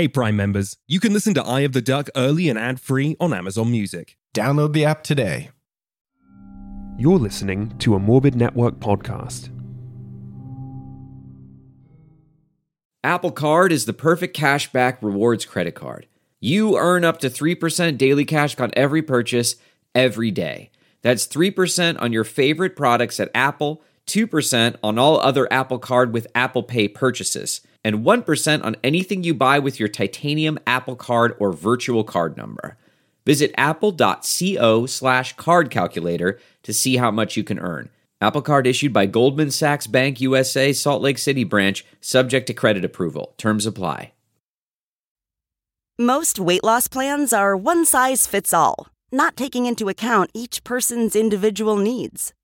Hey, Prime members, you can listen to Eye of the Duck early and ad free on Amazon Music. Download the app today. You're listening to a Morbid Network podcast. Apple Card is the perfect cashback rewards credit card. You earn up to 3% daily cash on every purchase every day. That's 3% on your favorite products at Apple, 2% on all other Apple Card with Apple Pay purchases, and 1% on anything you buy with your titanium Apple Card or virtual card number. Visit apple.co slash card calculator to see how much you can earn. Apple Card issued by Goldman Sachs Bank USA, Salt Lake City branch, subject to credit approval. Terms apply. Most weight loss plans are one size fits all, not taking into account each person's individual needs.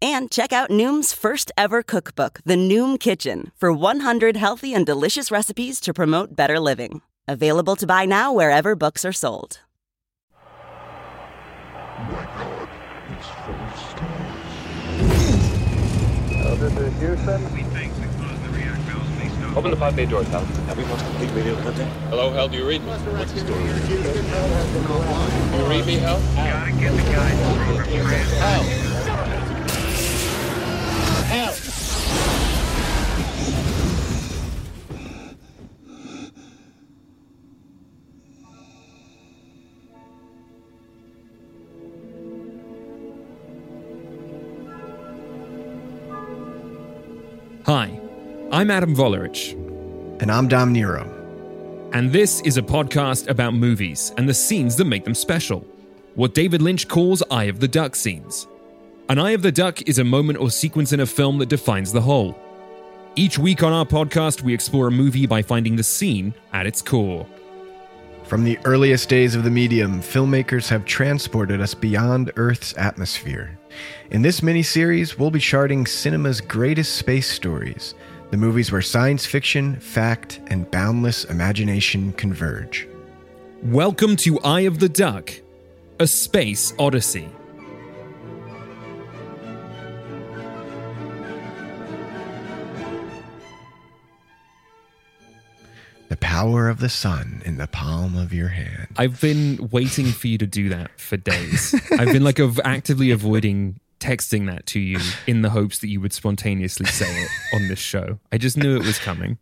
And check out Noom's first ever cookbook, The Noom Kitchen, for 100 healthy and delicious recipes to promote better living. Available to buy now wherever books are sold. Open the pod bay doors, Hal. Have we lost complete radio contact? Hello, Hal, do you read me? What's the story? Do you read me, Hal? Gotta get the guy Hal! Hal! Hi, I'm Adam Volerich, And I'm Dom Nero. and this is a podcast about movies and the scenes that make them special. What David Lynch calls Eye of the Duck scenes. An Eye of the Duck is a moment or sequence in a film that defines the whole. Each week on our podcast, we explore a movie by finding the scene at its core. From the earliest days of the medium, filmmakers have transported us beyond Earth's atmosphere. In this mini-series, we'll be charting cinema's greatest space stories, the movies where science fiction, fact, and boundless imagination converge. Welcome to Eye of the Duck, a space odyssey. Power of the sun in the palm of your hand. I've been waiting for you to do that for days. I've been like av- actively avoiding texting that to you in the hopes that you would spontaneously say it on this show. I just knew it was coming.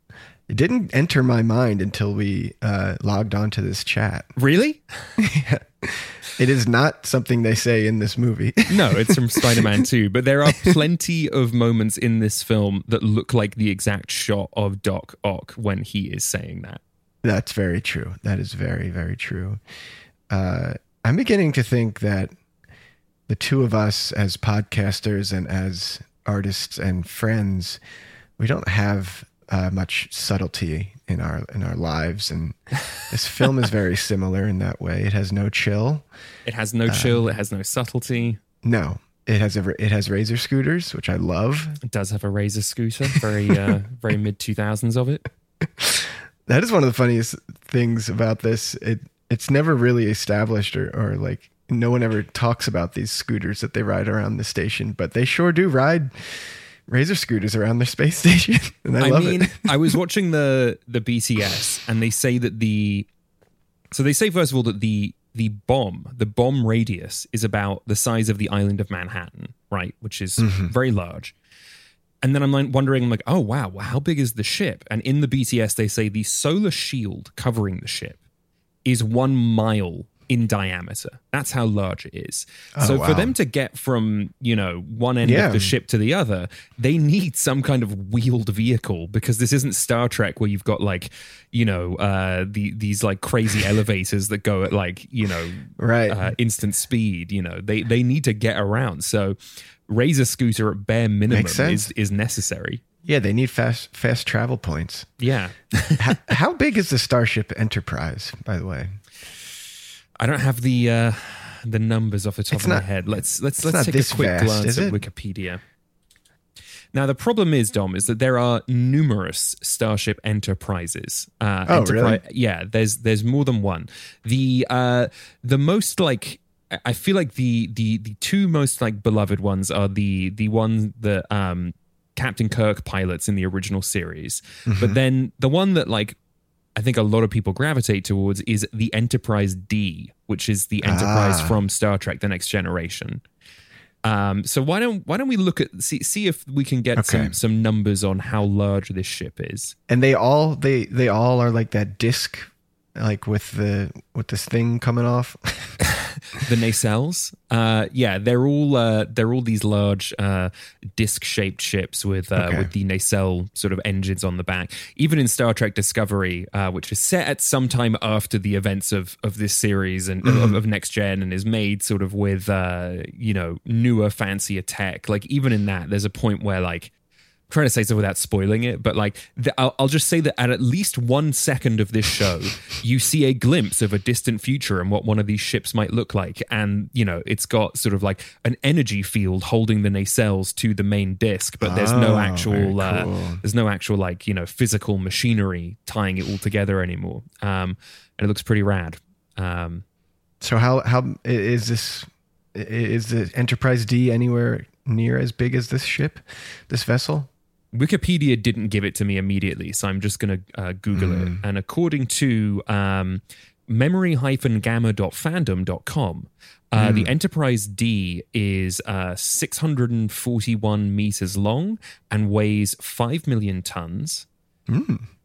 It didn't enter my mind until we uh, logged onto this chat. Really? It is not something they say in this movie. No, it's from Spider Man 2, but there are plenty of moments in this film that look like the exact shot of Doc Ock when he is saying that. That's very true. That is very, very true. Uh, I'm beginning to think that the two of us, as podcasters and as artists and friends, we don't have uh, much subtlety in our in our lives, and this film is very similar in that way. It has no chill. It has no chill, it has no subtlety. No, it has ever it has razor scooters, which I love. It does have a razor scooter, very uh, very mid 2000s of it. That is one of the funniest things about this. It it's never really established or, or like no one ever talks about these scooters that they ride around the station, but they sure do ride razor scooters around their space station. And I, I love mean, it. I was watching the the BTS, and they say that the so they say first of all that the the bomb, the bomb radius, is about the size of the island of Manhattan, right? Which is mm-hmm. very large. And then I'm like wondering, I'm like, oh wow, well, how big is the ship? And in the BTS, they say the solar shield covering the ship is one mile in diameter. That's how large it is. so for them to get from, you know, one end Yeah. of the ship to the other, they need some kind of wheeled vehicle because this isn't Star Trek where you've got like, you know, uh the these like crazy elevators that go at like, you know, Right. uh, instant speed, you know. They they need to get around. So Razor scooter at bare minimum is is necessary. Yeah, they need fast fast travel points. Yeah. how, how big is the Starship Enterprise, by the way? I don't have the uh the numbers off the top It's of my head. Let's let's let's take a quick vast, glance at? Wikipedia. Now the problem is, Dom, is that there are numerous Starship Enterprises. Uh, Oh, really? Yeah, there's there's more than one. The uh, the most like I- I feel like the the the two most like beloved ones are the the one that um, Captain Kirk pilots in the original series, Mm-hmm. but then the one that like I think a lot of people gravitate towards is the Enterprise D, which is the Enterprise Ah. from Star Trek: The Next Generation. Um, so why don't why don't we look at see see if we can get Okay. some some numbers on how large this ship is? and they all they they all are like that disc like with the with this thing coming off The nacelles, uh, yeah, they're all uh, they're all these large uh, disc-shaped ships with uh, Okay. with the nacelle sort of engines on the back. Even in Star Trek Discovery, uh, which is set at some time after the events of of this series and of, of Next Gen, and is made sort of with uh, you know newer, fancier tech. Like even in that, there's a point where like I'm trying to say so without spoiling it, but like the, I'll, I'll just say that at at least one second of this show, you see a glimpse of a distant future and what one of these ships might look like, and you know it's got sort of like an energy field holding the nacelles to the main disc, but there's no Oh, actual, very uh, there's no actual like you know physical machinery tying it all together anymore, um, and it looks pretty rad. Um, so how how is this is the enterprise d anywhere near as big as this ship this vessel Wikipedia didn't give it to me immediately, so I'm just going to uh, Google it. And according to um, memory-gamma.fandom.com, uh, the Enterprise D is uh, 641 meters long and weighs 5 million tons.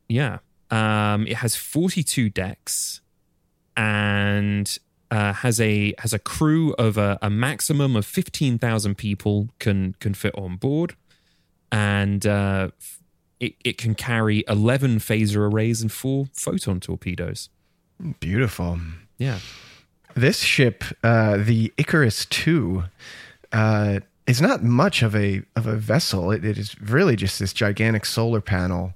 Yeah. Um, it has 42 decks and uh, has a has a crew of a, a maximum of 15,000 people can can fit on board and uh, it, it can carry 11 phaser arrays and four photon torpedoes. beautiful Yeah. this ship uh the icarus 2 uh is not much of a of a vessel it, it is really just this gigantic solar panel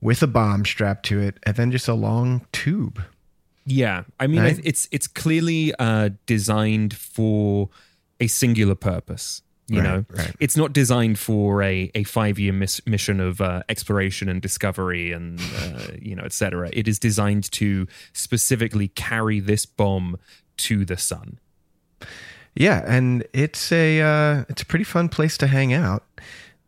with a bomb strapped to it and then just a long tube Yeah. I mean, Right. It's it's clearly uh, designed for a singular purpose. You Right, know, right. it's not designed for a, a five year miss, mission of uh, exploration and discovery and uh, you know, et cetera. It is designed to specifically carry this bomb to the sun. Yeah, and it's a uh, it's a pretty fun place to hang out.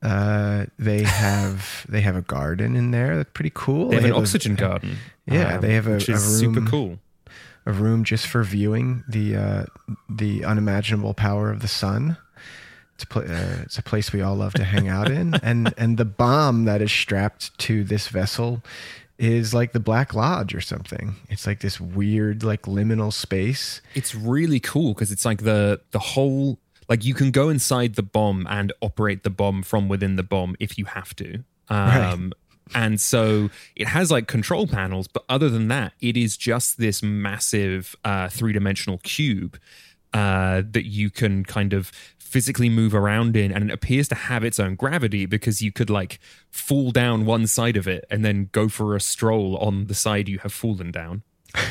Uh, they have they have a garden in there that's pretty cool. They have an a- oxygen garden. um, Yeah, they have a- which a is super cool. a room just for viewing the uh, the unimaginable power of the sun. It's a, pla uh, it's a place we all love to hang out in, and and the bomb that is strapped to this vessel is like the Black Lodge or something. It's like this weird like liminal space. it's really cool because it's like the the whole like you can go inside the bomb and operate the bomb from within the bomb if you have to um and so it has like control panels but other than that it is just this massive uh three-dimensional cube uh that you can kind of physically move around in and it appears to have its own gravity because you could like fall down one side of it and then go for a stroll on the side you have fallen down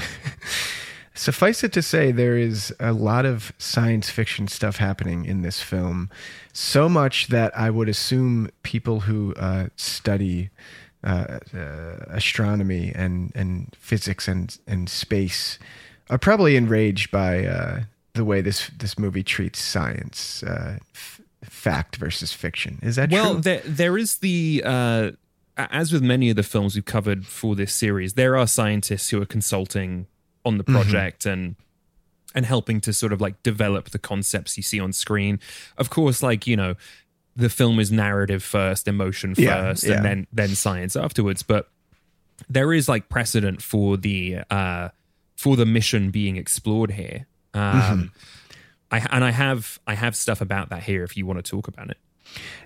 Suffice it to say, there is a lot of science fiction stuff happening in this film. So much that I would assume people who uh, study uh, uh, astronomy and, and physics and, and space are probably enraged by uh, the way this, this movie treats science, uh, f- fact versus fiction. Is that well, true? there there is the uh, as with many of the films we've covered for this series, there are scientists who are consulting on the project and and helping to sort of like develop the concepts you see on screen. Of course, like you know, the film is narrative first, emotion first, Yeah, yeah. and then then science afterwards. But there is like precedent for the uh, for the mission being explored here. Um, I and I have I have stuff about that here if you want to talk about it.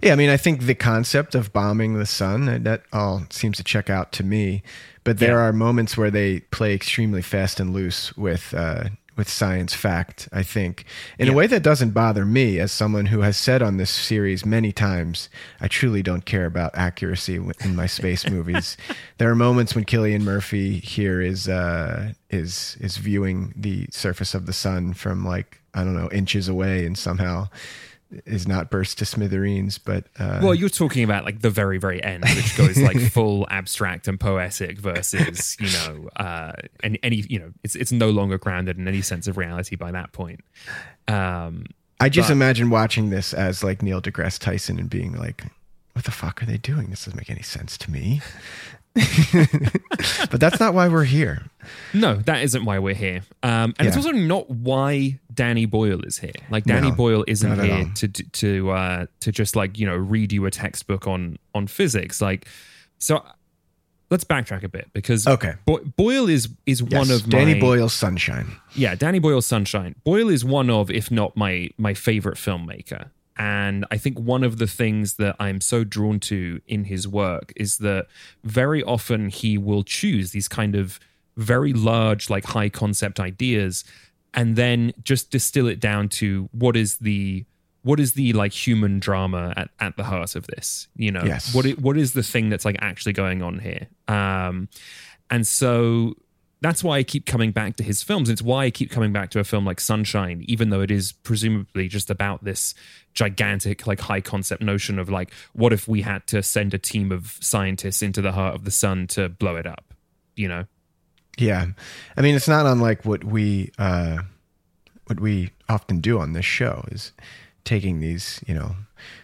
Yeah, I mean, I think the concept of bombing the sun that all seems to check out to me. But there Yeah. are moments where they play extremely fast and loose with uh, with science fact. I think in a way that doesn't bother me, as someone who has said on this series many times, I truly don't care about accuracy in my space movies. There are moments when Cillian Murphy here is uh, is is viewing the surface of the sun from like I don't know inches away and somehow is not burst to smithereens. But uh, Well, you're talking about like the very, very end, which goes like full abstract and poetic versus, you know, uh, and any, you know, it's it's no longer grounded in any sense of reality by that point. Um, I just but- imagine watching this as like Neil deGrasse Tyson and being like, "What the fuck are they doing? This doesn't make any sense to me." but that's not why we're here. no, that isn't why we're here, um, and it's also not why Danny Boyle is here. Like Danny No, Boyle isn't here all. to to uh, to just like you know read you a textbook on on physics. Like, so let's backtrack a bit because Okay. Bo- Boyle is is Yes, one of Danny my, Boyle's Sunshine. yeah, Danny Boyle's Sunshine. Boyle is one of, if not my my favorite filmmaker. And I think one of the things that I'm so drawn to in his work is that very often he will choose these kind of very large, like high concept ideas, and then just distill it down to what is the what is the like human drama at, at the heart of this you know Yes. what what is the thing that's like actually going on here um and so that's why I keep coming back to his films. It's why I keep coming back to a film like Sunshine, even though it is presumably just about this gigantic, like high concept notion of like, what if we had to send a team of scientists into the heart of the sun to blow it up? You know? Yeah, I mean, it's not unlike what we uh, what we often do on this show is taking these, you know,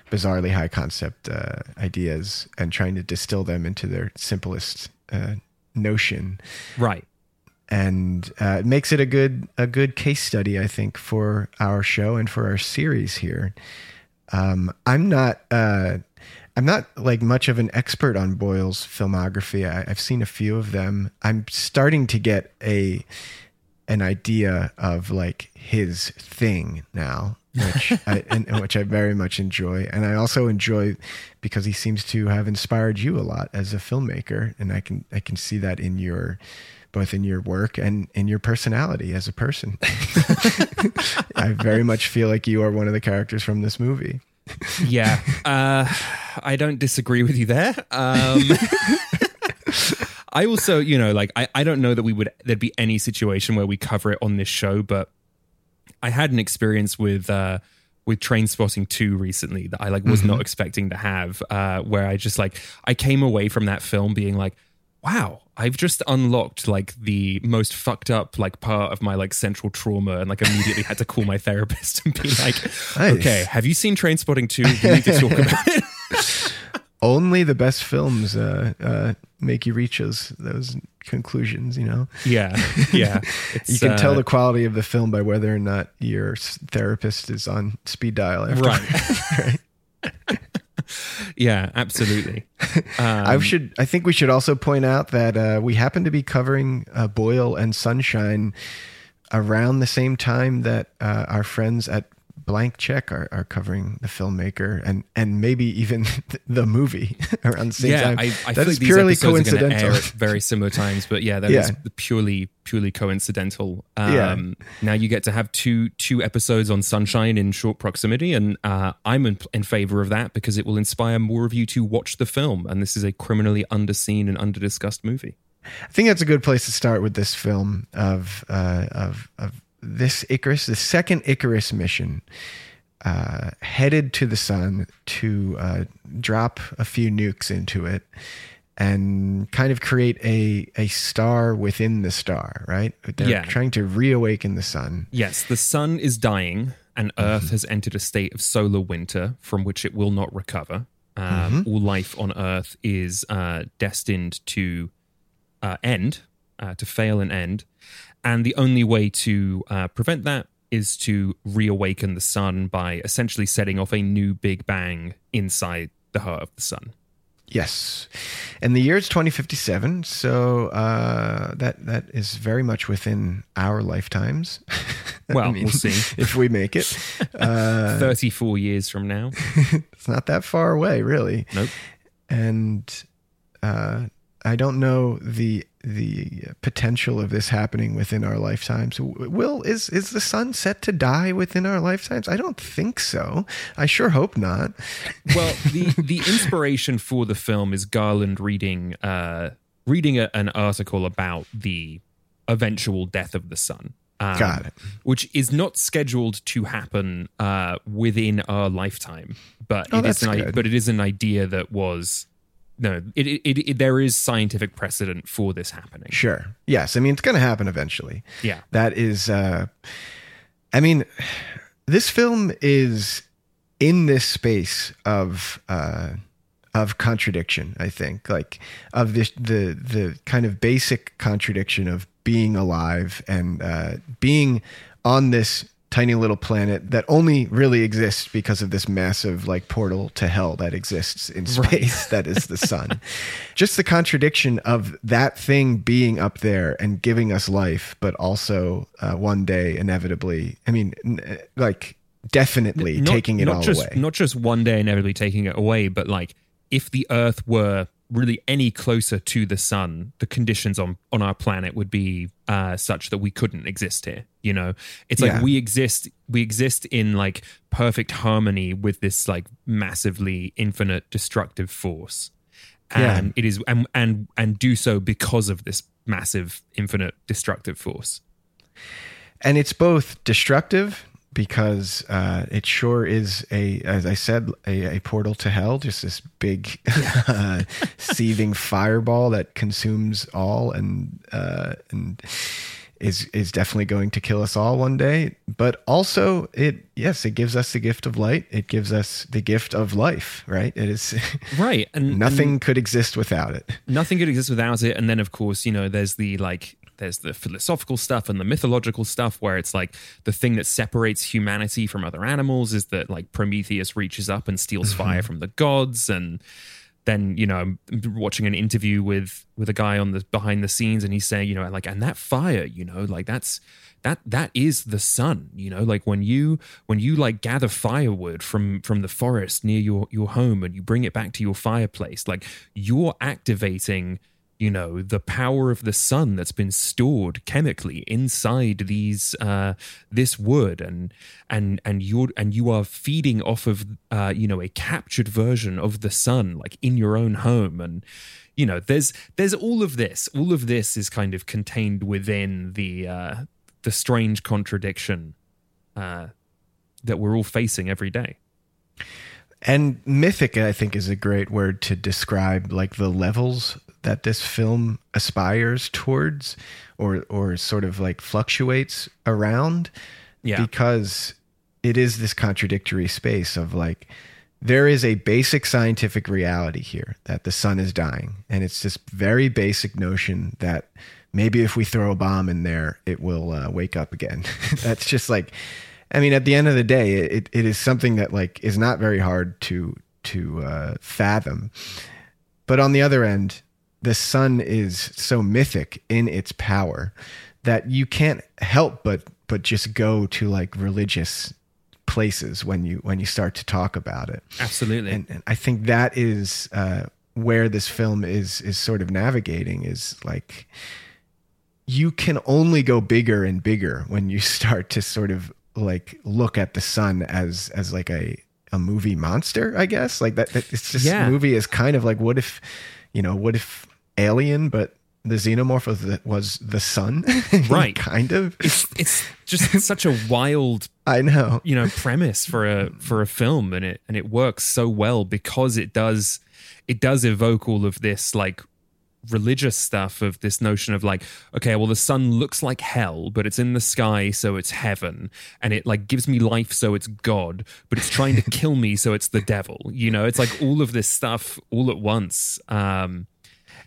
bizarrely high concept uh, ideas and trying to distill them into their simplest uh, notion. Right. And uh, it makes it a good a good case study, I think, for our show and for our series here. Um, I'm not uh, I'm not like much of an expert on Boyle's filmography. I, I've seen a few of them. I'm starting to get a an idea of like his thing now, which I, and which I very much enjoy, and I also enjoy because he seems to have inspired you a lot as a filmmaker, and I can I can see that in your both in your work and in your personality as a person. I very much feel like you are one of the characters from this movie. Yeah. Uh, I don't disagree with you there. Um, I also, you know, like I, I don't know that we would there'd be any situation where we cover it on this show, but I had an experience with uh with Trainspotting 2 recently that I like was not expecting to have, uh, where I just like I came away from that film being like, wow, I've just unlocked like the most fucked up like part of my like central trauma and like immediately had to call my therapist and be like, Nice. okay, have you seen Trainspotting 2? We need to talk about it. Only the best films uh, uh, make you reach those those conclusions. You know, Yeah. Yeah. You can uh, tell the quality of the film by whether or not your therapist is on speed dial. After. Right. Yeah, absolutely. I Um, should. I think we should also point out that uh, we happen to be covering uh, Boyle and Sunshine around the same time that uh, our friends at Blank Check are, are covering the filmmaker and and maybe even the movie around the same yeah, time. I, I that feel is like these purely episodes are gonna coincidental. very similar times, but yeah, that is Yeah. purely purely coincidental. Um, Yeah. Now you get to have two two episodes on Sunshine in short proximity, and uh, I'm in, in favor of that because it will inspire more of you to watch the film. And this is a criminally underseen and underdiscussed movie. I think that's a good place to start with this film of uh, of of this Icarus, the second Icarus mission, uh, headed to the sun to uh, drop a few nukes into it and kind of create a a star within the star. Right? They're Yeah. trying to reawaken the sun. Yes, the sun is dying, and Earth has entered a state of solar winter from which it will not recover. Um, All life on Earth is uh, destined to uh, end, uh, to fail and end. And the only way to uh, prevent that is to reawaken the sun by essentially setting off a new Big Bang inside the heart of the sun. Yes, and the year is 2057, so uh, that that is very much within our lifetimes. I Well, mean, we'll see. if we make it. Uh, 34 years from now. it's not that far away, really. Nope. And uh, I don't know the the potential of this happening within our lifetimes. Will is is the sun set to die within our lifetimes? I don't think so. I sure hope not. Well, the the inspiration for the film is Garland reading uh reading a, an article about the eventual death of the sun. Um, Got it. Which is not scheduled to happen uh, within our lifetime, but Oh, it is an good. but it is an idea that was no. It, it, it, there is scientific precedent for this happening. Sure. Yes. I mean, it's going to happen eventually. Yeah. That is, uh, I mean, this film is in this space of, uh, of contradiction, I think, like of this, the, the kind of basic contradiction of being alive and, uh, being on this tiny little planet that only really exists because of this massive like portal to hell that exists in space that is the sun. Just the contradiction of that thing being up there and giving us life but also uh, one day inevitably i mean n- like definitely Not- taking it not all just, away. Not just one day inevitably taking it away, but like if the Earth were really any closer to the sun, the conditions on on our planet would be uh, such that we couldn't exist here. You know, it's like Yeah. we exist we exist in like perfect harmony with this like massively infinite destructive force, Yeah. and it is and and and do so because of this massive infinite destructive force. and it's both destructive because uh, it sure is a, as I said, a, a portal to hell. Just this big uh, seething fireball that consumes all and uh, and is is definitely going to kill us all one day. But also, it yes, it gives us the gift of light. It gives us the gift of life. Right? It is Right, and nothing could exist without it. nothing could exist without it and then of course you know there's the like there's the philosophical stuff and the mythological stuff where it's like the thing that separates humanity from other animals is that like prometheus reaches up and steals mm-hmm. fire from the gods. And then you know I'm watching an interview with with a guy on the behind the scenes and he's saying you know like and that fire you know like that's that that is the sun you know like when you when you like gather firewood from from the forest near your your home and you bring it back to your fireplace like you're activating you know the power of the sun that's been stored chemically inside these uh this wood and and and you're and you are feeding off of uh you know a captured version of the sun like in your own home. And you know there's there's all of this. All of this is kind of contained within the uh the strange contradiction uh that we're all facing every day. And mythic, I think, is a great word to describe like the levels that this film aspires towards, or or sort of like fluctuates around. Yeah. Because it is this contradictory space of like there is a basic scientific reality here that the sun is dying, and it's this very basic notion that maybe if we throw a bomb in there, it will uh, wake up again. That's just like I mean, at the end of the day, it, it is something that like is not very hard to to uh, fathom. But on the other end, the sun is so mythic in its power that you can't help but but just go to like religious places when you when you start to talk about it. absolutely And, and I think that is uh, where this film is is sort of navigating is like you can only go bigger and bigger when you start to sort of like look at the sun as as like a a movie monster i guess like that, that it's just Yeah. movie is kind of like what if you know what if alien but the xenomorph was the, was the sun? Right. kind of? It's it's just such a wild i know. you know premise for a for a film and it and it works so well because it does it does evoke all of this like religious stuff of this notion of like okay well the sun looks like hell but it's in the sky so it's heaven and it like gives me life so it's god but it's trying to kill me so it's the devil you know? It's like all of this stuff all at once um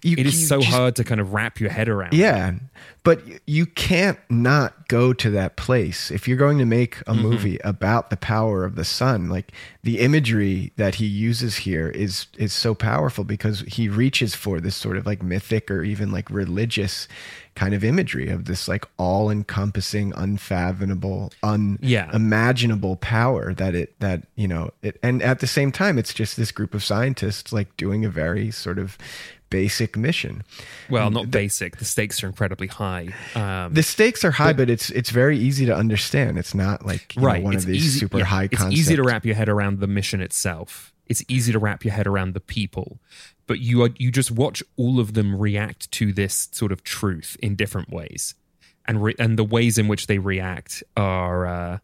you, it is so just- hard to kind of wrap your head around Yeah, but you can't not go to that place if you're going to make a mm-hmm. movie about the power of the sun. Like the imagery that he uses here is is so powerful because he reaches for this sort of like mythic or even like religious kind of imagery of this like all-encompassing, unfathomable, Yeah. unimaginable power that it that you know it. And at the same time, it's just this group of scientists like doing a very sort of basic mission. well not basic the stakes are incredibly high um the stakes are high, but, it's it's very easy to understand. It's not like you know, right one it's of these easy, super yeah, high it's concept. easy to wrap your head around the mission itself it's easy to wrap your head around the people but you are you just watch all of them react to this sort of truth in different ways and re- and the ways in which they react are uh,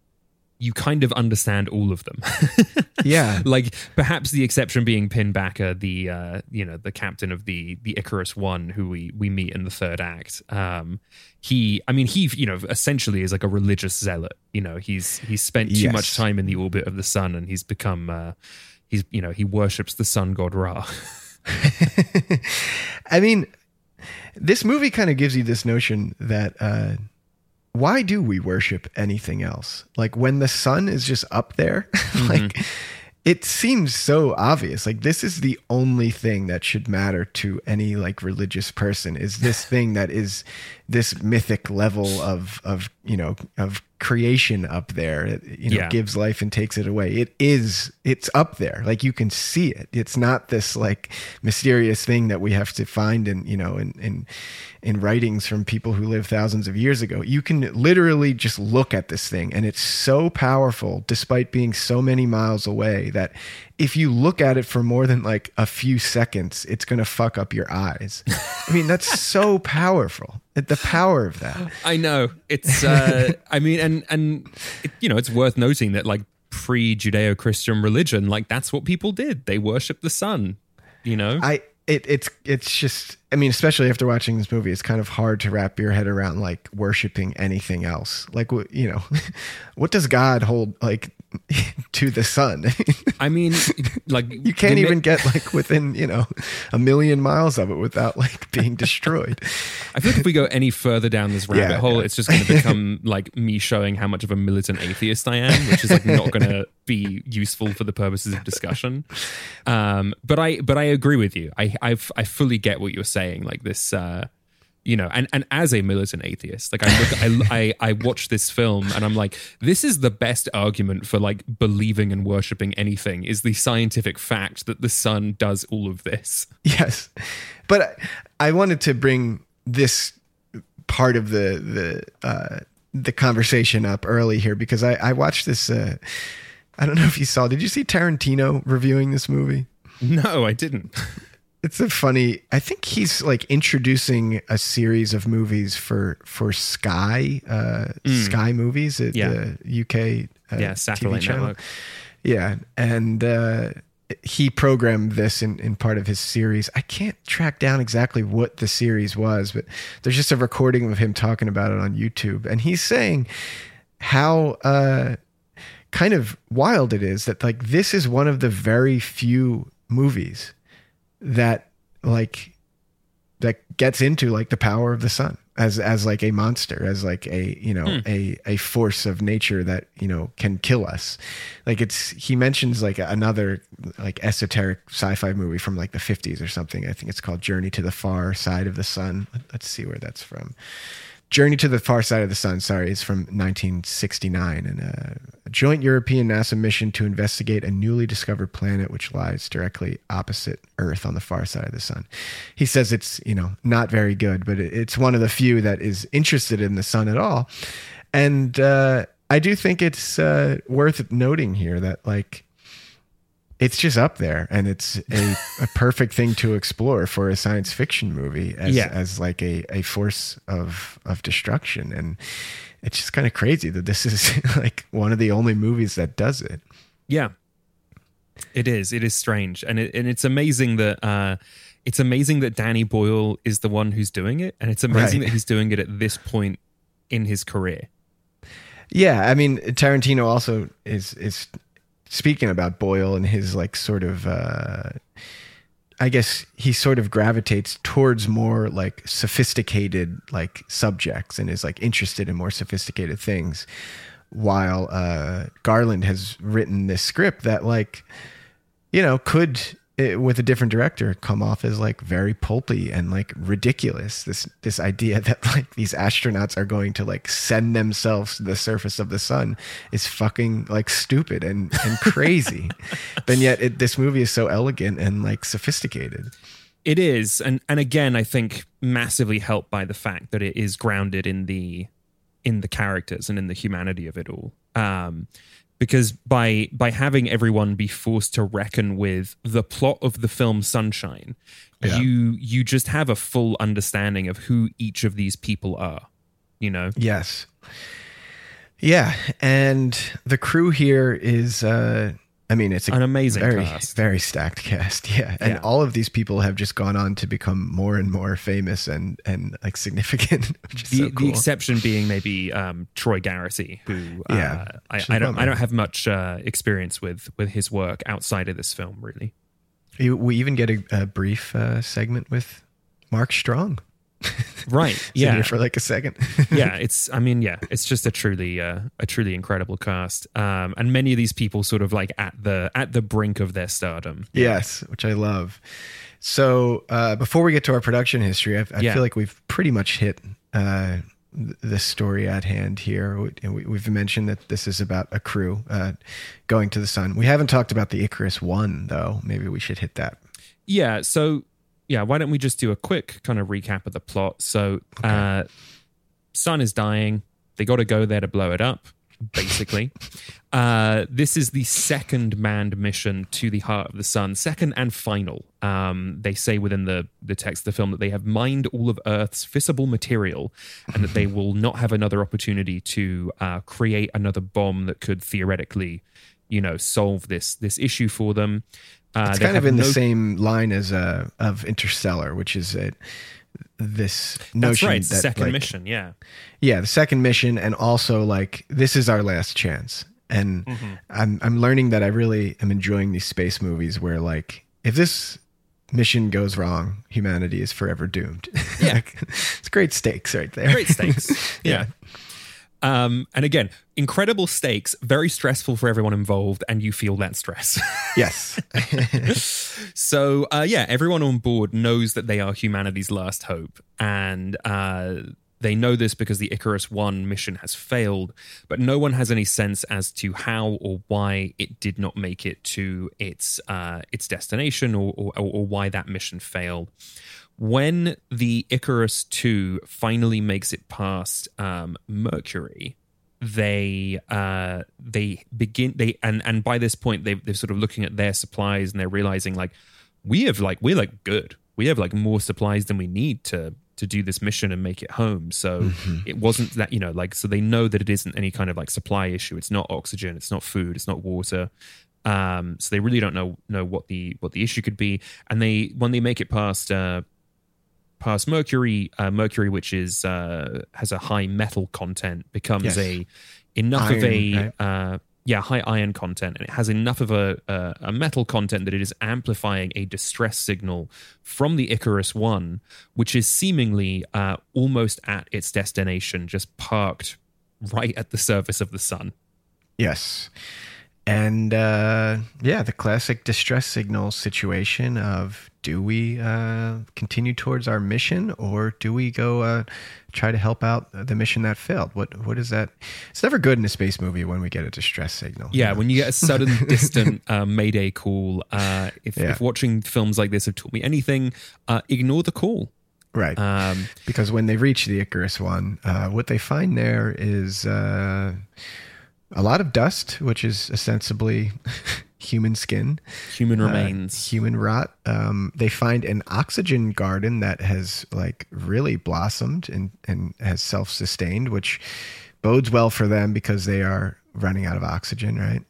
you kind of understand all of them. Yeah. like perhaps the exception being Pinbacker, the uh, you know the captain of the the Icarus One, who we we meet in the third act. Um, he, I mean, he you know essentially is like a religious zealot. You know, he's he's spent too Yes. much time in the orbit of the sun, and he's become uh, he's you know he worships the sun god Ra. I mean, this movie kind of gives you this notion that uh, why do we worship anything else? Like when the sun is just up there, mm-hmm. like it seems so obvious. Like this is the only thing that should matter to any like religious person is this thing that is this mythic level of of you know of creation up there it, you know Yeah. gives life and takes it away. It is it's up there. Like you can see it. It's not this like mysterious thing that we have to find in you know in in in writings from people who lived thousands of years ago. You can literally just look at this thing and it's so powerful despite being so many miles away that if you look at it for more than like a few seconds it's going to fuck up your eyes i mean that's so powerful the power of that I know it's. Uh, I mean, and and it, you know, it's worth noting that like pre Judeo Christian religion, like that's what people did. They worship the sun. You know, I it it's it's just I mean, especially after watching this movie, it's kind of hard to wrap your head around like worshiping anything else. Like what you know, what does God hold like to the sun? I mean, like you can't even get like within you know a million miles of it without like being destroyed. I feel like if we go any further down this rabbit Yeah, hole, yeah. it's just going to become like me showing how much of a militant atheist I am, which is like not going to be useful for the purposes of discussion. Um, but I, but I agree with you. I, I, I fully get what you're saying. Like this, uh, you know, and, and as a militant atheist, like I look, I, I, I watch this film and I'm like, this is the best argument for like believing and worshiping anything is the scientific fact that the sun does all of this. Yes, but I, I wanted to bring this part of the the uh, the conversation up early here because I, I watched this. Uh, I don't know if you saw. Did you see Tarantino reviewing this movie? No, I didn't. It's a funny. I think he's like introducing a series of movies for for Sky uh, Sky Movies at Mm. Yeah. the UK uh, Yeah, satellite TV channel. network. Yeah, and uh, he programmed this in, in part of his series. I can't track down exactly what the series was, but there's just a recording of him talking about it on YouTube, and he's saying how uh, kind of wild it is that like this is one of the very few movies that like that gets into like the power of the sun as as like a monster as like a you know hmm. a a force of nature that you know can kill us. Like it's he mentions like another like esoteric sci-fi movie from like the 50s or something. I think it's called journey to the far side of the sun. Let's see where that's from Journey to the Far Side of the Sun, sorry, is from 1969 and uh, a joint European NASA mission to investigate a newly discovered planet which lies directly opposite Earth on the far side of the sun. He says it's, you know, not very good, but it- it's one of the few that is interested in the sun at all. And uh, I do think it's uh, worth noting here that, like, it's just up there and it's a, a perfect thing to explore for a science fiction movie as, Yeah. as like a, a force of of destruction and it's just kind of crazy that this is like one of the only movies that does it Yeah, it is. It is strange, and it, and it's amazing that uh, it's amazing that Danny Boyle is the one who's doing it, and it's amazing Right. that he's doing it at this point in his career. yeah i mean tarantino also is is speaking about boyle and his like sort of uh I guess he sort of gravitates towards more like sophisticated like subjects and is like interested in more sophisticated things while uh Garland has written this script that like you know could eh, with a different director come off as like very pulpy and like ridiculous. This this idea that like these astronauts are going to like send themselves to the surface of the sun is fucking like stupid and and crazy. And yet it, this movie is so elegant and like sophisticated. It is, and and again, I think massively helped by the fact that it is grounded in the in the characters and in the humanity of it all. Um, because by by having everyone be forced to reckon with the plot of the film Sunshine, Yeah. you you just have a full understanding of who each of these people are. You know, Yes. Yeah, and the crew here is uh I mean it's a An amazing very cast. very stacked cast. Yeah. And Yeah. all of these people have just gone on to become more and more famous and and like significant, the, so cool. the exception being maybe um, Troy Garrity, who uh, Yeah, I, which is a I don't. I don't have much uh, experience with with his work outside of this film, really. We even get a, a brief uh, segment with Mark Strong. Right? Yeah. for like a second. yeah, it's. I mean, yeah, it's just a truly, uh, a truly incredible cast, um, and many of these people sort of like at the at the brink of their stardom. Yes, which I love. So uh, before we get to our production history, I, I Yeah. feel like we've pretty much hit uh, the story at hand here. And we- we've mentioned that this is about a crew uh, going to the sun. We haven't talked about the Icarus One, though. Maybe we should hit that. Yeah. So, yeah, why don't we just do a quick kind of recap of the plot? So, uh, Sun is dying. They got to go there to blow it up, basically. uh, this is the second manned mission to the heart of the sun, second and final. Um, they say within the, the text of the film that they have mined all of Earth's fissile material and that they will not have another opportunity to uh, create another bomb that could theoretically, you know, solve this this issue for them. Uh, It's kind of in the same line as uh, of Interstellar, which is a, this That's notion right. that second like, mission. Yeah. yeah the second mission and also like this is our last chance and Mm-hmm. i'm i'm learning that i really am enjoying these space movies where like if this mission goes wrong humanity is forever doomed Yeah. It's great stakes right there Great stakes. yeah. Um, and again, incredible stakes, very stressful for everyone involved, and you feel that stress. yes so, uh, yeah, everyone on board knows that they are humanity's last hope, and uh, they know this because the Icarus One mission has failed, but no one has any sense as to how or why it did not make it to its uh, its destination, or, or or why that mission failed. When the Icarus Two finally makes it past um, Mercury, they uh they begin they and and by this point they they're sort of looking at their supplies and they're realizing like we have like we're like good. We have like more supplies than we need to to do this mission and make it home. So it wasn't that you know like so they know that it isn't any kind of like supply issue. It's not oxygen. It's not food. It's not water. Um so they really don't know know what the what the issue could be. And they when they make it past uh past mercury uh, mercury which is uh has a high metal content becomes Yes. a enough of a right? uh yeah high iron content and it has enough of a, a a metal content that it is amplifying a distress signal from the icarus one which is seemingly uh almost at its destination just parked right at the surface of the sun yes and uh yeah the classic distress signal situation of do we uh continue towards our mission or do we go uh try to help out the mission that failed what what is that it's never good in a space movie when we get a distress signal Yeah, when you get a sudden, distant uh, Mayday call, uh, if, Yeah. if watching films like this have taught me anything, uh, ignore the call. right Um, because when they reach the Icarus one, uh, what they find there is uh, a lot of dust, which is ostensibly human skin, human uh, remains. human rot. Um, they find an oxygen garden that has like really blossomed and and has self sustained, which bodes well for them because they are running out of oxygen, right?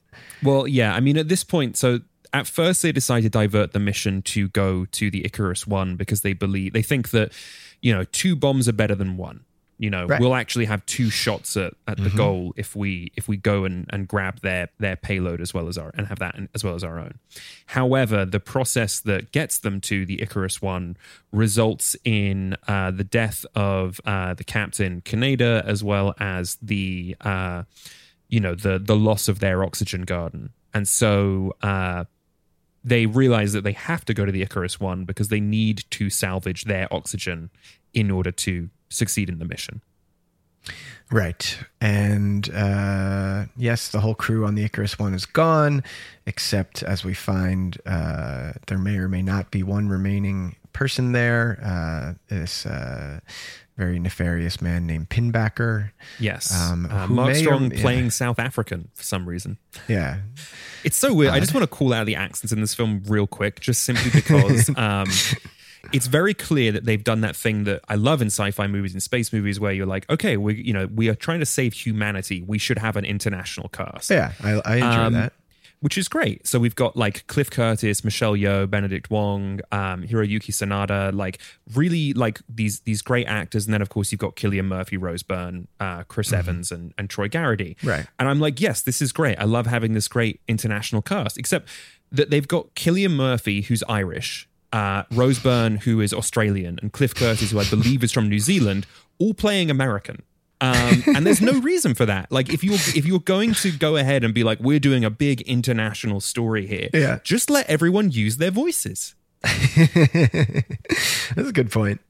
Well, yeah, I mean, at this point, so at first they decide to divert the mission to go to the Icarus One because they believe they think that you know two bombs are better than one. You know, Right. Mm-hmm. we'll actually have two shots at, at the goal if we if we go and, and grab their their payload as well as our and have that as well as our own. However, the process that gets them to the Icarus One results in uh, the death of uh, the captain Kaneda as well as the uh, you know the the loss of their oxygen garden and so uh they realize that they have to go to the Icarus one because they need to salvage their oxygen in order to succeed in the mission. Right. And uh, yes, the whole crew on the Icarus one is gone, except as we find uh, there may or may not be one remaining person there. Uh, this uh, very nefarious man named Pinbacker. Yes, Um, uh, Mark may or- Strong yeah. playing South African for some reason. Yeah. It's so weird. I just want to call out the accents in this film real quick, just simply because um, it's very clear that they've done that thing that I love in sci-fi movies and space movies, where you're like, okay, we you know we are trying to save humanity. We should have an international cast. Yeah, I, I enjoy Um, that. which is great. So we've got like Cliff Curtis, Michelle Yeoh, Benedict Wong, um, Hiroyuki Sanada, like really like these these great actors, and then of course you've got Cillian Murphy, Rose Byrne, uh, Chris Evans, and and Troy Garrity. Right. And I'm like, yes, this is great. I love having this great international cast, except that they've got Cillian Murphy, who's Irish. Uh, Rose Byrne, who is Australian, and Cliff Curtis, who I believe is from New Zealand, all playing American. Um, and there's no reason for that. Like if you're if you're going to go ahead and be like, we're doing a big international story here, Yeah. just let everyone use their voices. That's a good point.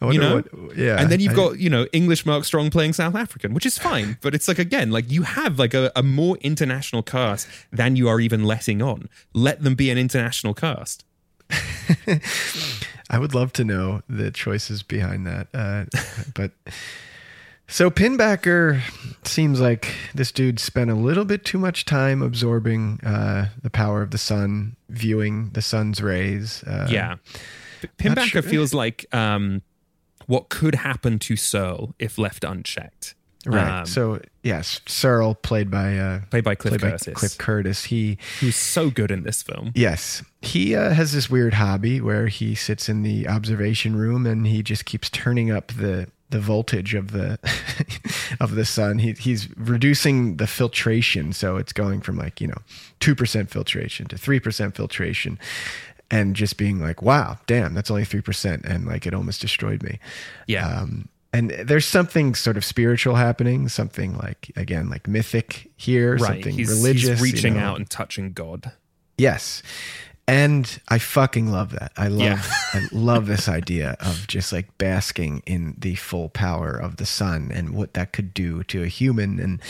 I wonder know? what. Yeah, and then you've I- got you know English Mark Strong playing South African, which is fine. But it's like again, like you have like a, a more international cast than you are even letting on. Let them be an international cast. I would love to know the choices behind that. Uh, but so Pinbacker seems like this dude spent a little bit too much time absorbing uh, the power of the sun, viewing the sun's rays. Uh, yeah, Pinbacker sure- feels like um, what could happen to Searle if left unchecked. Right. Um, so yes, Searle, played by uh, played by Cliff played by Curtis, Cliff Curtis. He who's so good in this film. Yes. He uh, has this weird hobby where he sits in the observation room and he just keeps turning up the the voltage of the of the sun. He, he's reducing the filtration, so it's going from like you know two percent filtration to three percent filtration, and just being like, "Wow, damn, that's only three percent," and like it almost destroyed me. Yeah. Um, and there's something sort of spiritual happening, something like again like mythic here, right. something He's, religious, he's you reaching know. out and touching God. Yes. And I fucking love that. I love Yeah. I love this idea of just like basking in the full power of the sun and what that could do to a human and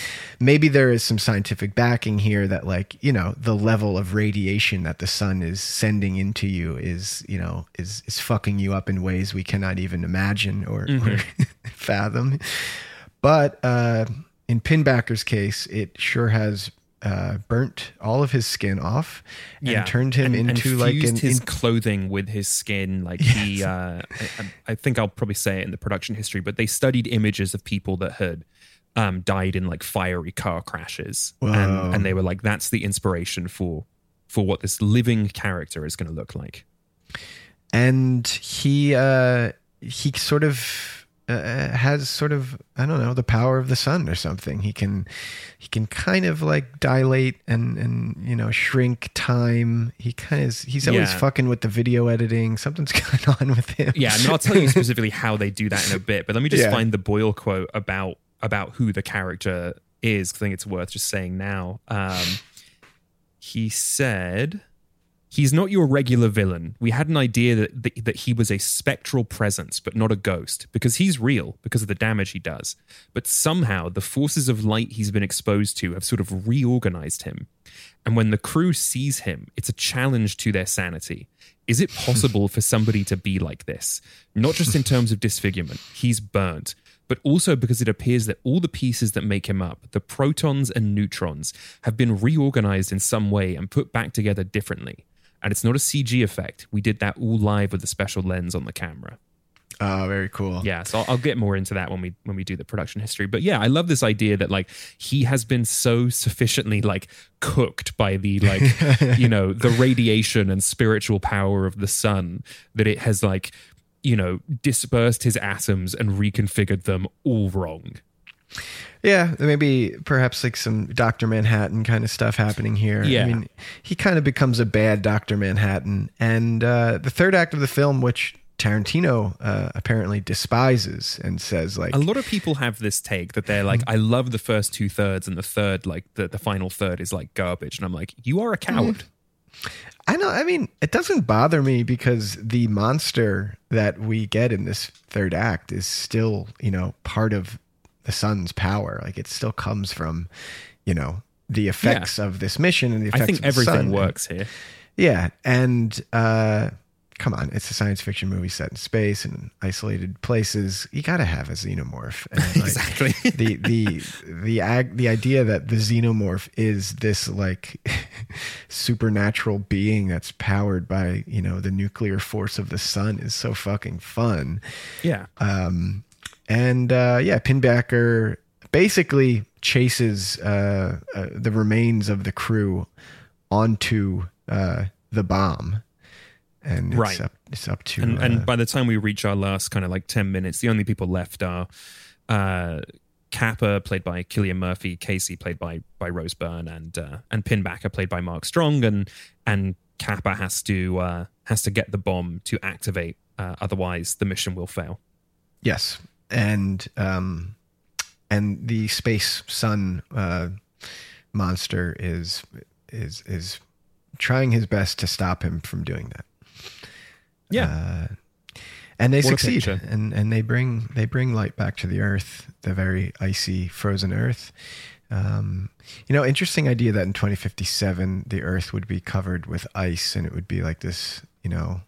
maybe there is some scientific backing here that like, you know, the level of radiation that the sun is sending into you is, you know, is is fucking you up in ways we cannot even imagine or, or fathom. But uh in Pinbacker's case, it sure has uh, burnt all of his skin off and turned him and, into and like an his in- clothing with his skin. Like he, uh, I, I think I'll probably say it in the production history, but they studied images of people that had um, died in like fiery car crashes, and, and they were like, "That's the inspiration for for what this living character is going to look like." and he uh he sort of uh, has sort of I don't know the power of the sun or something. He can he can kind of like dilate and and you know shrink time. He kind of he's always Yeah. fucking with the video editing. Something's going on with him. Yeah, and I'll tell you specifically how they do that in a bit. But let me just Yeah. find the Boyle quote about about who the character is. I think it's worth just saying now. Um, he said, "He's not your regular villain. We had an idea that, that that he was a spectral presence, but not a ghost, because he's real because of the damage he does. But somehow the forces of light he's been exposed to have sort of reorganized him." And when the crew sees him, it's a challenge to their sanity. Is it possible for somebody to be like this? Not just in terms of disfigurement, he's burnt, but also because it appears that all the pieces that make him up, the protons and neutrons, have been reorganized in some way and put back together differently. And it's not a CG effect. We did that all live with a special lens on the camera. Oh, very cool. Yeah, so I'll, I'll get more into that when we when we do the production history. But yeah, I love this idea that like he has been so sufficiently like cooked by the like you know the radiation and spiritual power of the sun that it has like you know dispersed his atoms and reconfigured them all wrong. Yeah, maybe perhaps like some Doctor Manhattan kind of stuff happening here. Yeah. I mean, he kind of becomes a bad Doctor Manhattan, and uh, the third act of the film, which Tarantino uh, apparently despises and says like, A lot of people have this take that they're like, I love the first two thirds, and the third, like the, the final third, is like garbage. And I'm like, you are a coward. I know. I mean, it doesn't bother me because the monster that we get in this third act is still, you know, part of the sun's power. Like it still comes from, you know, the effects of this mission and the effects I think of everything works here. Yeah, and uh, come on, it's a science fiction movie set in space and isolated places. You got to have a xenomorph. And like, Exactly. the the the ag- the idea that the xenomorph is this like supernatural being that's powered by you know the nuclear force of the sun is so fucking fun. Yeah. Um, and uh, yeah, Pinbacker basically chases uh, uh, the remains of the crew onto uh, the bomb, and it's Right. up it's up to and, uh, and by the time we reach our last kind of like 10 minutes the only people left are uh capa played by cillian murphy casey played by by rose byrne and uh and pinbacker played by mark strong. And and capa has to uh has to get the bomb to activate uh, otherwise the mission will fail. Yes, and um, and the space sun uh, monster is is is trying his best to stop him from doing that. yeah. And they What succeed and and they bring they bring light back to the earth the very icy frozen earth. Um, you know interesting idea that in 2057 the earth would be covered with ice and it would be like this you know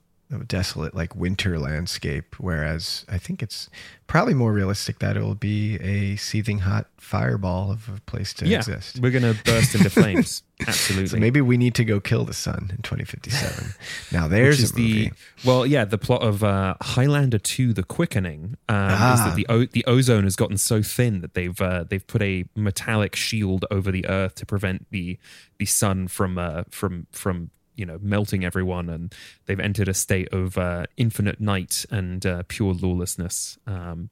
desolate like winter landscape whereas i think it's probably more realistic that it will be a seething hot fireball of a place to yeah exist. we're gonna burst into flames. Absolutely. so maybe we need to go kill the sun in 2057 now there's the well, yeah, the plot of uh, Highlander Two: The Quickening um, is Ah. that the o- the ozone has gotten so thin that they've uh, they've put a metallic shield over the Earth to prevent the the sun from uh, from from you know melting everyone, and they've entered a state of uh, infinite night and uh, pure lawlessness, um,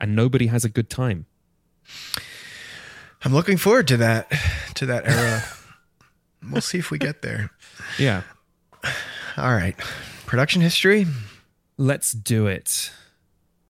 and nobody has a good time. I'm looking forward to that to that era. we'll see if we get there. Yeah, All right. Production history? let's do it.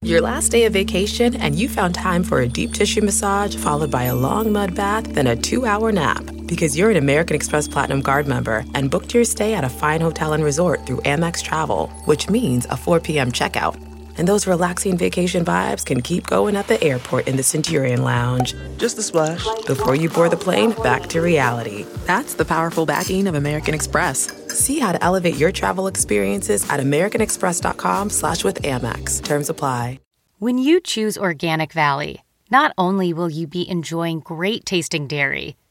Your last day of vacation, and you found time for a deep tissue massage followed by a long mud bath, then a two hour nap. Because you're an American Express Platinum Card member and booked your stay at a fine hotel and resort through Amex Travel, which means a 4 p.m. checkout. And those relaxing vacation vibes can keep going at the airport in the Centurion Lounge. Just a splash. Before you board the plane, back to reality. That's the powerful backing of American Express. See how to elevate your travel experiences at americanexpress.com slash with Amex. Terms apply. When you choose Organic Valley, not only will you be enjoying great tasting dairy,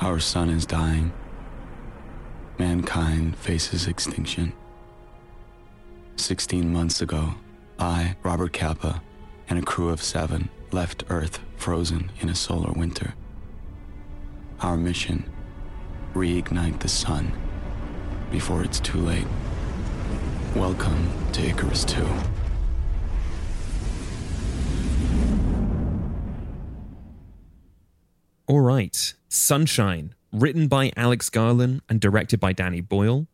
Our sun is dying. Mankind faces extinction. 16 months ago, I, Robert Capa, and a crew of seven left Earth frozen in a solar winter. Our mission reignite the sun before it's too late. Welcome to Icarus 2. All right. Sunshine, written by Alex Garland and directed by Danny Boyle.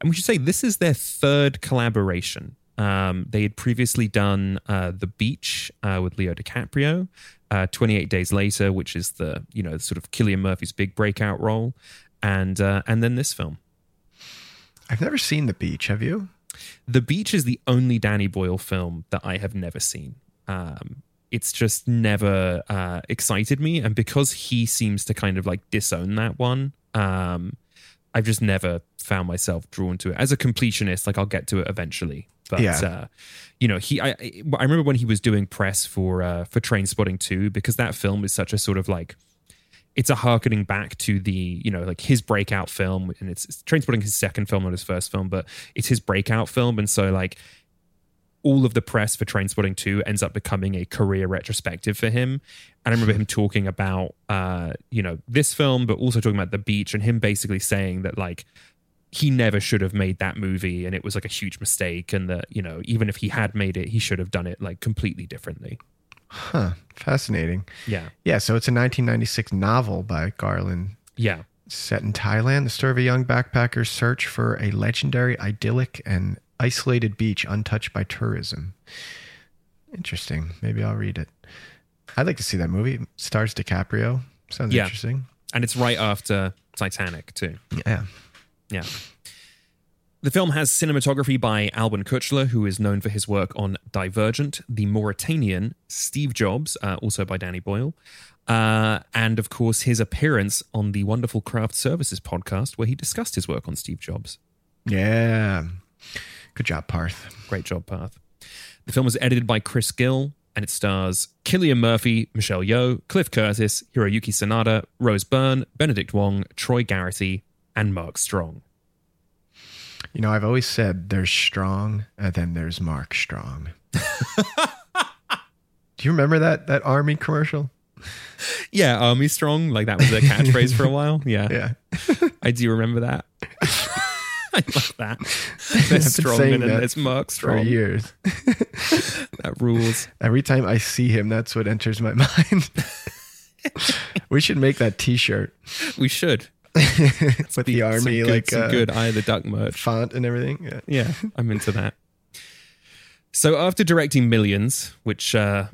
And we should say this is their third collaboration. Um, they had previously done uh, The Beach uh, with Leo DiCaprio, uh, 28 Days Later, which is the, you know, sort of Cillian Murphy's big breakout role, and uh, and then this film. I've never seen The Beach. Have you? The Beach is the only Danny Boyle film that I have never seen. Um, it's just never uh, excited me, and because he seems to kind of like disown that one, um, I've just never found myself drawn to it. As a completionist, like I'll get to it eventually, but Yeah. uh, you know, he. I, I remember when he was doing press for uh, for Trainspotting two, because that film is such a sort of like it's a harkening back to the you know like his breakout film and it's, it's Trainspotting his second film not his first film but it's his breakout film and so like all of the press for Trainspotting 2 ends up becoming a career retrospective for him and I remember him talking about uh you know this film but also talking about the beach and him basically saying that like he never should have made that movie and it was like a huge mistake and that you know even if he had made it he should have done it like completely differently Huh. Fascinating. yeah Yeah. So it's a 1996 novel by Garland. yeah Set in Thailand, the story of a young backpacker's search for a legendary, idyllic, and isolated beach untouched by tourism. Interesting. Maybe I'll read it. I'd like to see that movie. Stars DiCaprio. Sounds Yeah. interesting. And it's right after Titanic, too. Yeah. Yeah. The film has cinematography by Alwin Kuchler, who is known for his work on Divergent, The Mauritanian, Steve Jobs, uh, also by Danny Boyle, uh, and of course his appearance on the wonderful Craft Services podcast, where he discussed his work on Steve Jobs. Yeah. Good job, Parth. Great job, Parth. The film was edited by Chris Gill, and it stars Cillian Murphy, Michelle Yeoh, Cliff Curtis, Hiroyuki Sanada, Rose Byrne, Benedict Wong, Troy Garity, and Mark Strong. You know, I've always said there's Strong and then there's Mark Strong. Do you remember that that army commercial? Yeah, Army Strong, like that was their catchphrase for a while. Yeah, Yeah. I do remember that. I love that. I've Strongman and there's Mark for years. That rules. Every time I see him, that's what enters my mind. we should make that T-shirt We should. with the army, good, like uh, good Eye of the Duck merch. font and everything. Yeah. Yeah, I'm into that. So after directing Millions, which uh,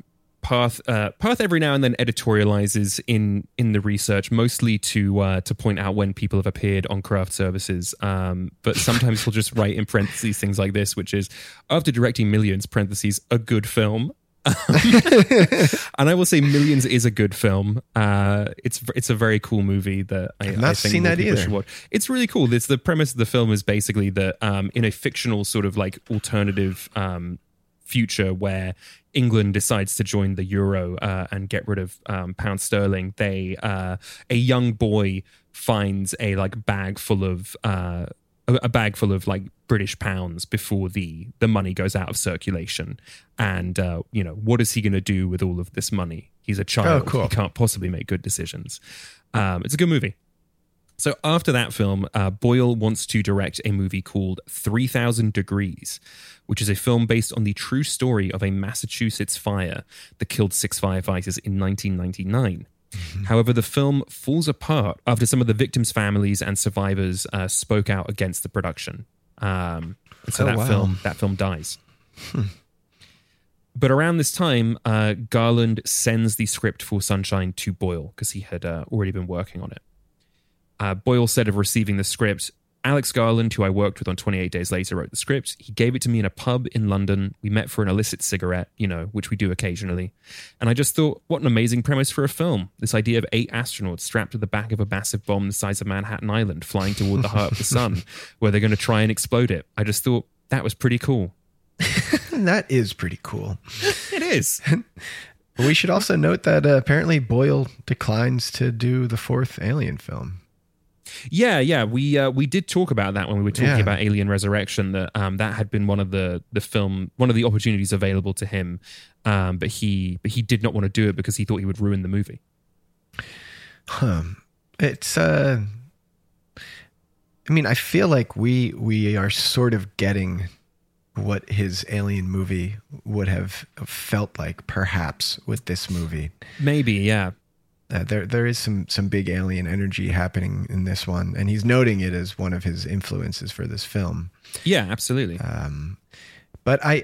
Parth uh, Parth every now and then editorializes in in the research, mostly to uh, to point out when people have appeared on craft services. Um, but sometimes he'll just write in parentheses things like this, which is after directing Millions parentheses a good film. and I will say Millions is a good film. Uh, it's it's a very cool movie that I, I've not seen that either. should watch. It's really cool. It's the premise of the film is basically that um, in a fictional sort of like alternative um, future where England decides to join the euro uh, and get rid of um, pound sterling, they uh, a young boy finds a like bag full of uh, a bag full of like British pounds before the the money goes out of circulation, and uh, you know what is he going to do with all of this money? He's a child. Oh, cool. He can't possibly make good decisions. Um, it's a good movie. So after that film, uh, Boyle wants to direct a movie called 3000 Degrees, which is a film based on the true story of a Massachusetts fire that killed six firefighters in 1999. However, the film falls apart after some of the victims' families and survivors uh, spoke out against the production. Um, and so Oh, that wow. film that film dies. But around this time, uh, Garland sends the script for Sunshine to Boyle because he had uh, already been working on it. Uh, Boyle said of receiving the script, Alex Garland, who I worked with on 28 Days Later, wrote the script. He gave it to me in a pub in London. We met for an illicit cigarette, you know, which we do occasionally. And I just thought, what an amazing premise for a film. This idea of eight astronauts strapped to the back of a massive bomb the size of Manhattan Island flying toward the heart of the sun, where they're going to try and explode it. I just thought that was pretty cool. That is pretty cool. It is. We should also note that uh, apparently Boyle declines to do the fourth Alien film. Yeah, yeah, we uh, we did talk about that when we were talking Yeah. about Alien Resurrection. That um, that had been one of the the film one of the opportunities available to him, um, but he but he did not want to do it because he thought he would ruin the movie. Huh. It's uh I mean, I feel like we we are sort of getting what his alien movie would have felt like perhaps with this movie. Maybe, yeah, Uh, there there is some some big alien energy happening in this one and he's noting it as one of his influences for this film. yeah, absolutely. Um, but I,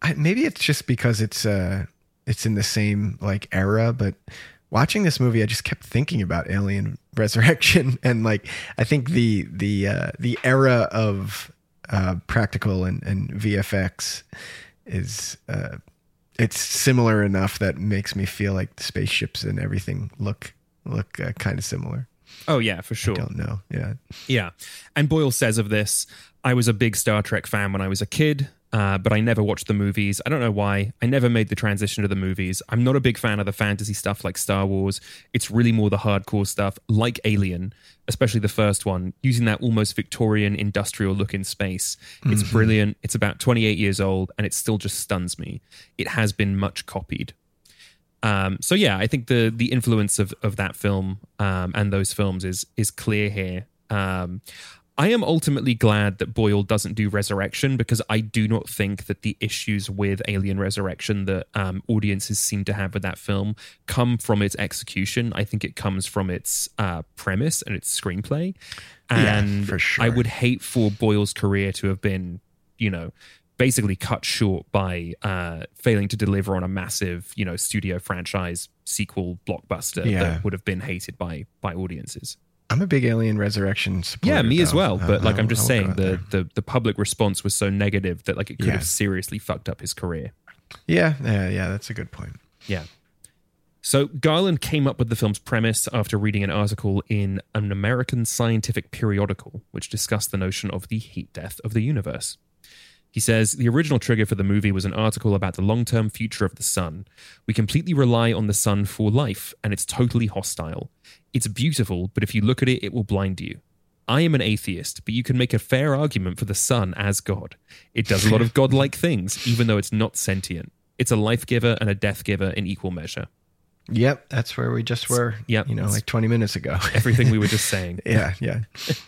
I maybe it's just because it's uh it's in the same like era, but watching this movie, I just kept thinking about Alien Resurrection and like I think the the uh, the era of uh, practical and, and VFX is uh, it's similar enough that makes me feel like the spaceships and everything look look uh, kind of similar. oh yeah, for sure. Don't know, yeah. Yeah. And Boyle says of this, I was a big Star Trek fan when I was a kid, uh, but I never watched the movies. I don't know why. I never made the transition to the movies. I'm not a big fan of the fantasy stuff like Star Wars. It's really more the hardcore stuff, like Alien, especially the first one, using that almost Victorian industrial look in space. It's brilliant. It's about 28 years old, and it still just stuns me. It has been much copied. Um, so yeah, I think the the influence of of that film um, and those films is is clear here. Um, I am ultimately glad that Boyle doesn't do Resurrection because I do not think that the issues with Alien Resurrection that um, audiences seem to have with that film come from its execution. I think it comes from its uh, premise and its screenplay. Yeah, And for sure. I would hate for Boyle's career to have been, you know, basically cut short by uh, failing to deliver on a massive, you know, studio franchise sequel blockbuster Yeah. that would have been hated by by audiences. I'm a big Alien Resurrection supporter. Yeah, me as though. well. Uh, But like I- I'm just saying, the, the the public response was so negative that like it could Yeah. have seriously fucked up his career. yeah, yeah, yeah. That's a good point. Yeah. So Garland came up with the film's premise after reading an article in an American scientific periodical which discussed the notion of the heat death of the universe. He says the original trigger for the movie was an article about the long term future of the sun. We completely rely on the sun for life, and it's totally hostile. It's beautiful, but if you look at it, it will blind you. I am an atheist, but you can make a fair argument for the sun as God. It does a lot of godlike things, even though it's not sentient. It's a life giver and a death giver in equal measure. Yep, that's where we just were. Yep. you know, like 20 minutes ago. Everything we were just saying. yeah, yeah.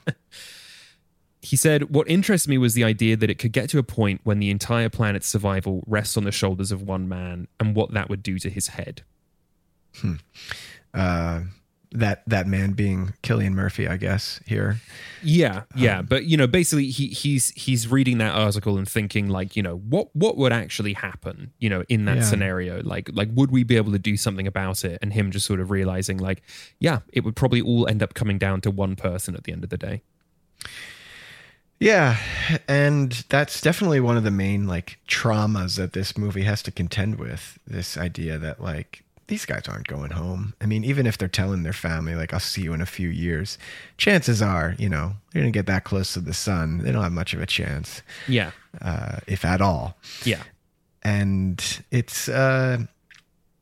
He said, What interests me was the idea that it could get to a point when the entire planet's survival rests on the shoulders of one man and what that would do to his head. Uh, that that man being Cillian Murphy, I guess. Here, Yeah, yeah, but you know, basically, he he's he's reading that article and thinking like, you know, what what would actually happen, you know, in that Yeah. scenario? Like, like would we be able to do something about it? And him just sort of realizing, like, yeah, it would probably all end up coming down to one person at the end of the day. Yeah, and that's definitely one of the main like traumas that this movie has to contend with. This idea that like these guys aren't going home. I mean, even if they're telling their family like I'll see you in a few years, chances are, you know, they're going to get that close to the sun. They don't have much of a chance, Yeah, uh, if at all. yeah, and it's uh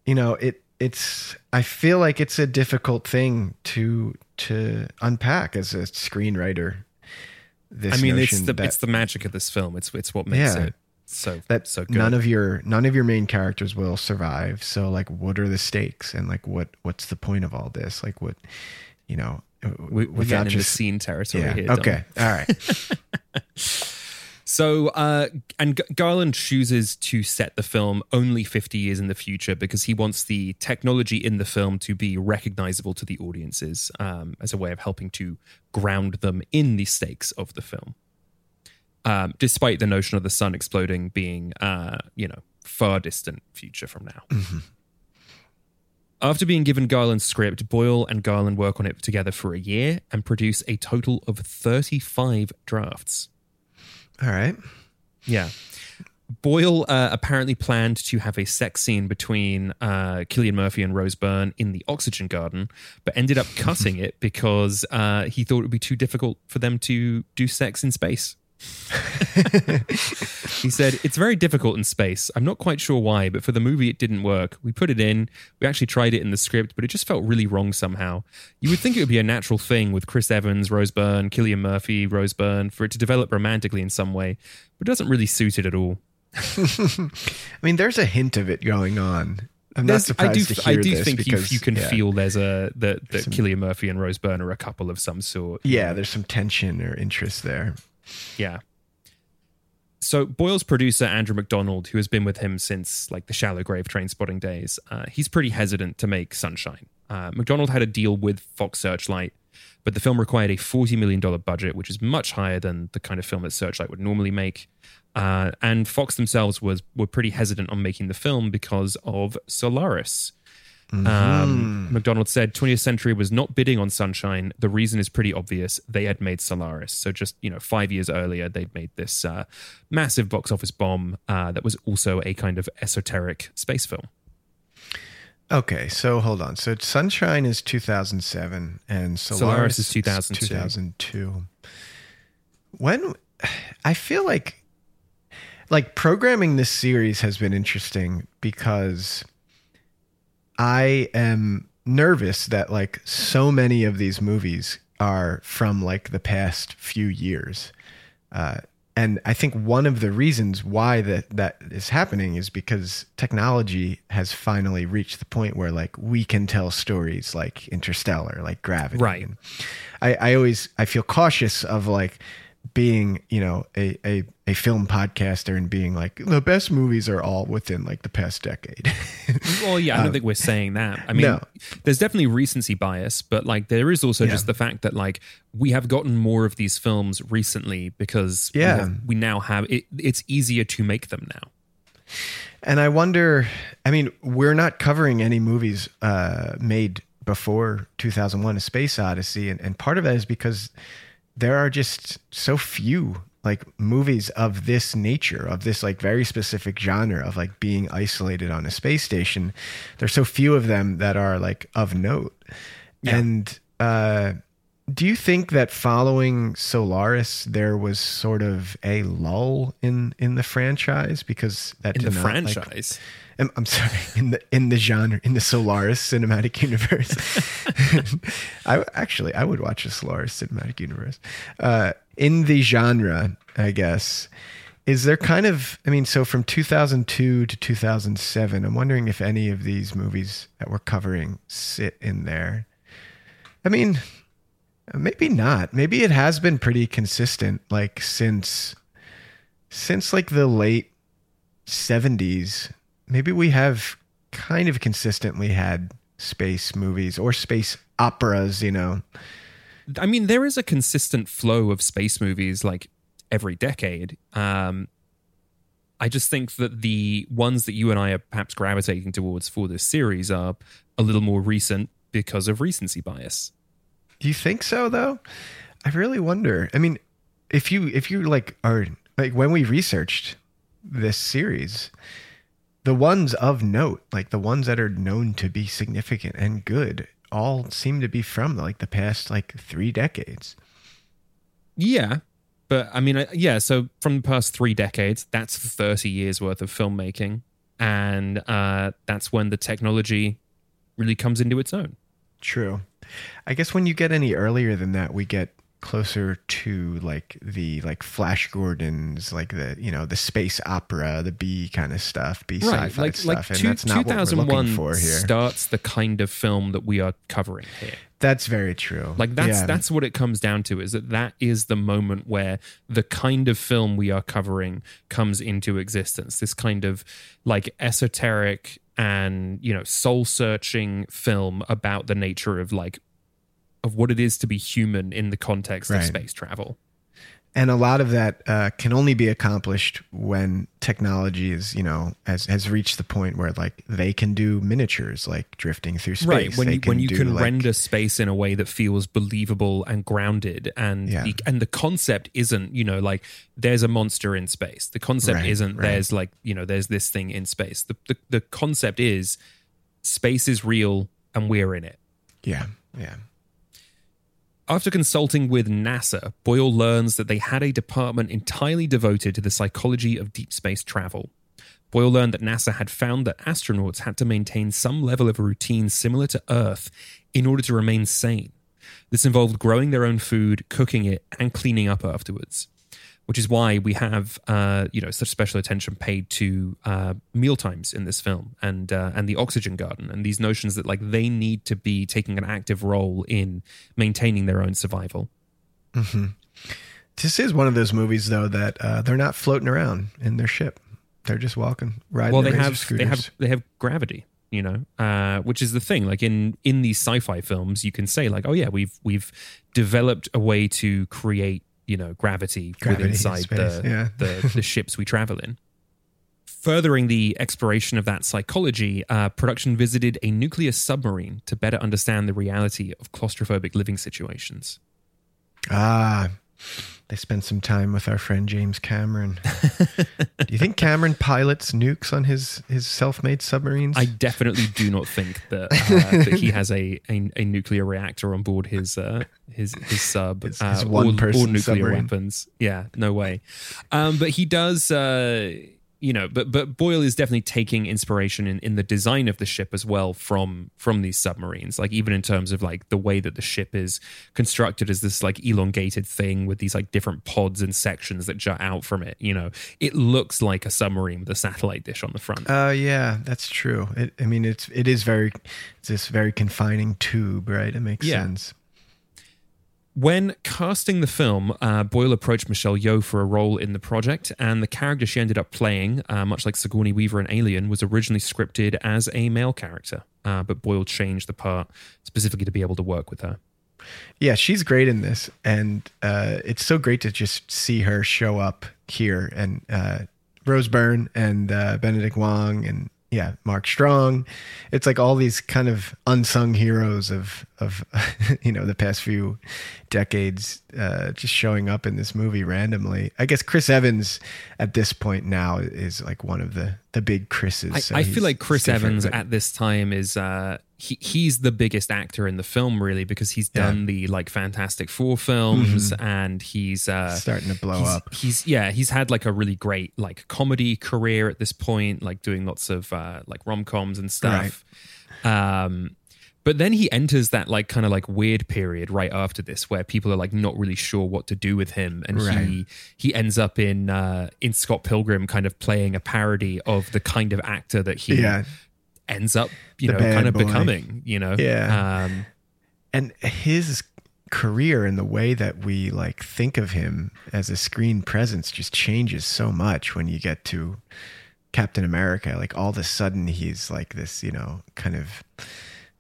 you know it it's i feel like it's a difficult thing to to unpack as a screenwriter this I mean, it's the that, it's the magic of this film. It's it's what makes Yeah. it so that so good. none of your none of your main characters will survive so like what are the stakes and like what what's the point of all this like what you know we, without just scene territory yeah here. Okay all right So, uh, and G- Garland chooses to set the film only 50 years in the future because he wants the technology in the film to be recognizable to the audiences um, as a way of helping to ground them in the stakes of the film. Um, despite the notion of the sun exploding being, uh, you know, far distant future from now. After being given Garland's script, Boyle and Garland work on it together for a year and produce a total of 35 drafts. All right Yeah. Boyle uh, apparently planned to have a sex scene between uh, Cillian Murphy and Rose Byrne in the oxygen garden, but ended up cutting it because uh, he thought it would be too difficult for them to do sex in space. he said, It's very difficult in space. I'm not quite sure why, but for the movie, it didn't work. We put it in, we actually tried it in the script, but it just felt really wrong somehow. You would think it would be a natural thing with Chris Evans, Rose Byrne, Cillian Murphy, Rose Byrne, for it to develop romantically in some way, but it doesn't really suit it at all. i mean there's a hint of it going on i'm not surprised I do, to I do this think you, because you can yeah. feel there's a that that Some- Cillian Murphy and Rose Byrne are a couple of some sort. yeah there's some tension or interest there Yeah. So Boyle's producer Andrew McDonald, who has been with him since like the Shallow Grave Trainspotting days, uh, he's pretty hesitant to make Sunshine. Uh, McDonald had a deal with Fox Searchlight, but the film required a forty million dollar budget, which is much higher than the kind of film that Searchlight would normally make. Uh, and Fox themselves was were pretty hesitant on making the film because of Solaris. Um, McDonald said 20th Century was not bidding on Sunshine. The reason is pretty obvious. They had made Solaris. So just, you know, five years earlier, they'd made this uh, massive box office bomb uh, that was also a kind of esoteric space film. Okay, so hold on. So Sunshine is 2007 and Solaris, Solaris is 2002. 2002. When I feel like like programming this series has been interesting because I am nervous that like so many of these movies are from like the past few years. Uh, and I think one of the reasons why that that is happening is because technology has finally reached the point where like we can tell stories like Interstellar, like Gravity. Right. And I, I always I feel cautious of like being you know a, a a film podcaster and being like the best movies are all within like the past decade. Well, yeah, I don't think we're saying that. I mean, no. there's definitely recency bias, but like there is also Yeah. just the fact that like we have gotten more of these films recently because we Yeah. have- we, now have it. It's easier to make them now. And I wonder, I mean, we're not covering any movies uh, made before 2001 A Space Odyssey. And, and part of that is because there are just so few like movies of this nature, of this like very specific genre of like being isolated on a space station. There's so few of them that are like of note. And uh, do you think that following Solaris, there was sort of a lull in in the franchise because that In the not, like- franchise, I'm, I'm sorry in the in the genre in the Solaris cinematic universe. I actually I would watch a Solaris cinematic universe. Uh, in the genre, I guess. Is there kind of I mean, so from 2002 to 2007, I'm wondering if any of these movies that we're covering sit in there. I mean, maybe not. Maybe it has been pretty consistent, like since since like the late 70s. Maybe we have kind of consistently had space movies or space operas, you know. I mean, there is a consistent flow of space movies like every decade. Um, I just think that the ones that you and I are perhaps gravitating towards for this series are a little more recent because of recency bias. Do you think so though? I really wonder. I mean, if you if you like are like when we researched this series, the ones of note, like the ones that are known to be significant and good, all seem to be from like the past like 3 decades. Yeah. But I mean, yeah, so from the past three decades, that's 30 years worth of filmmaking. And uh, that's when the technology really comes into its own. True. I guess when you get any earlier than that, we get closer to like the like Flash Gordons, like the you know the space opera, the B kind of stuff, B sci-fi like, stuff, like and two, that's not what we're 2001 looking for here. starts the kind of film that we are covering here. That's very true. Like that's Yeah. that's what it comes down to is that that is the moment where the kind of film we are covering comes into existence. This kind of like esoteric and you know soul searching film about the nature of like of what it is to be human in the context Right. of space travel. and a lot of that uh, can only be accomplished when technology is you know has has reached the point where like they can do miniatures like drifting through space. right when They you when you can like- render space in a way that feels believable and grounded and Yeah. the, and the concept isn't you know like there's a monster in space the concept Right, isn't right. there's like you know there's this thing in space the, the the concept is space is real and we're in it yeah yeah after consulting with NASA, Boyle learns that they had a department entirely devoted to the psychology of deep space travel. Boyle learned that NASA had found that astronauts had to maintain some level of a routine similar to Earth in order to remain sane. This involved growing their own food, cooking it, and cleaning up afterwards. Which is why we have, uh, you know, such special attention paid to uh, meal times in this film, and uh, and the oxygen garden, and these notions that like they need to be taking an active role in maintaining their own survival. hmm This is one of those movies though that uh, they're not floating around in their ship. They're just walking, riding. well, they have they have they have gravity, you know, uh, which is the thing. Like in in these sci-fi films, you can say like, oh yeah, we've we've developed a way to create you know gravity, Gravity within inside space, the, yeah. the the ships we travel in. Furthering the exploration of that psychology, uh, production visited a nuclear submarine to better understand the reality of claustrophobic living situations. Ah, they spent some time with our friend James Cameron. Do you think Cameron pilots nukes on his his self-made submarines? I definitely do not think that uh, that he has a, a a nuclear reactor on board his uh, his his sub His- uh, his or- one-person or, nuclear submarine. weapons. Yeah, no way. Um, but he does. Uh, you know, but but Boyle is definitely taking inspiration in, in the design of the ship as well from from these submarines. Like even in terms of like the way that the ship is constructed as this like elongated thing with these like different pods and sections that jut out from it. You know, it looks like a submarine with a satellite dish on the front. Uh, yeah, that's true. It, I mean, it's it is very it's this very confining tube, right? It makes Yeah. sense. When casting the film, uh, Boyle approached Michelle Yeoh for a role in the project, and the character she ended up playing, uh, much like Sigourney Weaver in Alien, was originally scripted as a male character. Uh, but Boyle changed the part specifically to be able to work with her. Yeah, she's great in this, and uh, it's so great to just see her show up here. And uh, Rose Byrne and uh, Benedict Wong and yeah, Mark Strong. It's like all these kind of unsung heroes of of you know the past few decades uh, just showing up in this movie randomly. I guess Chris Evans at this point now is like one of the the big Chris's. I, so I feel like Chris Evans but- at this time is uh, he he's the biggest actor in the film really because he's Yeah. done the like Fantastic Four films and he's uh, starting to blow he's, up. He's yeah, he's had like a really great like comedy career at this point, like doing lots of uh, like rom coms and stuff. Um, but then he enters that like kind of like weird period right after this where people are like not really sure what to do with him and he Right. he ends up in uh in Scott Pilgrim kind of playing a parody of the kind of actor that he Yeah. ends up you The know kind of boy. becoming you know Yeah. um and his career and the way that we like think of him as a screen presence just changes so much when you get to Captain America. Like all of a sudden he's like this, you know, kind of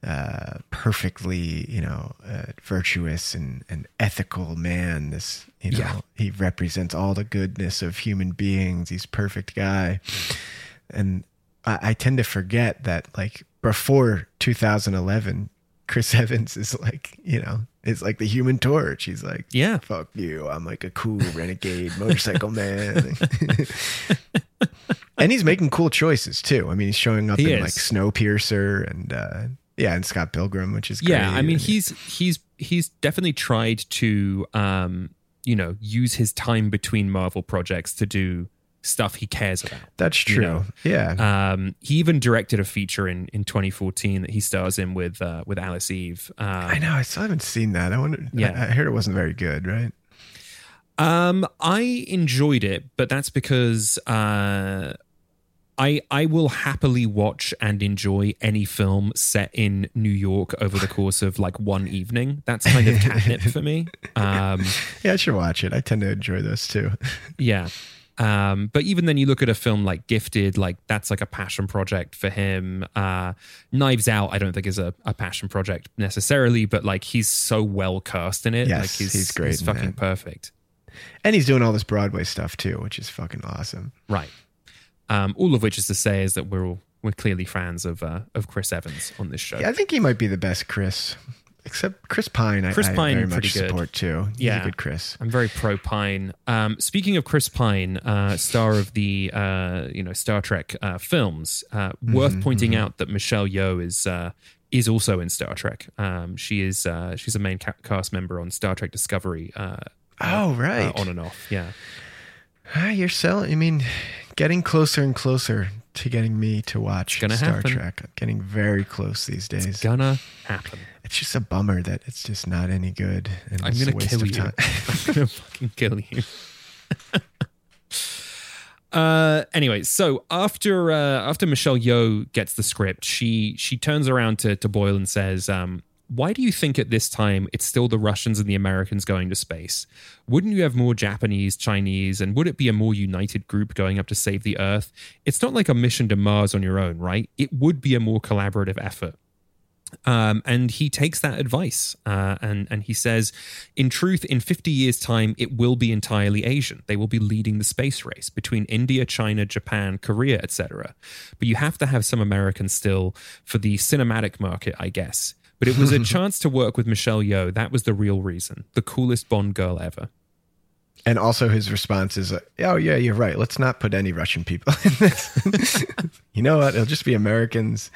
uh, perfectly, you know, uh, virtuous and, and ethical man. This, you know, Yeah. he represents all the goodness of human beings. He's a perfect guy. And I, I tend to forget that, like, before 2011, Chris Evans is like, you know, is like the human torch. He's like, Yeah. fuck you. I'm like a cool renegade motorcycle man. and he's making cool choices too. I mean, he's showing up He in is. like Snowpiercer and, uh, yeah, and Scott Pilgrim, which is yeah great. i mean he's he's he's definitely tried to um you know use his time between marvel projects to do stuff he cares about that's you true. know. Yeah. um he even directed a feature in in 2014 that he stars in with uh with alice eve um, I know. I still haven't seen that. I wonder. Yeah. I, I heard it wasn't very good, right? Um, I enjoyed it, but that's because uh, I I will happily watch and enjoy any film set in New York over the course of like one evening. That's kind of catnip for me. Um, Yeah, I should watch it. I tend to enjoy those too. yeah. Um, but even then, you look at a film like Gifted, like that's like a passion project for him. Uh, Knives Out, I don't think is a, a passion project necessarily, but like he's so well cast in it. Yes, like he's, he's great He's fucking perfect. And he's doing all this Broadway stuff too, which is fucking awesome. Right. Um, all of which is to say is that we're all, we're clearly fans of uh, of Chris Evans on this show. Yeah, I think he might be the best Chris. Except Chris Pine, Chris I Pine, very pretty much good. support too. He's Yeah. a good Chris. I'm very pro Pine. Um, speaking of Chris Pine, uh, star of the uh, you know Star Trek uh, films, uh, worth Mm-hmm, pointing out that Michelle Yeoh is uh, is also in Star Trek. Um, she is uh, she's a main ca- cast member on Star Trek Discovery. Uh, Oh right. on and off. Yeah. Ah, you're selling. I mean, getting closer and closer to getting me to watch Star happen. Trek. I'm getting very close these days. It's gonna happen. It's just a bummer that it's just not any good. And I'm gonna kill you. I'm gonna fucking kill you. uh anyway so after uh after michelle yeoh gets the script she she turns around to to boyle and says um why do you think at this time it's still the russians and the americans going to space wouldn't you have more japanese chinese and would it be a more united group going up to save the earth it's not like a mission to mars on your own right it would be a more collaborative effort um, and he takes that advice uh, and and he says, in truth, in 50 years' time, it will be entirely Asian. They will be leading the space race between India, China, Japan, Korea, etc. But you have to have some Americans still for the cinematic market, I guess. But it was a chance to work with Michelle Yeoh. That was the real reason. The coolest Bond girl ever. And also his response is, uh, "Oh yeah, you're right. Let's not put any Russian people in this. you know what? It'll just be Americans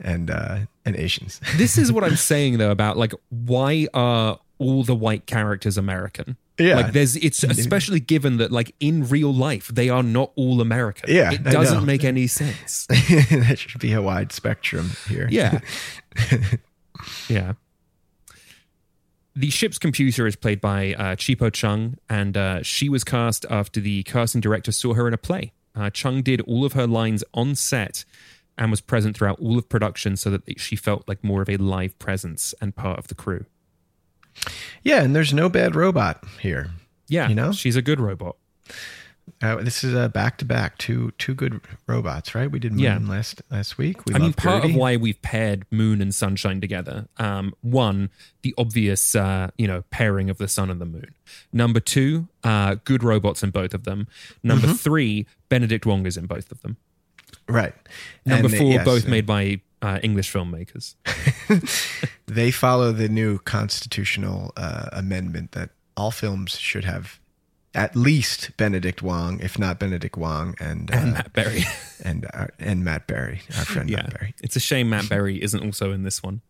and uh, and Asians." This is what I'm saying though about like why are all the white characters American? Yeah. Like there's it's especially given that like in real life they are not all American. Yeah, It doesn't make any sense. that should be a wide spectrum here. Yeah. Yeah. The ship's computer is played by uh, Chipo Chung, and uh, she was cast after the casting director saw her in a play. Uh, Chung did all of her lines on set and was present throughout all of production so that she felt like more of a live presence and part of the crew. Yeah, and there's no bad robot here. Yeah, You know? she's a good robot. Uh, this is a back to back two two good robots, right? We did Moon Yeah. last last week. We I mean, part GERTY. of why we've paired Moon and Sunshine together. Um, one, the obvious, uh, you know, pairing of the Sun and the Moon. Number two, uh, good robots in both of them. Number Mm-hmm. three, Benedict Wong is in both of them. right. Number And they- four, yes, both made by uh, English filmmakers. They follow the new constitutional uh, amendment that all films should have at least Benedict Wong, if not Benedict Wong, and uh, And Matt Berry. and uh, and Matt Berry, our friend yeah, Matt Berry. it's a shame Matt Berry isn't also in this one.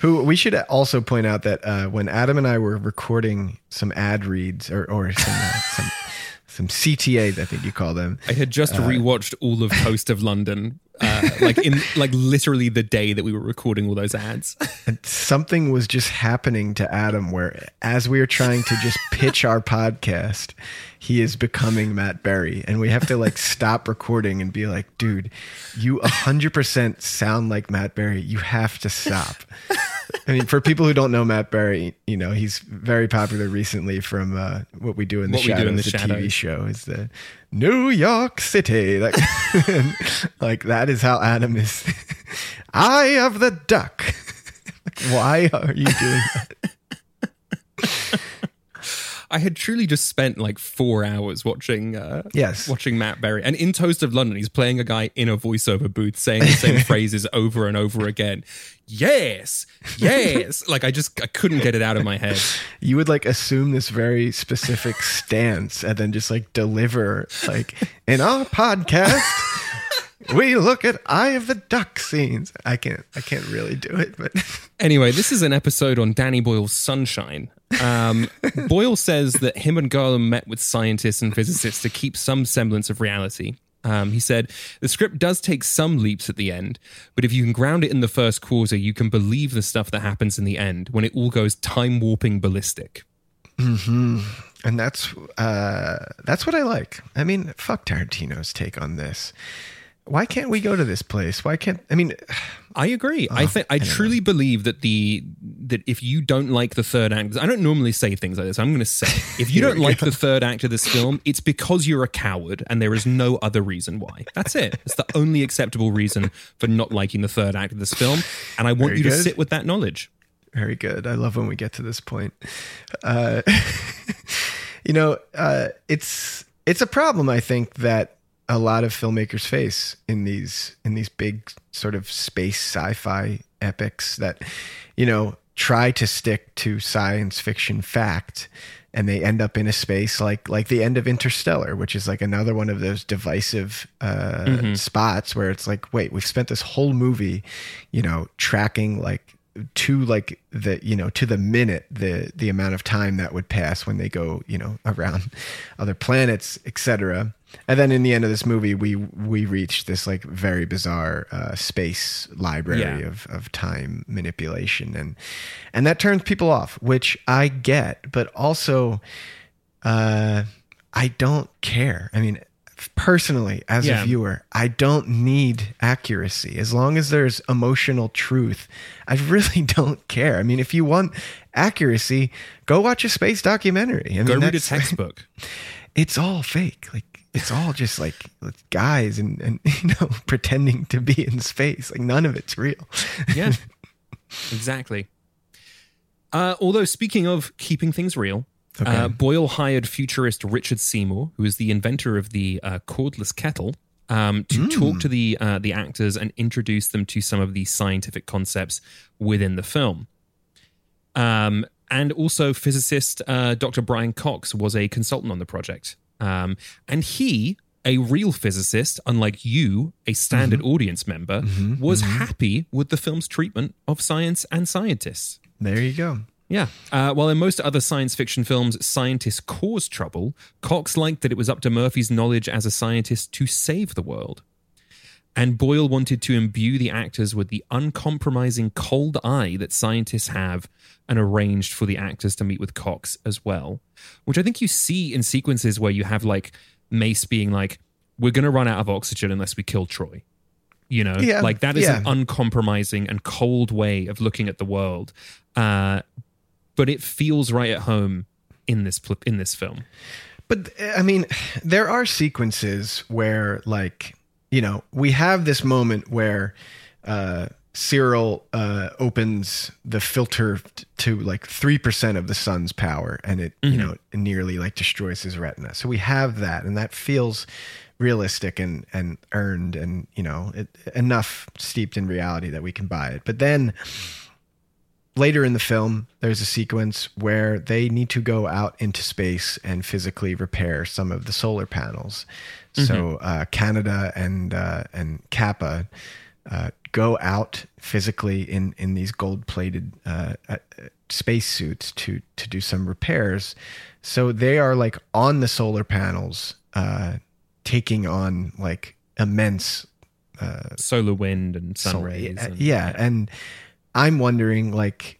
Who we should also point out that uh, when Adam and I were recording some ad reads or or some uh, some some CTAs, I think you call them. I had just rewatched all of Toast of London, uh, like in like literally the day that we were recording all those ads. And something was just happening to Adam where as we were trying to just pitch our podcast, he is becoming Matt Berry. And we have to like stop recording and be like, dude, you 100% sound like Matt Berry. You have to stop. I mean, for people who don't know Matt Berry, you know, he's very popular recently from uh, what we do in the What We Do in the the TV show is the New York City. Like, like that is how Adam is. Eye of the duck. Why are you doing that? I had truly just spent like four hours watching uh Yes. watching Matt Berry. And in Toast of London, he's playing a guy in a voiceover booth saying the same phrases over and over again. Yes, yes. Like I just I couldn't get it out of my head. You would like assume this very specific stance and then just like deliver like in our podcast. We look at Eye of the Duck scenes. I can't. I can't really do it, but Anyway, this is an episode on Danny Boyle's Sunshine. Um, Boyle says that him and Garland met with scientists and physicists to keep some semblance of reality. Um, he said, The script does take some leaps at the end, but if you can ground it in the first quarter, you can believe the stuff that happens in the end when it all goes time warping ballistic. Mm-hmm. and that's uh, that's what I like. I mean, fuck Tarantino's take on this. Why can't we go to this place? Why can't I mean? I agree. I think I, don't truly believe that the that if you don't like the third act, I don't normally say things like this. I'm going to say if you don't like the third act of this film, it's because you're a coward, and there is no other reason why. That's it. It's the only acceptable reason for not liking the third act of this film, and I want Very you to sit with that knowledge. Very good. I love when we get to this point. Uh, you know, uh, it's it's a problem. I think that a lot of filmmakers face in these in these big sort of space sci-fi epics that you know try to stick to science fiction fact and they end up in a space like like the end of interstellar which is like another one of those divisive uh spots where it's like wait we've spent this whole movie you know tracking like to like the you know to the minute the the amount of time that would pass when they go you know around other planets etc and then in the end of this movie we we reach this like very bizarre uh, space library Yeah. of of time manipulation and and that turns people off which i get but also uh i don't care i mean personally as Yeah. a viewer i don't need accuracy as long as there's emotional truth i really don't care i mean if you want accuracy go watch a space documentary i mean Go read a textbook. it's all fake like it's all just like guys and, and you know pretending to be in space like none of it's real Yeah, exactly. Uh, although, speaking of keeping things real, uh, Boyle hired futurist Richard Seymour, who is the inventor of the uh, cordless kettle, um, to talk to the uh, the actors and introduce them to some of the scientific concepts within the film. Um, and also, physicist uh, Dr. Brian Cox was a consultant on the project. Um, and he, a real physicist, unlike you, a standard audience member, was happy with the film's treatment of science and scientists. there you go Yeah. Uh, while in most other science fiction films, scientists cause trouble, Cox liked that it was up to Murphy's knowledge as a scientist to save the world. And Boyle wanted to imbue the actors with the uncompromising cold eye that scientists have and arranged for the actors to meet with Cox as well. Which I think you see in sequences where you have like Mace being like, we're going to run out of oxygen unless we kill Troy. You know, Yeah, like that is an uncompromising and cold way of looking at the world. Uh, but it feels right at home in this in this film. But I mean, there are sequences where, like, you know, we have this moment where uh, Searle uh, opens the filter to like three percent of the sun's power, and it, you know, nearly like destroys his retina. So we have that, and that feels realistic and and earned, and you know, it, enough steeped in reality that we can buy it. But then later in the film, there's a sequence where they need to go out into space and physically repair some of the solar panels. So uh, Kaneda and uh, and Capa uh, go out physically in in these gold plated uh, uh, space suits to to do some repairs. So they are like on the solar panels, uh, taking on like immense Solar wind and sun so, rays. yeah, and- yeah, and I'm wondering, like,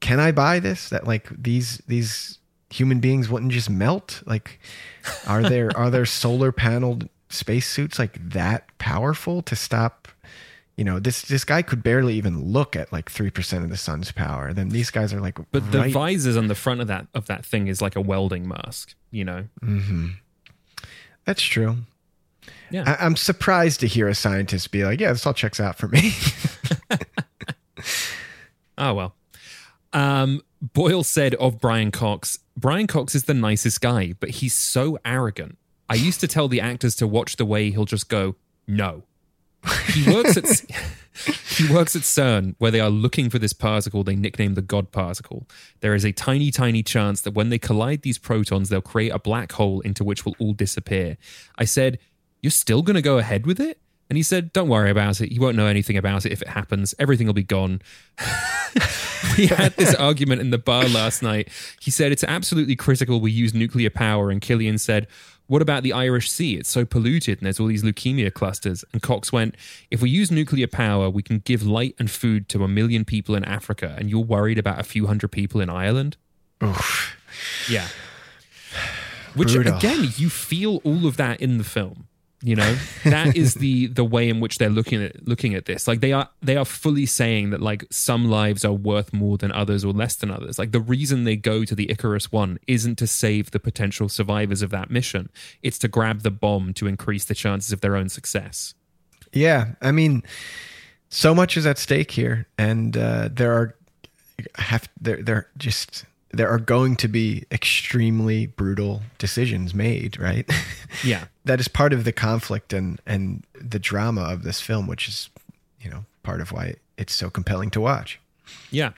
can I buy this? That like these these human beings wouldn't just melt? Like, are there are there solar paneled spacesuits like that powerful to stop? You know, this this guy could barely even look at like three percent of the sun's power. Then these guys are like, But the visors on the front of that of that thing is like a welding mask, you know. that's true. Yeah. I, I'm surprised to hear a scientist be like, "Yeah, this all checks out for me." Oh well. Um, Boyle said of Brian Cox, Brian Cox is the nicest guy, but he's so arrogant. I used to tell the actors to watch the way he'll just go, no. He works at he works at CERN, where they are looking for this particle they nicknamed the God particle. There is a tiny, tiny chance that when they collide these protons, they'll create a black hole into which we'll all disappear. I said, "You're still going to go ahead with it?" And he said, "Don't worry about it. You won't know anything about it if it happens. Everything will be gone." we had this argument in the bar last night. He said it's absolutely critical we use nuclear power, and Cillian said, "What about the Irish Sea? It's so polluted, and there's all these leukemia clusters." And Cox went, "If we use nuclear power, we can give light and food to a million people in Africa, and you're worried about a few hundred people in Ireland." Oof. Yeah. Which Brutal. again, you feel all of that in the film. You know, that is the the way in which they're looking at looking at this. Like they are they are fully saying that like some lives are worth more than others or less than others. Like the reason they go to the Icarus one isn't to save the potential survivors of that mission. It's to grab the bomb to increase the chances of their own success. Yeah, I mean, so much is at stake here, and uh, there are have there there just there are going to be extremely brutal decisions made, right? Yeah. that is part of the conflict and and the drama of this film, which is you know part of why it's so compelling to watch. Yeah.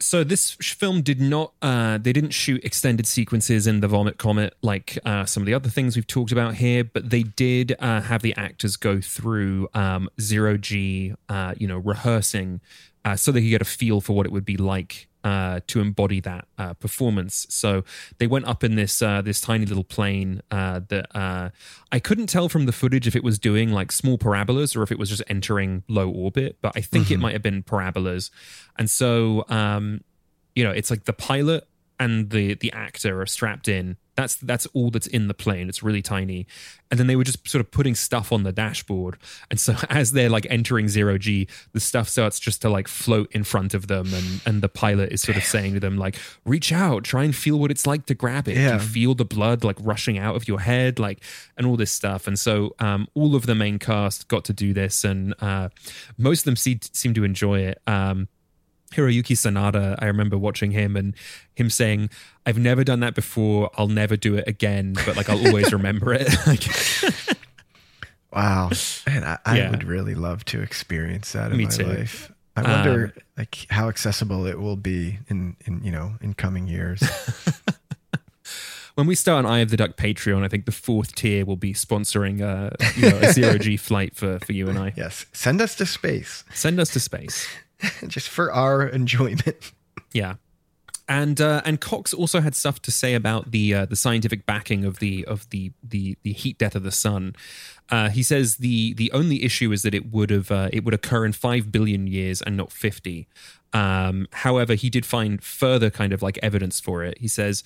So this film did not. Uh, they didn't shoot extended sequences in the Vomit Comet like uh, some of the other things we've talked about here, but they did uh, have the actors go through um, zero G, uh, you know, rehearsing, uh, so they could get a feel for what it would be like uh, to embody that uh, performance. So they went up in this uh, this tiny little plane uh, that uh, I couldn't tell from the footage if it was doing like small parabolas or if it was just entering low orbit, but I think it might have been parabolas. And so, um, you know, it's like the pilot and the the actor are strapped in. That's that's all that's in the plane. It's really tiny, and then they were just sort of putting stuff on the dashboard. And so as they're like entering zero g, the stuff starts just to like float in front of them, and and the pilot is sort of saying to them like, "Reach out, try and feel what it's like to grab it. Do Yeah. you feel the blood like rushing out of your head, like, and all this stuff." And so um, all of the main cast got to do this, and uh, most of them se- seem to enjoy it. Um, Hiroyuki Sanada, I remember watching him and him saying, I've never done that before. I'll never do it again, but like I'll always remember it. Wow, and I, I Yeah. would really love to experience that in Me my too. life. I wonder Um, like how accessible it will be in in you know in coming years. when we start an Eye of the Duck Patreon, I think the fourth tier will be sponsoring uh, you know, a zero G flight for, for you and I. yes, send us to space Send us to space. just for our enjoyment. Yeah. And uh, and Cox also had stuff to say about the uh, the scientific backing of the of the the the heat death of the sun. Uh, he says the the only issue is that it would have uh, it would occur in five billion years and not fifty. Um, however, he did find further kind of like evidence for it. He says.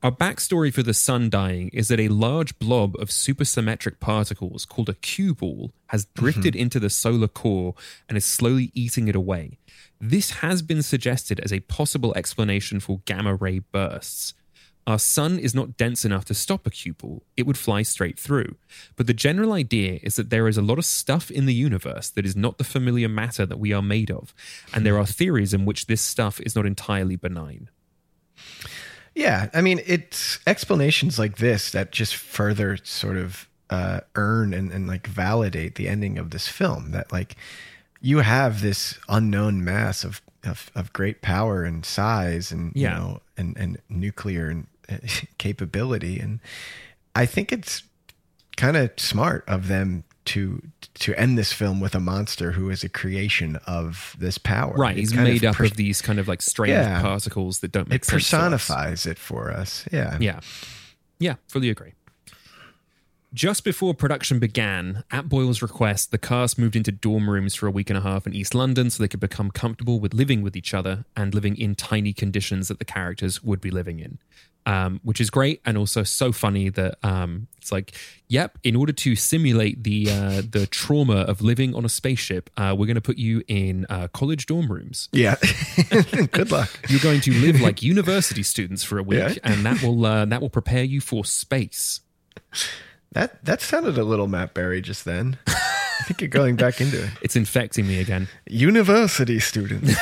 Our backstory for the sun dying is that a large blob of supersymmetric particles called a Q-ball has mm-hmm. drifted into the solar core and is slowly eating it away. This has been suggested as a possible explanation for gamma ray bursts. Our sun is not dense enough to stop a Q-ball, it would fly straight through. But the general idea is that there is a lot of stuff in the universe that is not the familiar matter that we are made of, and there are theories in which this stuff is not entirely benign. Yeah, I mean, it's explanations like this that just further sort of uh, earn and, and like validate the ending of this film. That like you have this unknown mass of of, of great power and size, and you Yeah. know, and and nuclear and uh, capability, and I think it's kind of smart of them to to end this film with a monster who is a creation of this power. Right, It he's made of up pers- of these kind of like strange Yeah. particles that don't make it sense. us. personifies it for us. Yeah. Yeah. Yeah, fully agree. Just before production began, at Boyle's request, the cast moved into dorm rooms for a week and a half in East London so they could become comfortable with living with each other and living in tiny conditions that the characters would be living in. Um, which is great and also so funny that um, it's like, yep, in order to simulate the uh, the trauma of living on a spaceship, uh, we're going to put you in uh, college dorm rooms. Yeah. Good luck. You're going to live like university students for a week, Yeah. and that will uh, that will prepare you for space. That that sounded a little Matt Berry just then. I think you're going back into it. It's infecting me again. University student.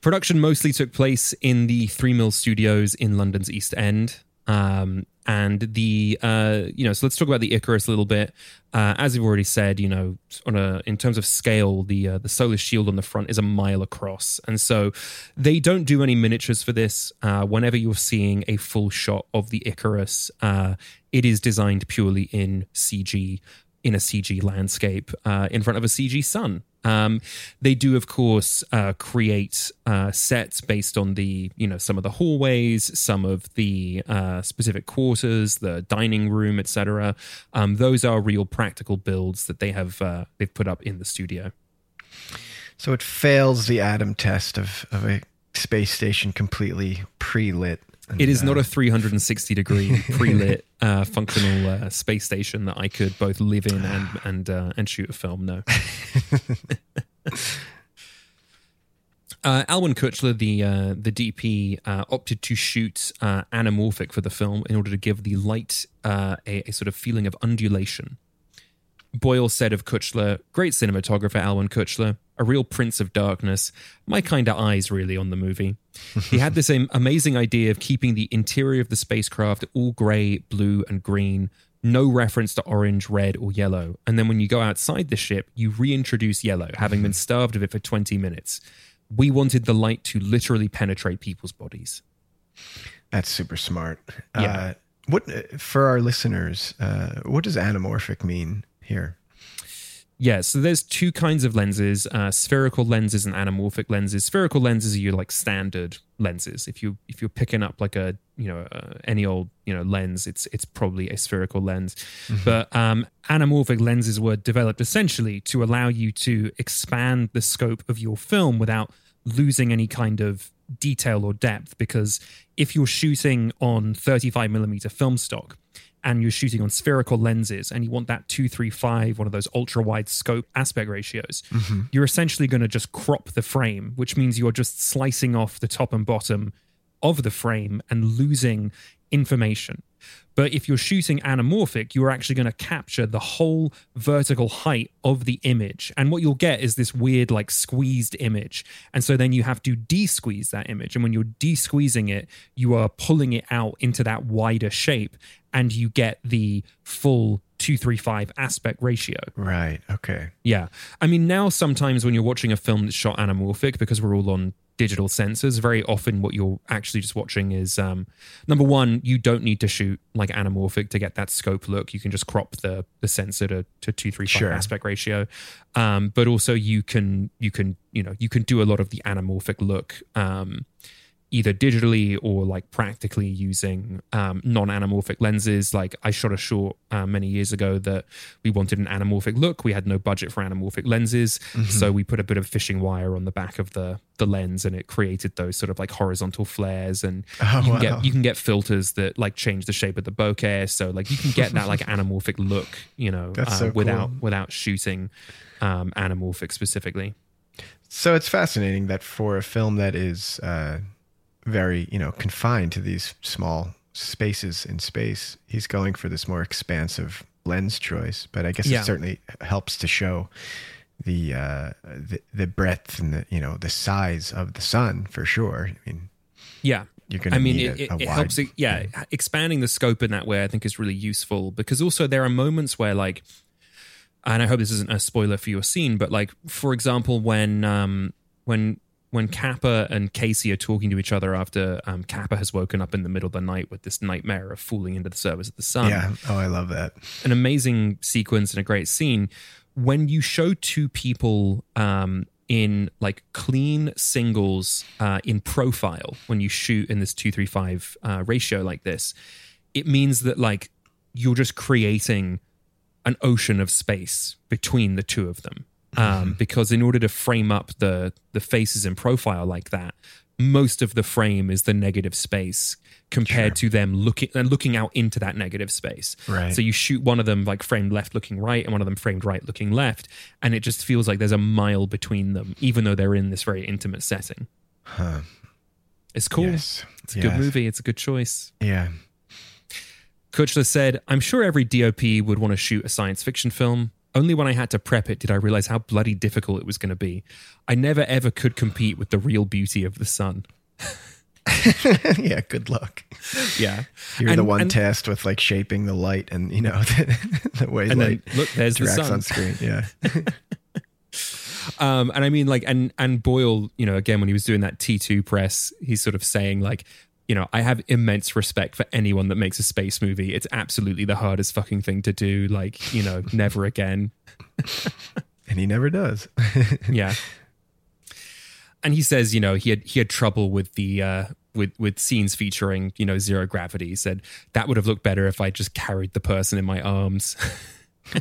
Production mostly took place in the Three Mill Studios in London's East End. Um, and the uh, you know, so let's talk about the Icarus a little bit. Uh, as we've already said, you know, on a in terms of scale, the uh, the solar shield on the front is a mile across, and so they don't do any miniatures for this. Uh, whenever you're seeing a full shot of the Icarus, uh, it is designed purely in CG in a CG landscape uh, in front of a CG sun. Um, they do, of course, uh, create uh, sets based on the, you know, some of the hallways, some of the uh, specific quarters, the dining room, etc. Um, those are real practical builds that they have uh, they've put up in the studio. so it fails the atom test of, of a space station completely pre-lit. And, It is not uh, a 360 degree pre-lit uh, functional uh, space station that I could both live in and and uh, and shoot a film. No. Uh, Alwin Kuchler, the uh, the DP, uh, opted to shoot uh, anamorphic for the film in order to give the light uh, a, a sort of feeling of undulation. Boyle said of Kuchler, great cinematographer Alwin Kuchler, a real prince of darkness, my kind of eyes really on the movie. He had this amazing idea of keeping the interior of the spacecraft all grey, blue, and green, no reference to orange, red, or yellow. And then when you go outside the ship, you reintroduce yellow, having been starved of it for 20 minutes. We wanted the light to literally penetrate people's bodies. That's super smart. Yeah. Uh, what for our listeners? Uh, what does anamorphic mean here? Yeah, so there's two kinds of lenses: uh, spherical lenses and anamorphic lenses. Spherical lenses are your like standard lenses. If you if you're picking up like a you know uh, any old you know lens, it's it's probably a spherical lens. But um, anamorphic lenses were developed essentially to allow you to expand the scope of your film without losing any kind of detail or depth. Because if you're shooting on 35 millimeter film stock, and you're shooting on spherical lenses and you want that 235 one of those ultra wide scope aspect ratios mm-hmm. you're essentially going to just crop the frame which means you're just slicing off the top and bottom of the frame and losing information but if you're shooting anamorphic you're actually going to capture the whole vertical height of the image and what you'll get is this weird like squeezed image and so then you have to de-squeeze that image and when you're de-squeezing it you are pulling it out into that wider shape and you get the full 235 aspect ratio Right. Okay. yeah. I mean, now sometimes when you're watching a film that's shot anamorphic, because we're all on digital sensors. Very often, what you're actually just watching is um, number one, you don't need to shoot like anamorphic to get that scope look. You can just crop the the sensor to to two three five Sure. aspect ratio. Um, but also, you can you can you know you can do a lot of the anamorphic look. Um, either digitally or like practically using um, non-anamorphic lenses. Like I shot a short uh, many years ago that we wanted an anamorphic look. We had no budget for anamorphic lenses, so we put a bit of fishing wire on the back of the the lens, and it created those sort of like horizontal flares. And Oh, you can wow. get you can get filters that like change the shape of the bokeh, so like you can get that like anamorphic look, you know, uh, so without cool. without shooting um, anamorphic specifically. So it's fascinating that for a film that is uh, very, you know, confined to these small spaces in space, he's going for this more expansive lens choice. But I guess Yeah. it certainly helps to show the, uh, the the breadth and the you know the size of the sun for sure. I mean, Yeah. You're gonna I mean, it, a- a it helps. it- Yeah, expanding the scope in that way, I think, is really useful because also there are moments where, like, and I hope this isn't a spoiler for your scene, but like, for example, when um when when Capa and Casey are talking to each other after um, Capa has woken up in the middle of the night with this nightmare of falling into the service of the sun yeah. Oh, I love that. an amazing sequence and a great scene when you show two people um, in like clean singles uh, in profile when you shoot in this 235 uh, ratio like this it means that like you're just creating an ocean of space between the two of them um, because in order to frame up the the faces in profile like that most of the frame is the negative space compared to them looking and looking out into that negative space Right. so you shoot one of them like framed left looking right and one of them framed right looking left and it just feels like there's a mile between them even though they're in this very intimate setting Huh. it's cool Yes. it's a good movie it's a good choice Yeah. Kuchler said, I'm sure every DOP would want to shoot a science fiction film. Only when I had to prep it did I realize how bloody difficult it was going to be. I never ever could compete with the real beauty of the sun. yeah. Good luck. Yeah. You're And- the one and- tasked with like shaping the light and you know the, the way And then, light look, there's the sun. on screen. Yeah. Um, and I mean, like, and and Boyle, you know, again when he was doing that T two press, he's sort of saying like, you know, I have immense respect for anyone that makes a space movie. It's absolutely the hardest fucking thing to do. Like, you know, never again. and he never does. yeah. And he says, you know, he had he had trouble with the uh with with scenes featuring, you know, zero gravity. He said that would have looked better if I just carried the person in my arms.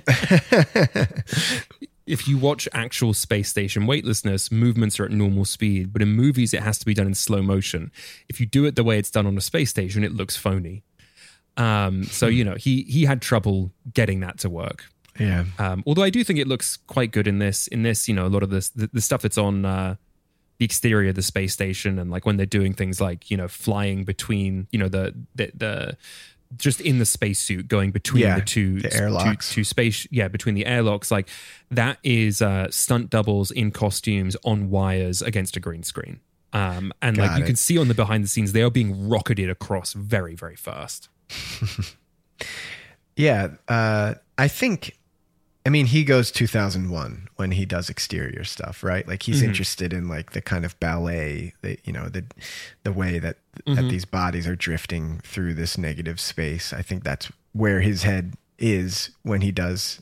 if you watch actual space station weightlessness, movements are at normal speed, but in movies it has to be done in slow motion. If you do it the way it's done on a space station, it looks phony. Um, so you know, he he had trouble getting that to work. yeah. Um, although I do think it looks quite good in this. In this, you know, a lot of this, the, the stuff that's on uh, the exterior of the space station, and like when they're doing things like you know flying between, you know, the the, the just in the spacesuit going between Yeah, the two the airlocks. two, space, yeah, between the airlocks, like that is uh, stunt doubles in costumes on wires against a green screen. Um, and like Got you it. can see on the behind the scenes, they are being rocketed across very, very fast. Yeah, uh, I think. I mean, he goes 2001 when he does exterior stuff, right? Like he's mm-hmm. interested in like the kind of ballet, the, you know, the the way that that mm-hmm. these bodies are drifting through this negative space. I think that's where his head is when he does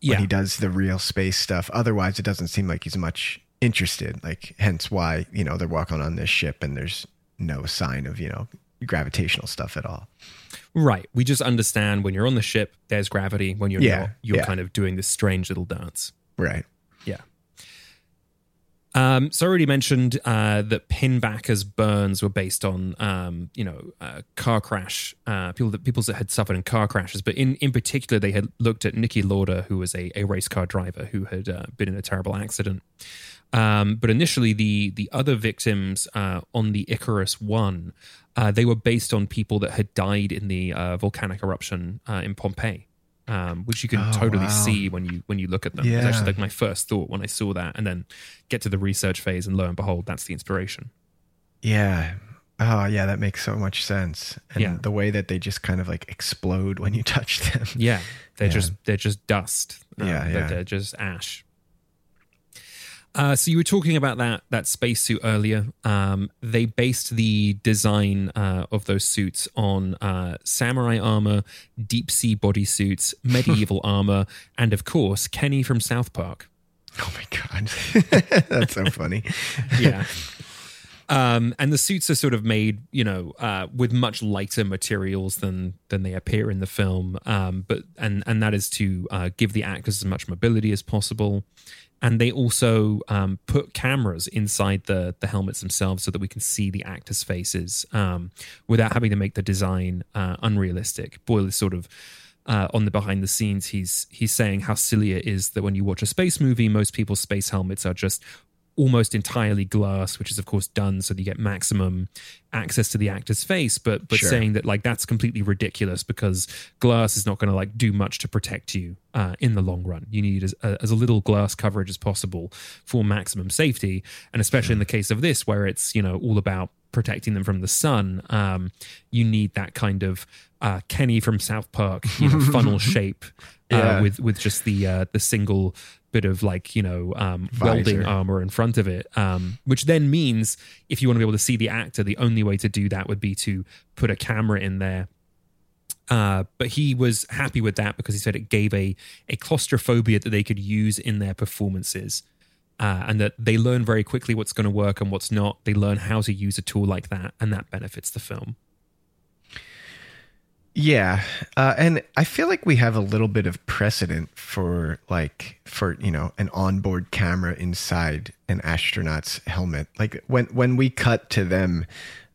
Yeah. when he does the real space stuff. Otherwise, it doesn't seem like he's much interested. Like, hence why you know they're walking on this ship and there's no sign of you know gravitational stuff at all. Right. We just understand when you're on the ship, there's gravity. When you're Yeah, not, you're yeah. kind of doing this strange little dance. Right. Yeah. Um, so I already mentioned uh, that Pinbacker's burns were based on, um, you know, uh, car crash uh, people that people that had suffered in car crashes, but in in particular they had looked at Niki Lauda, who was a, a race car driver who had uh, been in a terrible accident. Um, but initially, the the other victims uh, on the Icarus One, uh, they were based on people that had died in the uh, volcanic eruption uh, in Pompeii, um, which you can Oh, totally wow. see when you when you look at them. It's actually like my first thought when I saw that, and then get to the research phase, and lo and behold, that's the inspiration. Yeah. Oh, yeah, that makes so much sense. And Yeah. the way that they just kind of like explode when you touch them. Yeah, they're Yeah. just they're just dust. Um, Yeah, they're, yeah. they're just ash. Uh, so you were talking about that that spacesuit earlier. Um, they based the design uh, of those suits on uh, samurai armor, deep sea bodysuits, medieval armor, and of course Kenny from South Park. Oh my god, that's so funny. Yeah. Um, and the suits are sort of made, you know, uh, with much lighter materials than than they appear in the film. Um, but and and that is to uh, give the actors as much mobility as possible. And they also um, put cameras inside the the helmets themselves so that we can see the actors' faces um, without having to make the design uh, unrealistic. Boyle is sort of uh, on the behind the scenes. He's he's saying how silly it is that when you watch a space movie, most people's space helmets are just almost entirely glass, which is of course done so that you get maximum access to the actor's face, but but Sure. saying that like that's completely ridiculous because glass is not going to like do much to protect you uh, in the long run. You need as, as a little glass coverage as possible for maximum safety, and especially in the case of this where it's you know all about protecting them from the sun, um, you need that kind of uh, Kenny from South Park, you know, funnel shape uh, Yeah. with with just the uh, the single bit of like you know um, welding armor in front of it, um, which then means if you want to be able to see the actor, the only way to do that would be to put a camera in there. Uh, but he was happy with that because he said it gave a a claustrophobia that they could use in their performances. Uh, and that they learn very quickly what's going to work and what's not. They learn how to use a tool like that, and that benefits the film. Yeah, uh, and I feel like we have a little bit of precedent for like for you know an onboard camera inside an astronaut's helmet. Like when when we cut to them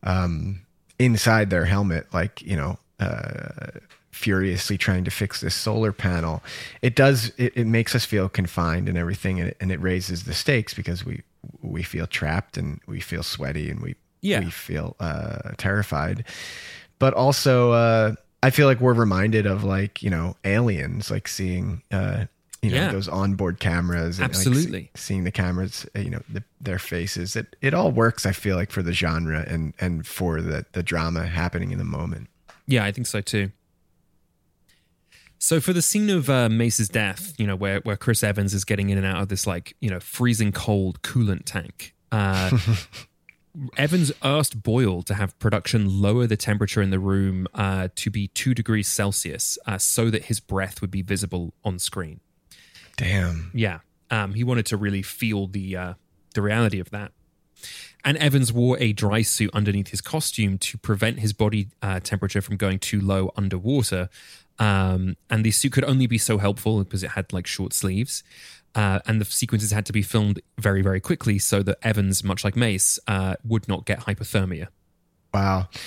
um, inside their helmet, like you know, uh, furiously trying to fix this solar panel, it does it, it makes us feel confined and everything, and it, and it raises the stakes because we we feel trapped and we feel sweaty and we Yeah. we feel uh, terrified but also uh, I feel like we're reminded of like you know aliens, like seeing uh, you know Yeah. those onboard cameras, and like, see- Absolutely. seeing the cameras, uh, you know the, their faces. It it all works. I feel like for the genre and and for the the drama happening in the moment. Yeah, I think so too. So for the scene of uh, Mace's death, you know, where where Chris Evans is getting in and out of this like you know freezing cold coolant tank, uh, Evans asked Boyle to have production lower the temperature in the room uh, to be two degrees Celsius, uh, so that his breath would be visible on screen. Damn. Yeah, um, he wanted to really feel the uh, the reality of that. And Evans wore a dry suit underneath his costume to prevent his body uh, temperature from going too low underwater. Um, and the suit could only be so helpful because it had like short sleeves. Uh, and the sequences had to be filmed very, very quickly so that Evans, much like Mace, uh, would not get hypothermia. Wow.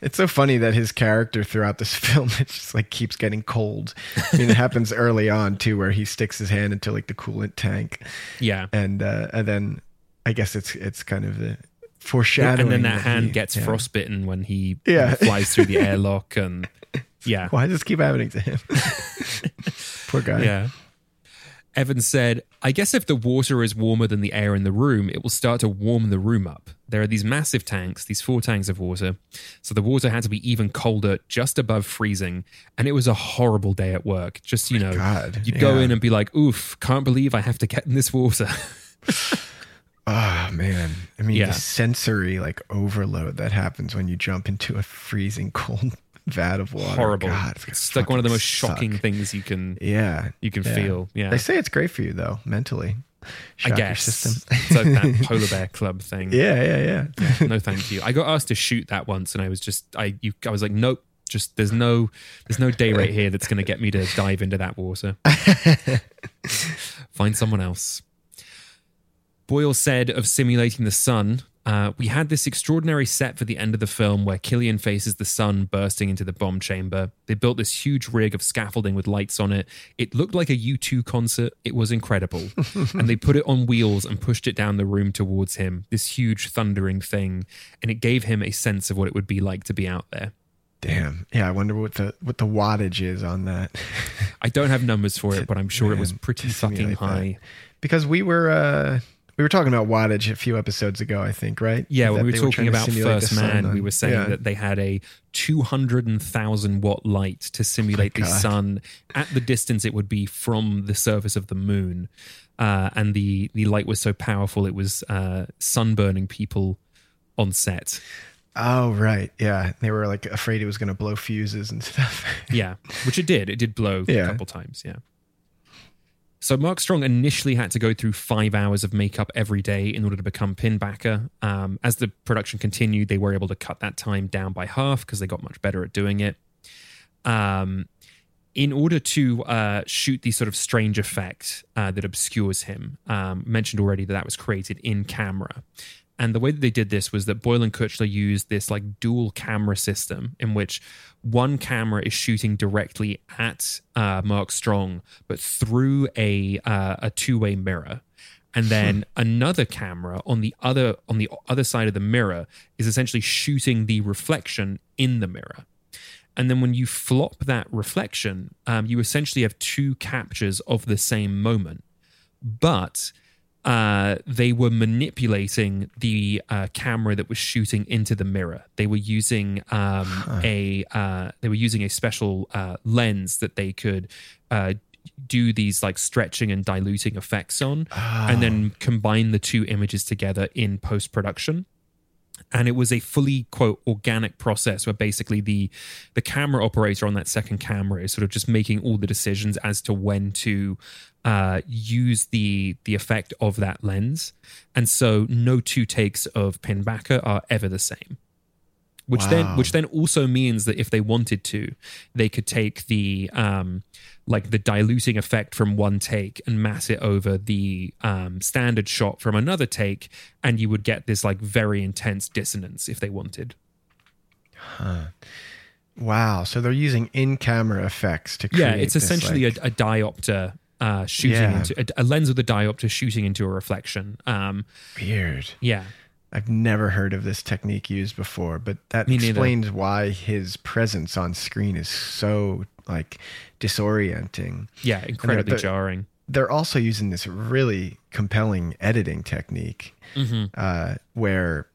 It's so funny that his character throughout this film it just like keeps getting cold. I mean, it happens early on too, where he sticks his hand into like the coolant tank, Yeah. and uh, and then I guess it's it's kind of the foreshadowing. and then that hand he- gets yeah. frostbitten when he Yeah. flies through the airlock. And yeah. Why does this keep happening to him? Poor guy. Yeah. Evan said, I guess if the water is warmer than the air in the room, it will start to warm the room up. There are these massive tanks, these four tanks of water. So the water had to be even colder, just above freezing. And it was a horrible day at work. Just, you know, God, you'd go in and be like, oof, can't believe I have to get in this water. Oh man. I mean, Yeah. the sensory like overload that happens when you jump into a freezing cold vat of water. Horrible. God, it's like one of the most shocking things you can Yeah. you can yeah. feel. Yeah. They say it's great for you though, mentally. I Shock your guess. system. it's like that polar bear club thing. yeah, yeah, yeah. no thank you. I got asked to shoot that once and I was just I you I was like, nope. Just there's no there's no day rate here that's gonna get me to dive into that water. Find someone else. Boyle said of simulating the sun, uh, we had this extraordinary set for the end of the film where Cillian faces the sun bursting into the bomb chamber. They built this huge rig of scaffolding with lights on it. It looked like a U2 concert. It was incredible. and they put it on wheels and pushed it down the room towards him, this huge thundering thing. And it gave him a sense of what it would be like to be out there. Damn. Yeah, I wonder what the what the wattage is on that. I don't have numbers for it, but I'm sure it was pretty fucking simulate that. high. Because we were uh we were talking about wattage a few episodes ago, I think, right? Yeah, when we were talking about First Man, on- we were saying yeah. that they had a 200,000 watt light to simulate the God. sun at the distance it would be from the surface of the moon. uh, and the the light was so powerful it was uh, sunburning people on set. Oh right, yeah. They were like afraid it was going to blow fuses and stuff. Yeah, which it did. It did blow Yeah. a couple times. Yeah. So Mark Strong initially had to go through five hours of makeup every day in order to become Pinbacker. Um, as the production continued, they were able to cut that time down by half because they got much better at doing it. Um, in order to uh, shoot the sort of strange effect uh, that obscures him, um, mentioned already that that was created in camera. And the way that they did this was that Boyle and Kuchler used this like dual camera system in which one camera is shooting directly at uh, Mark Strong, but through a uh, a two way mirror, and then another camera on the other on the other side of the mirror is essentially shooting the reflection in the mirror. And then when you flop that reflection, um, you essentially have two captures of the same moment. But uh, they were manipulating the uh, camera that was shooting into the mirror. They were using um, a uh, they were using a special uh, lens that they could uh, do these like stretching and diluting effects on, and then combine the two images together in post production and it was a fully quote organic process where basically the the camera operator on that second camera is sort of just making all the decisions as to when to uh, use the the effect of that lens. And so no two takes of pinbacker are ever the same which then which then also means that if they wanted to they could take the um like the diluting effect from one take and mass it over the um standard shot from another take and you would get this like very intense dissonance if they wanted wow. So they're using in-camera effects to create. yeah it's essentially like- a, a diopter uh shooting Yeah. into a, a lens with a diopter shooting into a reflection um weird. yeah I've never heard of this technique used before, but that Me neither. explains why his presence on screen is so like disorienting. yeah incredibly the- jarring They're also using this really compelling editing technique Mhm. uh, where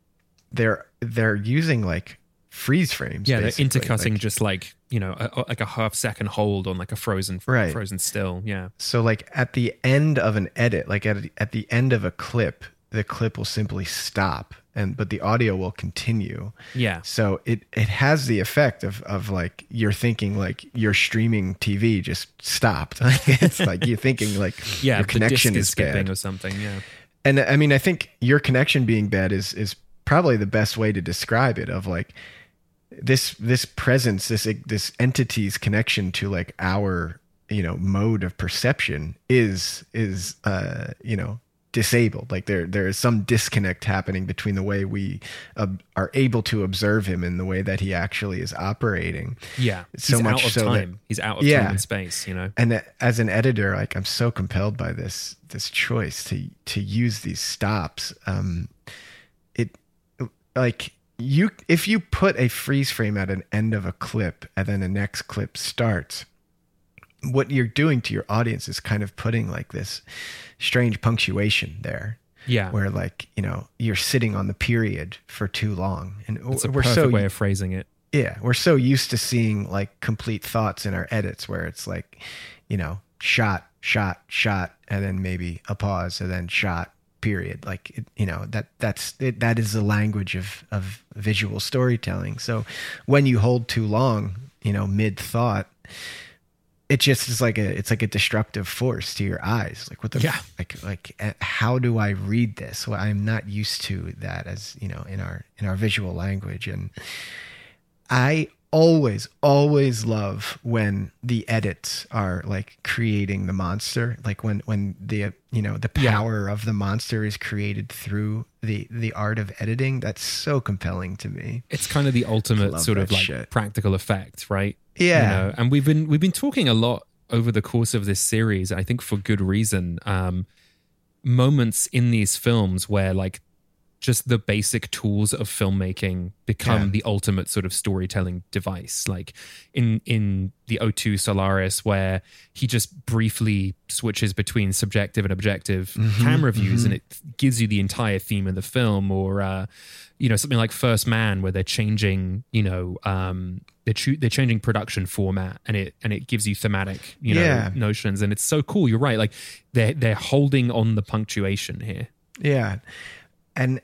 they're they're using like freeze frames. yeah they're intercutting Like, just like you know a, a- like a half second hold on like a frozen Right. frozen still yeah So like at the end of an edit, like at at the end of a clip, the clip will simply stop and but the audio will continue. yeah So it it has the effect of of like you're thinking like your streaming TV just stopped. it's like you're thinking like yeah your connection is, is skipping bad. or something yeah And I mean I think your connection being bad is is probably the best way to describe it of like this this presence this this entity's connection to like our you know mode of perception is is uh you know disabled like there there is some disconnect happening between the way we uh, are able to observe him and the way that he actually is operating Yeah, So he's much out of so that- time. he's out of Yeah. time and space. You know. and that- as an editor like i'm so compelled by this this choice to to use these stops um it like you if you put a freeze frame at an end of a clip and then the next clip starts what you're doing to your audience is kind of putting like this strange punctuation there Yeah, where like you know you're sitting on the period for too long and it's a we're perfect so way of phrasing it. yeah, we're so used to seeing like complete thoughts in our edits where it's like, you know, shot, shot, shot, and then maybe a pause, and then shot, period. Like, it, you know, that that's it, that is the language of of visual storytelling. So when you hold too long, you know, mid thought, it just is like a it's like a destructive force to your eyes. Like what the Yeah. like like uh, how do I read this? Well, I'm not used to that as you know in our in our visual language and. I always, always love when the edits are like creating the monster, like when when the you know the Yeah. power of the monster is created through the the art of editing. That's so compelling to me. It's kind of the ultimate sort of like shit. practical effect, right? You Yeah. know, and we've been we've been talking a lot over the course of this series. I think for good reason. Um, moments in these films where like just the basic tools of filmmaking become Yeah. the ultimate sort of storytelling device. Like in in the O2 Solaris, where he just briefly switches between subjective and objective Mm-hmm, camera views, and it gives you the entire theme of the film. Or uh, you know something like First Man, where they're changing, you know, um, they're they're changing production format, and it and it gives you thematic, you know, Yeah. notions, and it's so cool. You're right, like they're they're holding on the punctuation here. Yeah. And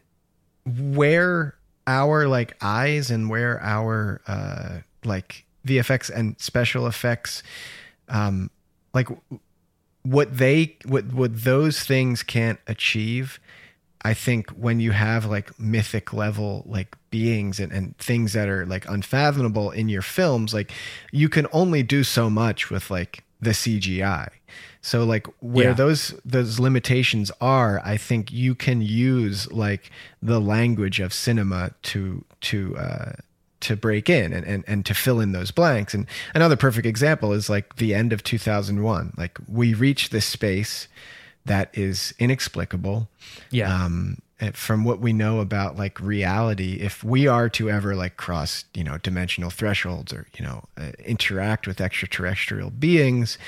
where our like eyes and where our uh like VFX and special effects um like what they what what those things can't achieve I think when you have like mythic level like beings and, and things that are like unfathomable in your films, like you can only do so much with like the CGI. So like where Yeah. those those limitations are, I think you can use like the language of cinema to to uh to break in and, and, and to fill in those blanks. And another perfect example is like the end of 2001. Like we reach this space that is inexplicable Yeah. um from what we know about like reality if we are to ever like cross you know dimensional thresholds or you know uh, interact with extraterrestrial beings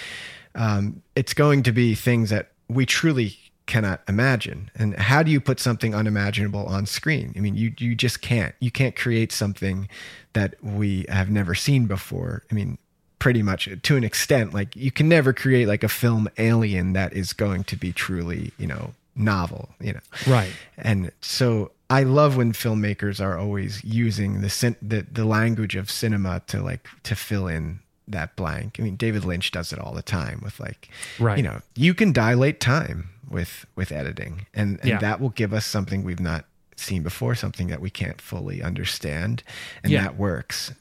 um it's going to be things that we truly cannot imagine. And how do you put something unimaginable on screen? I mean you you just can't. You can't create something that we have never seen before. I mean pretty much to an extent like you can never create like a film alien that is going to be truly you know novel you know? Right. and so i love when filmmakers are always using the the, the language of cinema to like to fill in that blank i mean david lynch does it all the time with like Right. you know you can dilate time with with editing and and Yeah. that will give us something we've not seen before something that we can't fully understand and Yeah. that works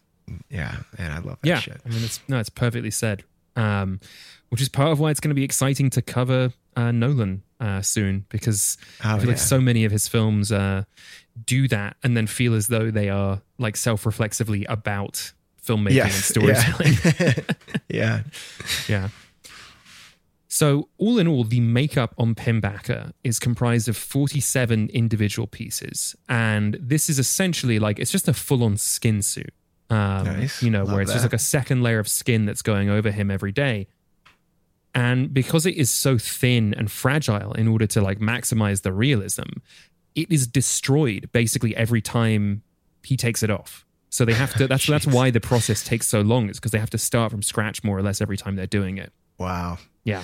yeah and i love that yeah shit i mean it's no it's perfectly said um which is part of why it's going to be exciting to cover uh nolan uh soon because i Oh, feel like so many of his films uh do that and then feel as though they are like self-reflexively about filmmaking and storytelling yeah, yeah. yeah. So, all in all, the makeup on Pinbacker is comprised of 47 individual pieces. And this is essentially like it's just a full on skin suit. Um, Nice. You know, Love where it's just like a second layer of skin that's going over him every day. And because it is so thin and fragile in order to like maximize the realism, it is destroyed basically every time he takes it off. So they have to that's that's why the process takes so long, It's because they have to start from scratch more or less every time they're doing it. wow Yeah.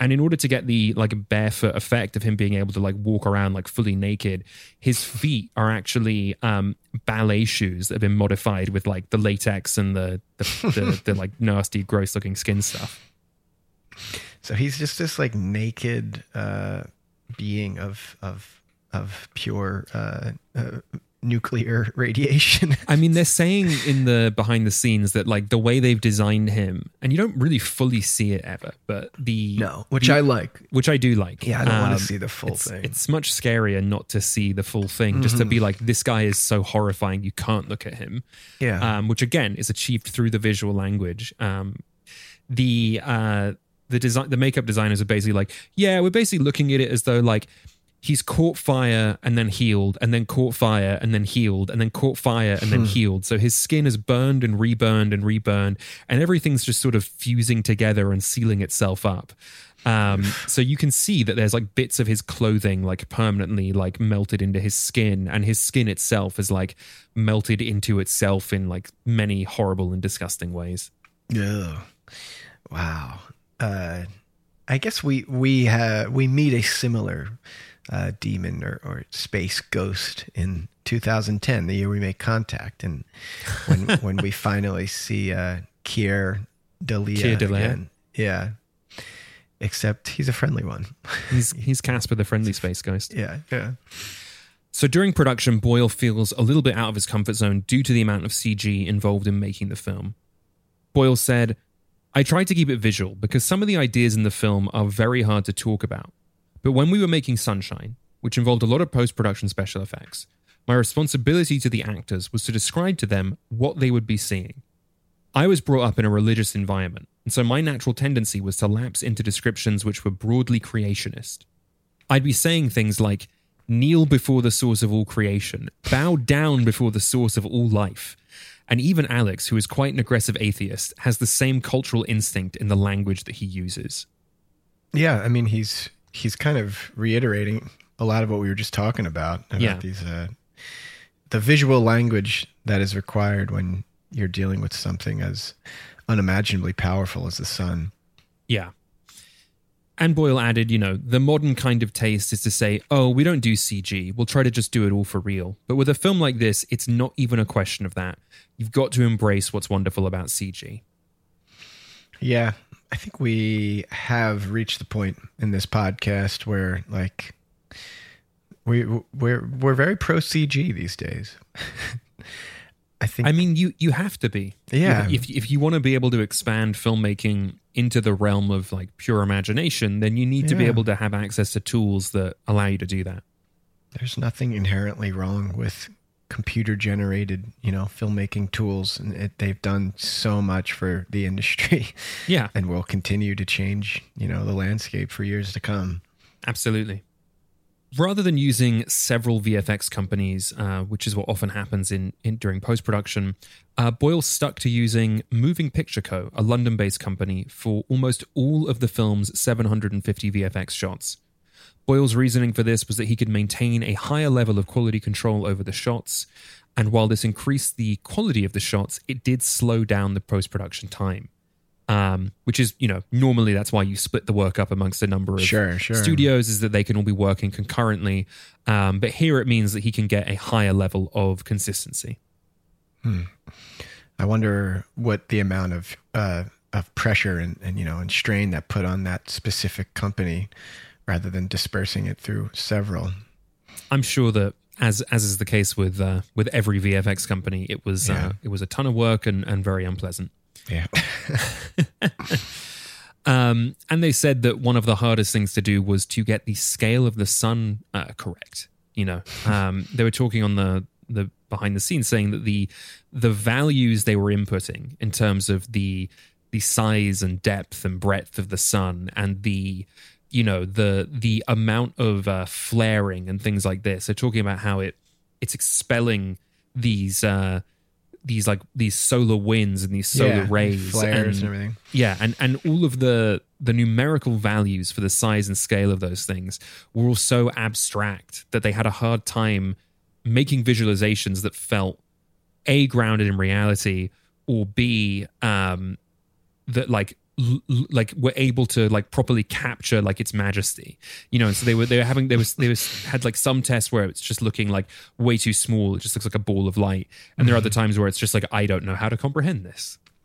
And in order to get the like barefoot effect of him being able to like walk around like fully naked, his feet are actually um ballet shoes that have been modified with like the latex and the the, the, the like nasty, gross looking skin stuff. So he's just this like naked uh, being of of of pure uh, uh, nuclear radiation. I mean, they're saying in the behind the scenes that like the way they've designed him, and you don't really fully see it ever, but the no, which the- I like. which I do like. Yeah, I don't want Um, to see the full it's, thing. It's much scarier not to see the full thing, just to Mm-hmm. be like, this guy is so horrifying, you can't look at him. yeah, Um, which again is achieved through the visual language. Um, the uh, the design, the makeup designers are basically like, yeah, we're basically looking at it as though like he's caught fire and then healed, and then caught fire and then healed, and then caught fire and then healed. So his skin is burned and reburned and reburned, and everything's just sort of fusing together and sealing itself up. Um, so you can see that there's like bits of his clothing like permanently like melted into his skin, and his skin itself is like melted into itself in like many horrible and disgusting ways. yeah wow. Uh, I guess we we uh, we meet a similar uh, demon or, or space ghost in 2010, the year we make contact, and when when we finally see uh, Kier Keir again. Yeah. Except he's a friendly one. He's he's Casper the friendly space ghost. yeah, yeah. So during production, Boyle feels a little bit out of his comfort zone due to the amount of CG involved in making the film. Boyle said, I tried to keep it visual because some of the ideas in the film are very hard to talk about. But when we were making Sunshine, which involved a lot of post production special effects, my responsibility to the actors was to describe to them what they would be seeing. I was brought up in a religious environment, and so my natural tendency was to lapse into descriptions which were broadly creationist. I'd be saying things like, kneel before the source of all creation, bow down before the source of all life. And even Alex, who is quite an aggressive atheist, has the same cultural instinct in the language that he uses. Yeah, I mean he's he's kind of reiterating a lot of what we were just talking about about Yeah. these uh, the visual language that is required when you're dealing with something as unimaginably powerful as the sun. Yeah. And Boyle added, you know, the modern kind of taste is to say, oh, we don't do CG. We'll try to just do it all for real. But with a film like this, it's not even a question of that. You've got to embrace what's wonderful about CG. Yeah, I think we have reached the point in this podcast where like we we're we're very pro CG these days. I think I mean, you you have to be. Yeah. If if you want to be able to expand filmmaking into the realm of like pure imagination, then you need to be able to have access to tools that allow you to do that. there's nothing inherently wrong with computer generated, you know, filmmaking tools and it, they've done so much for the industry Yeah, and will continue to change, you know, the landscape for years to come. absolutely. Rather than using several VFX companies, uh, which is what often happens in, in during post production, uh, Boyle stuck to using Moving Picture Co., a London-based company, for almost all of the film's 750 VFX shots. Boyle's reasoning for this was that he could maintain a higher level of quality control over the shots, and while this increased the quality of the shots, it did slow down the post production time. Um, which is, you know, normally that's why you split the work up amongst a number of Sure, sure. studios, is that they can all be working concurrently. Um, but here it means that he can get a higher level of consistency. I wonder what the amount of uh, of pressure and, and you know and strain that put on that specific company rather than dispersing it through several. I'm sure that as as is the case with uh, with every VFX company, it was Yeah. uh, it was a ton of work and, and very unpleasant. Yeah. Um, and they said that one of the hardest things to do was to get the scale of the sun uh, correct. You know, um, they were talking on the the behind the scenes saying that the the values they were inputting in terms of the the size and depth and breadth of the sun and the you know the the amount of uh, flaring and things like this. They're talking about how it it's expelling these uh, these like these solar winds and these solar Yeah, rays flares and everything. yeah, and and all of the the numerical values for the size and scale of those things were all so abstract that they had a hard time making visualizations that felt a grounded in reality or b um that like like were able to like properly capture like its majesty. You know and so they were they were having there was they was had like some tests where it's just looking like way too small. It just looks like a ball of light. And there are other times where it's just like i don't know how to comprehend this.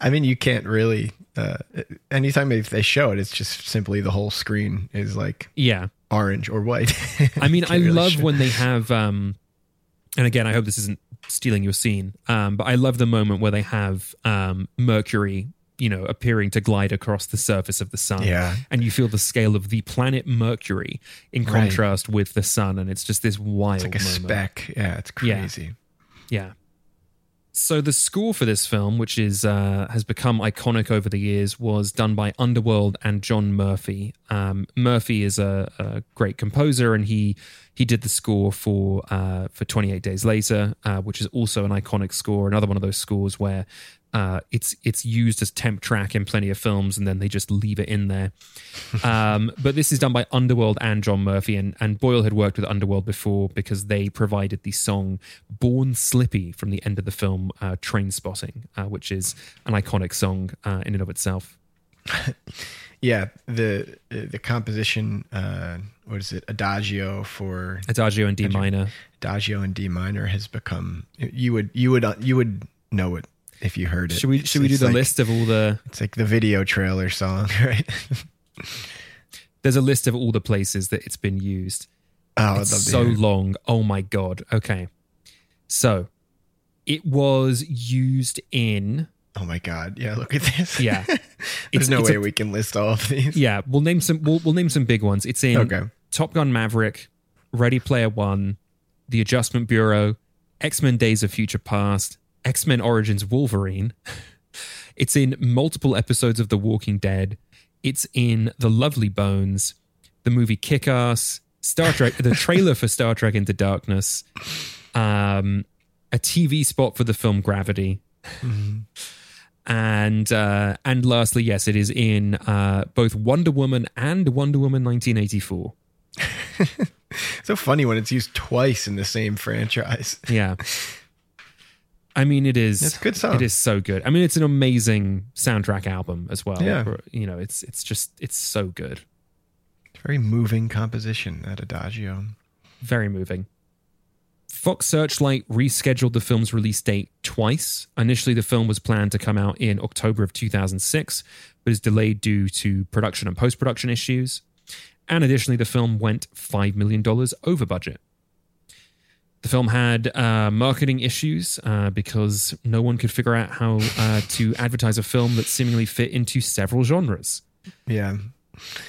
I mean, you can't really. Uh, anytime if they show it, it's just simply the whole screen is like yeah. orange or white. I mean, I really love show- when they have, um, and again, I hope this isn't stealing your scene, um, but I love the moment where they have um, Mercury, you know, appearing to glide across the surface of the sun. Yeah. And you feel the scale of the planet Mercury in Right. contrast with the sun. And it's just this wild It's like a moment. speck. Yeah, it's Yeah. crazy. Yeah. So the score for this film, which is uh, has become iconic over the years, was done by Underworld and John Murphy. Um, Murphy is a, a great composer, and he he did the score for uh, for Twenty Eight Days Later, uh, which is also an iconic score. Another one of those scores where uh, it's it's used as temp track in plenty of films, and then they just leave it in there. Um, but this is done by Underworld and John Murphy, and, and Boyle had worked with Underworld before because they provided the song "Born Slippy" from the end of the film uh, Trainspotting, uh, which is an iconic song uh, in and of itself. Yeah, the the composition. Uh, what is it? Adagio for Adagio in D minor. Adagio in D minor has become. You would you would you would know it if you heard it. Should we It's- should we do the like- list of all the? It's like the video trailer song, right? There's a list of all the places that it's been used. Oh, it's so long. Oh my god. Okay, so it was used in Oh my god! Yeah, look at this. Yeah. there's It's- no it's way a- we can list all of these. Yeah, we'll name some. We'll, we'll name some big ones. It's in Okay. Top Gun Maverick, Ready Player One, The Adjustment Bureau, X Men: Days of Future Past, X Men Origins Wolverine. It's in multiple episodes of The Walking Dead. It's in The Lovely Bones, the movie Kick Ass, Star Trek, the trailer for Star Trek Into Darkness, um, a TV spot for the film Gravity, and uh, and lastly, yes, it is in uh, both Wonder Woman and Wonder Woman 1984. so funny when it's used twice in the same franchise. Yeah. I mean, it is. It's good song. It is so good. I mean, it's an amazing soundtrack album as well. Yeah. You know, it's it's just it's so good. Very moving composition, that adagio. Very moving. Fox Searchlight rescheduled the film's release date twice. Initially, the film was planned to come out in October of 2006, but is delayed due to production and post production issues. And additionally, the film went $5 million over budget. The film had uh, marketing issues uh, because no one could figure out how uh, to advertise a film that seemingly fit into several genres. Yeah.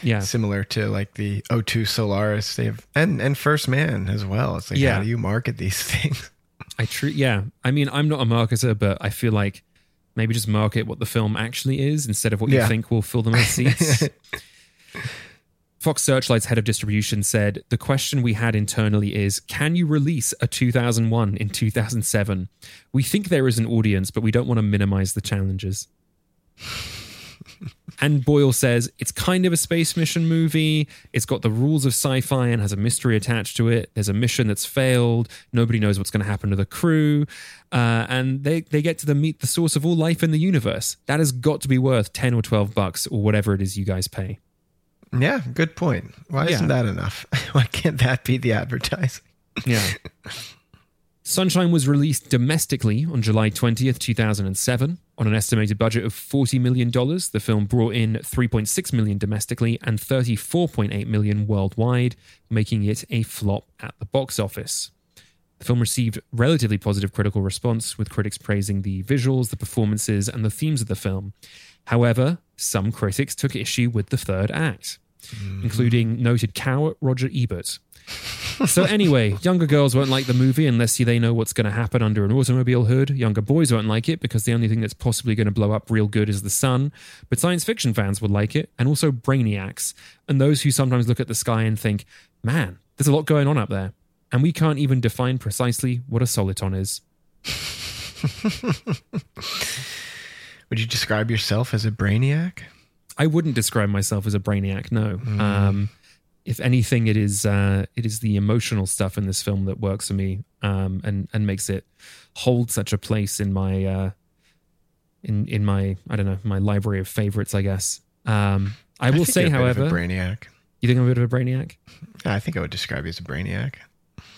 Yeah. Similar to like the O2 Solaris, they have and and First Man as well. It's like Yeah. how do you market these things? I tr- yeah. I mean, I'm not a marketer, but I feel like maybe just market what the film actually is instead of what you think will fill the most seats. Fox Searchlight's head of distribution said the question we had internally is can you release a 2001 in 2007? We think there is an audience, but we don't want to minimize the challenges. And Boyle says it's kind of a space mission movie. It's got the rules of sci fi and has a mystery attached to it. There's a mission that's failed. Nobody knows what's going to happen to the crew. Uh, and they, they get to the meet the source of all life in the universe. That has got to be worth 10 or 12 bucks or whatever it is you guys pay. Yeah, good point. Why Yeah. isn't that enough? Why can't that be the advertising? Yeah. Sunshine was released domestically on July 20th, 2007. On an estimated budget of $40 million, the film brought in 3.6 million domestically and 34.8 million worldwide, making it a flop at the box office. The film received relatively positive critical response, with critics praising the visuals, the performances, and the themes of the film. However, some critics took issue with the third act, mm. including noted coward Roger Ebert. So anyway, younger girls won't like the movie unless they know what's going to happen under an automobile hood. Younger boys won't like it because the only thing that's possibly going to blow up real good is the sun. But science fiction fans would like it, and also brainiacs, and those who sometimes look at the sky and think, "Man, there's a lot going on up there," and we can't even define precisely what a soliton is. Would you describe yourself as a brainiac? I wouldn't describe myself as a brainiac. No. Um, if anything, it is uh, it is the emotional stuff in this film that works for me um, and and makes it hold such a place in my uh, in in my I don't know my library of favorites. I guess. Um, I will think say, you're a bit of a however, brainiac. you think I'm a bit of a brainiac. I think I would describe you as a brainiac.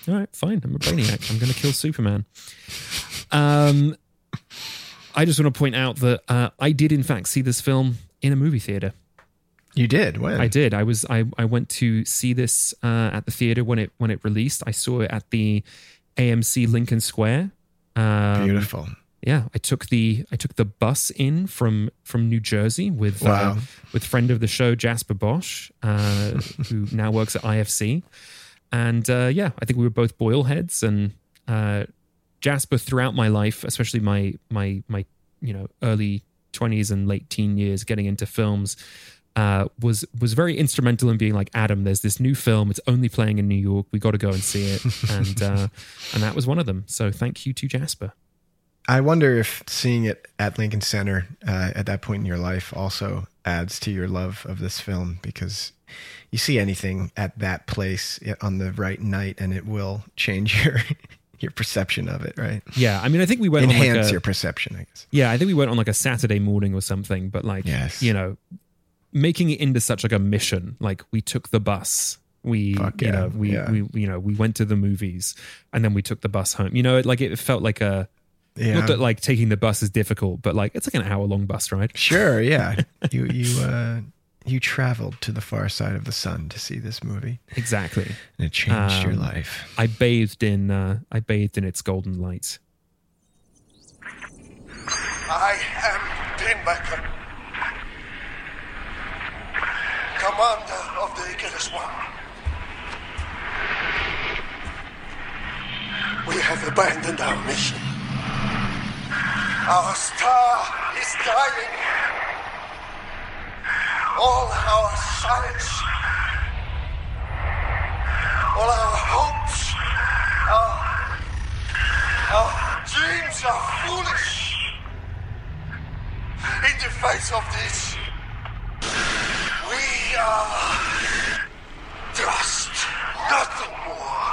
All right, fine. I'm a brainiac. I'm going to kill Superman. Um, I just want to point out that uh, I did in fact see this film in a movie theater. You did when? I did. I was. I, I went to see this uh, at the theater when it when it released. I saw it at the AMC Lincoln Square. Um, Beautiful. Yeah, I took the I took the bus in from from New Jersey with Wow. uh, with friend of the show Jasper Bosch, uh, who now works at IFC, and uh, yeah, I think we were both Boyle heads, and uh, Jasper throughout my life, especially my my my you know early twenties and late teen years, getting into films. Uh, was was very instrumental in being like Adam. There's this new film. It's only playing in New York. We got to go and see it, and uh, and that was one of them. So thank you to Jasper. I wonder if seeing it at Lincoln Center uh, at that point in your life also adds to your love of this film because you see anything at that place on the right night and it will change your your perception of it, right? Yeah, I mean, I think we went on Enhance like a, your perception, I guess. Yeah, I think we went on like a Saturday morning or something, but like, Yes. you know, making it into such like a mission. Like we took the bus. We, Fuck you yeah, know, we, yeah. we, you know, we went to the movies and then we took the bus home. You know, it, like it felt like a, Yeah. not that like taking the bus is difficult, but like it's like an hour long bus ride. Sure, yeah. you you uh you traveled to the far side of the sun to see this movie Exactly. and it changed your Um, life. I bathed in, uh, I bathed in its golden light. I am Pinbacker, commander of the Icarus One. We have abandoned our mission. Our star is dying. All our science All our hopes, our, our dreams are foolish. In the face of this, we are dust, nothing more.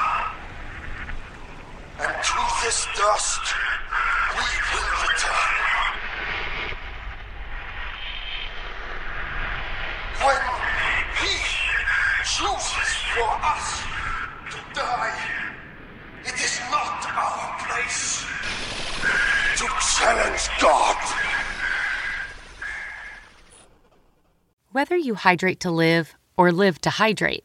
And to this dust, we will return. When he chooses for us to die, it is not our place to challenge God. Whether you hydrate to live or live to hydrate,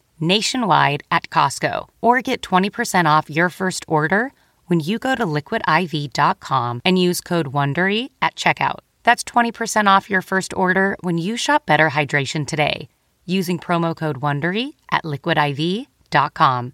nationwide at Costco or get 20% off your first order when you go to liquidiv.com and use code WONDERY at checkout. That's 20% off your first order when you shop Better Hydration today using promo code WONDERY at liquidiv.com.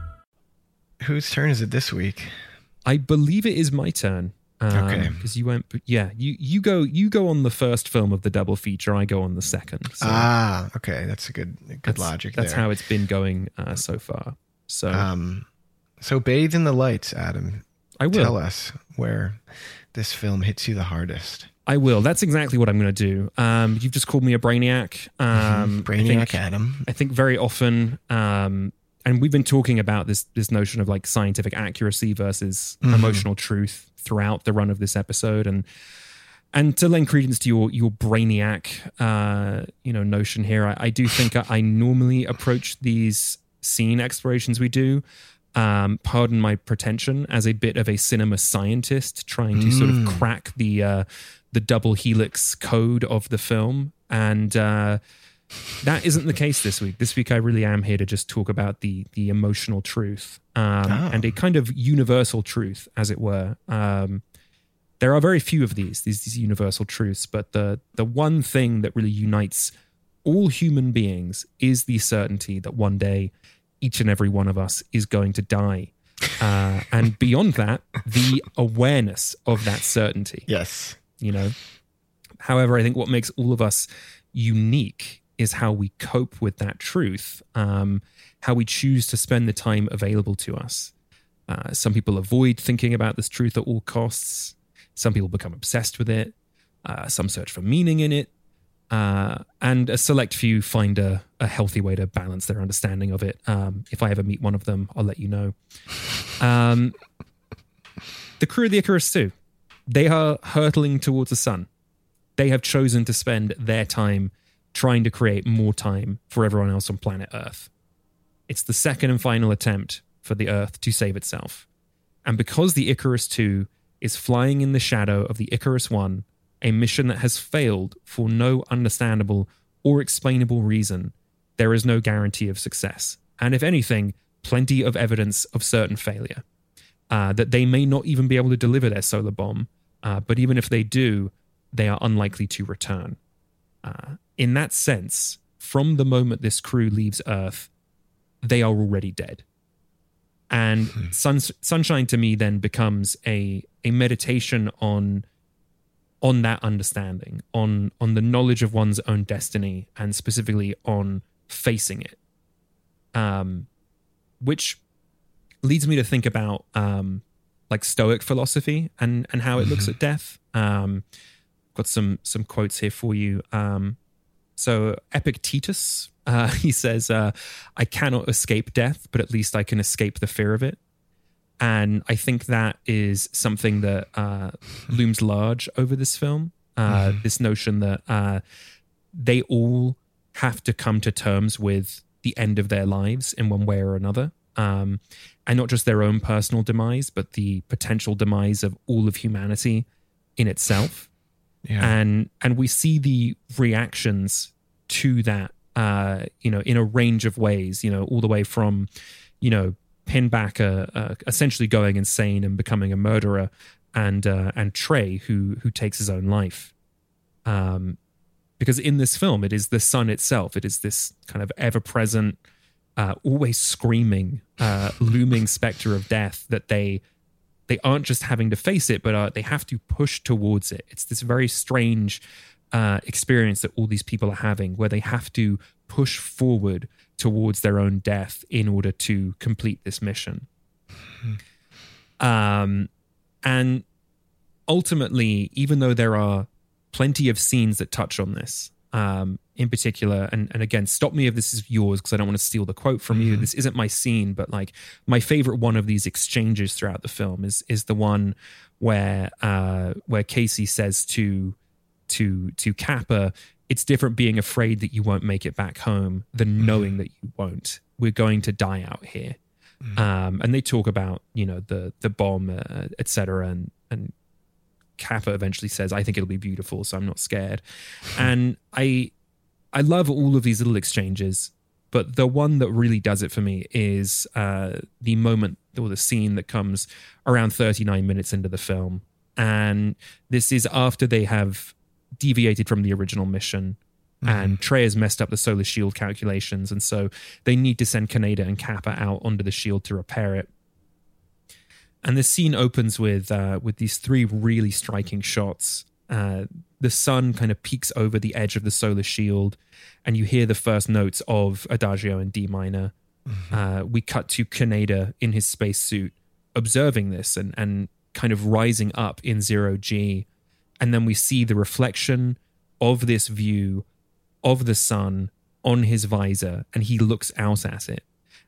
Whose turn is it this week? I believe it is my turn. Um, Okay. Because you went, yeah, you you go you go on the first film of the double feature. I go on the second. So Ah, okay, that's a good good that's, logic. That's there. how it's been going uh, so far. So Um, so bathe in the lights, Adam. I will. tell us where this film hits you the hardest. I will. That's exactly what I'm going to do. Um, you've just called me a brainiac. Um, I Brainiac think- Adam. I think very often, um, and we've been talking about this this notion of like scientific accuracy versus Mhm. emotional truth throughout the run of this episode, and and to lend credence to your your brainiac, uh, you know, notion here, I, I do think I, I normally approach these scene explorations we do. Um, pardon my pretension as a bit of a cinema scientist trying to sort of Mm. crack the uh, the double helix code of the film, and uh, that isn't the case this week. This week, I really am here to just talk about the the emotional truth um, Oh. and a kind of universal truth, as it were. Um, there are very few of these, these these universal truths, but the the one thing that really unites all human beings is the certainty that one day each and every one of us is going to die. Uh, and beyond that, the awareness of that certainty. Yes. You know, However, I think what makes all of us unique is how we cope with that truth, um, how we choose to spend the time available to us. Uh, some people avoid thinking about this truth at all costs. Some people become obsessed with it. Uh, some search for meaning in it. Uh, and a select few find a, a healthy way to balance their understanding of it. Um, if I ever meet one of them, I'll let you know. Um, the crew of the Icarus II, they are hurtling towards the sun. They have chosen to spend their time trying to create more time for everyone else on planet Earth. It's the second and final attempt for the Earth to save itself. And because the Icarus II is flying in the shadow of the Icarus One, a mission that has failed for no understandable or explainable reason, there is no guarantee of success. And if anything, plenty of evidence of certain failure. Uh, that they may not even be able to deliver their solar bomb, uh, but even if they do, they are unlikely to return. Uh, in that sense, from the moment this crew leaves Earth, they are already dead. And sun, sunshine to me then becomes a a meditation on on that understanding, on on the knowledge of one's own destiny, and specifically on facing it. Um, which leads me to think about um, like Stoic philosophy and and how it looks at death. Um, got some some quotes here for you. Um, So Epictetus, uh, he says, uh, "I cannot escape death, but at least I can escape the fear of it." And I think that is something that uh, looms large over this film. Uh, Mm-hmm. This notion that uh, they all have to come to terms with the end of their lives in one way or another. Um, and not just their own personal demise, but the potential demise of all of humanity in itself. Yeah. And and we see the reactions to that uh, you know, in a range of ways, you know, all the way from, you know, Pinback uh, uh, essentially going insane and becoming a murderer, and uh, and Trey who who takes his own life. Um, because in this film, it is the sun itself. It is this kind of ever present, uh, always screaming, uh, looming specter of death that they they aren't just having to face it, but uh, they have to push towards it. It's this very strange uh, experience that all these people are having, where they have to push forward towards their own death in order to complete this mission. Um, and ultimately, even though there are plenty of scenes that touch on this, um, in particular, and, and again, stop me if this is yours because I don't want to steal the quote from you. This isn't my scene, but like my favorite one of these exchanges throughout the film is is the one where uh, where Casey says to to to Capa, it's different being afraid that you won't make it back home than knowing that you won't. We're going to die out here. Um, and they talk about you know the the bomb, uh, etc. And and Capa eventually says, "I think it'll be beautiful, so I'm not scared." and I I love all of these little exchanges, but the one that really does it for me is uh, the moment or the scene that comes around 39 minutes into the film, and this is after they have deviated from the original mission. And Trey has messed up the solar shield calculations, and so they need to send Kaneda and Capa out onto the shield to repair it and the scene opens with uh, with these three really striking shots. Uh, the sun kind of peeks over the edge of the solar shield, and you hear the first notes of Adagio in D minor. Uh, we cut to Kaneda in his spacesuit, observing this and and kind of rising up in zero G, and then we see the reflection of this view of the sun on his visor, and he looks out at it,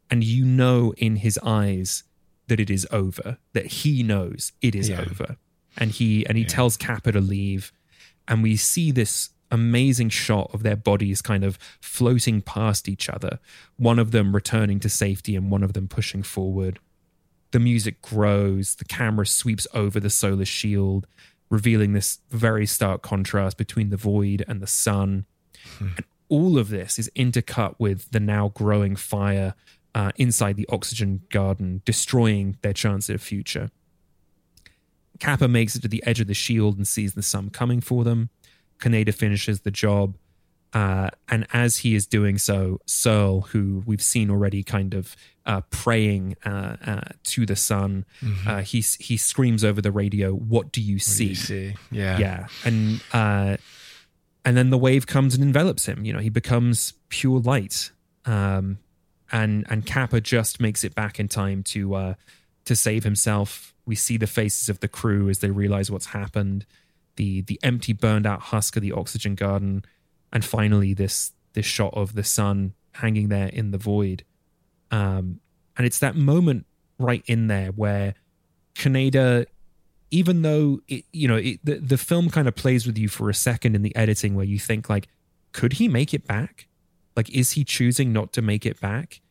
and you know in his eyes that it is over, that he knows it is Yeah. over. And he and he tells Capa to leave. And we see this amazing shot of their bodies kind of floating past each other, one of them returning to safety and one of them pushing forward. The music grows, the camera sweeps over the solar shield, revealing this very stark contrast between the void and the sun. Hmm. And all of this is intercut with the now growing fire uh, inside the oxygen garden, destroying their chance at a future. Capa makes it to the edge of the shield and sees the sun coming for them. Kaneda finishes the job. Uh, and as he is doing so, Searle, who we've seen already kind of uh, praying uh, uh, to the sun, Mhm. uh, he, he screams over the radio, What do you What do see? you see? Yeah. Yeah. And, uh, and then the wave comes and envelops him. You know, he becomes pure light. Um, and and Capa just makes it back in time to uh, to save himself. We see the faces of the crew as they realize what's happened. The the empty, burned out husk of the oxygen garden, and finally this this shot of the sun hanging there in the void. Um, and it's that moment right in there where Kaneda, even though it, you know it, the the film kind of plays with you for a second in the editing, where you think like, could he make it back? Like, is he choosing not to make it back?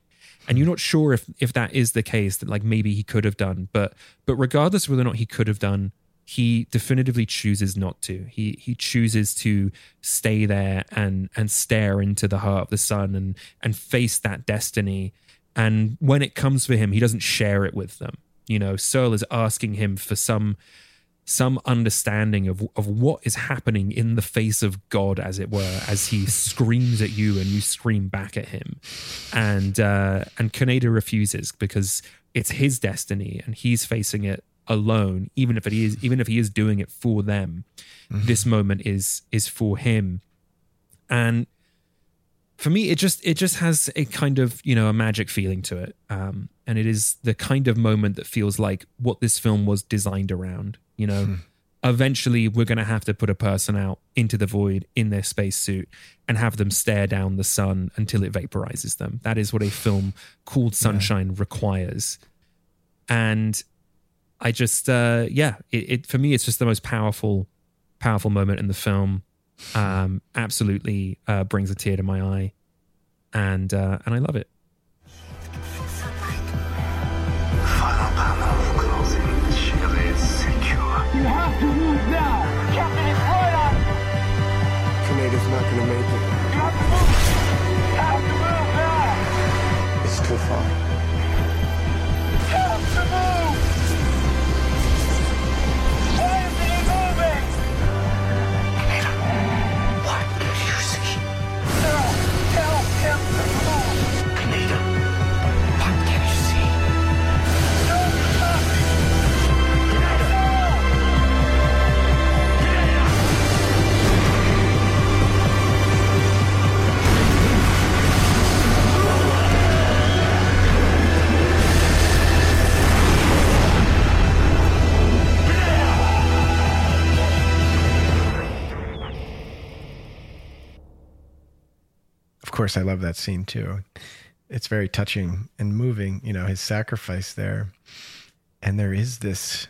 And you're not sure if if that is the case that like maybe he could have done, but but regardless whether or not he could have done, he definitively chooses not to. He he chooses to stay there and and stare into the heart of the sun and and face that destiny. And when it comes for him, he doesn't share it with them. You know, Searle is asking him for some some understanding of of what is happening in the face of God, as it were, as he screams at you and you scream back at him, and uh, and Kaneda refuses because it's his destiny and he's facing it alone. Even if it is, even if he is doing it for them, this moment is is for him, and for me it just it just has a kind of you know a magic feeling to it. Um and it is the kind of moment that feels like what this film was designed around you know eventually we're going to have to put a person out into the void in their spacesuit and have them stare down the sun until it vaporizes them. That is what a film called Sunshine requires. And I just, uh, yeah, it, it for me, it's just the most powerful, powerful moment in the film. Um, absolutely uh, brings a tear to my eye, and uh, and I love it. Now. Course, I love that scene too. It's very touching and moving. You know, his sacrifice there, and there is this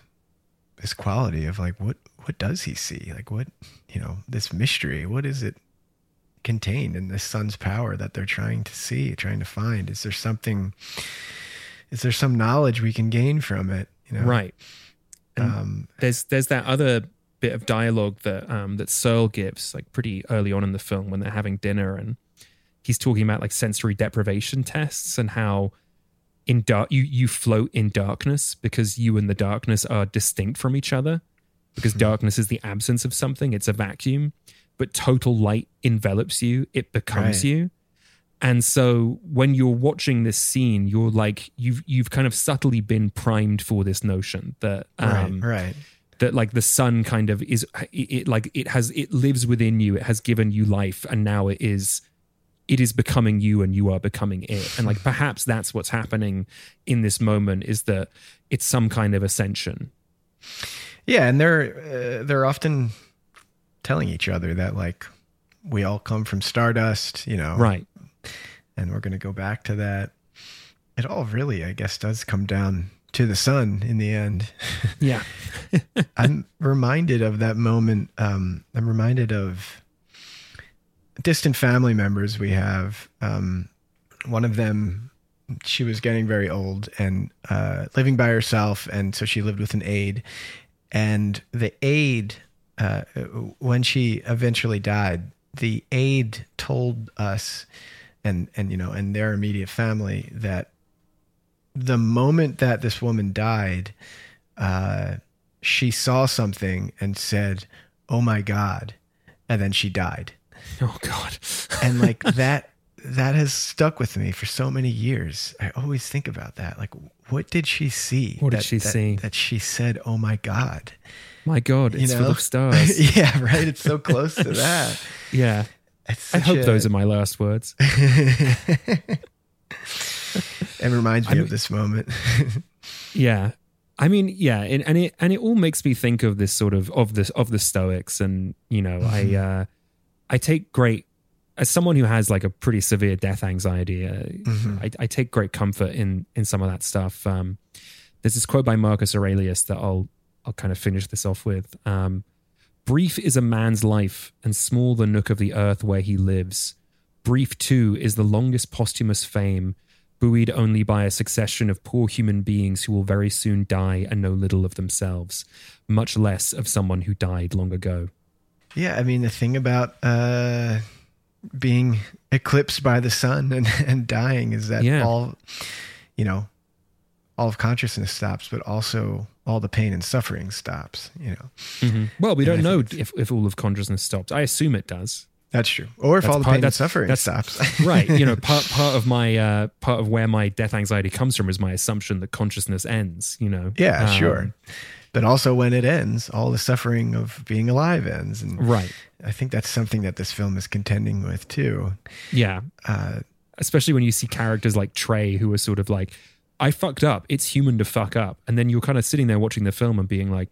this quality of like, what what does he see? Like, what you know, this mystery. What is it contained in this sun's power that they're trying to see, trying to find? Is there something? Is there some knowledge we can gain from it? You know, Right. Um, there's there's that other bit of dialogue that um, that Searle gives like pretty early on in the film when they're having dinner and he's talking about like sensory deprivation tests and how in dark you you float in darkness because you and the darkness are distinct from each other because darkness is the absence of something it's a vacuum but total light envelops you it becomes Right. you and so when you're watching this scene you're like you've you've kind of subtly been primed for this notion that um right, right. that like the sun kind of is it, it like it has it lives within you it has given you life and now it is it is becoming you and you are becoming it and like perhaps that's what's happening in this moment is that it's some kind of ascension Yeah, and they're uh, they're often telling each other that like we all come from stardust, you know, right and we're going to go back to that. It all really, I guess, does come down to the sun in the end. yeah I'm reminded of that moment. Um, I'm reminded of distant family members we have. Um, one of them, she was getting very old and uh, living by herself, and so she lived with an aide. And the aide, uh, when she eventually died, the aide told us, and and you know, and their immediate family that the moment that this woman died, uh, she saw something and said, "Oh my god," and then she died. oh god And like that, that has stuck with me for so many years. I always think about that. Like, what did she see? What did she that- see? That she said, "Oh my god." my god You it's full of stars yeah, right. It's so close to that. yeah i hope a- those are my last words It reminds me I of this moment. Yeah. I mean, yeah, and, and it and it all makes me think of this sort of of this of the Stoics, and you know, I uh, I take great as someone who has like a pretty severe death anxiety. Uh, I, I take great comfort in in some of that stuff. Um, there's this quote by Marcus Aurelius that I'll I'll kind of finish this off with. Um, Brief is a man's life, and small the nook of the earth where he lives. Brief too is the longest posthumous fame, buoyed only by a succession of poor human beings who will very soon die and know little of themselves, much less of someone who died long ago. Yeah, I mean the thing about uh, being eclipsed by the sun and, and dying is that Yeah. all, you know, all of consciousness stops, but also all the pain and suffering stops. You know, Well, we And don't know if, if all of consciousness stops. I assume it does. that's true. Or if That's all the part- pain and suffering that's- stops, right. You know, part part of my uh, part of where my death anxiety comes from is my assumption that consciousness ends. You know. yeah, Um, sure. But also when it ends, all the suffering of being alive ends, and Right. I think that's something that this film is contending with too. Yeah. Uh, Especially when you see characters like Trey, who are sort of like, "I fucked up. It's human to fuck up," and then you're kind of sitting there watching the film and being like,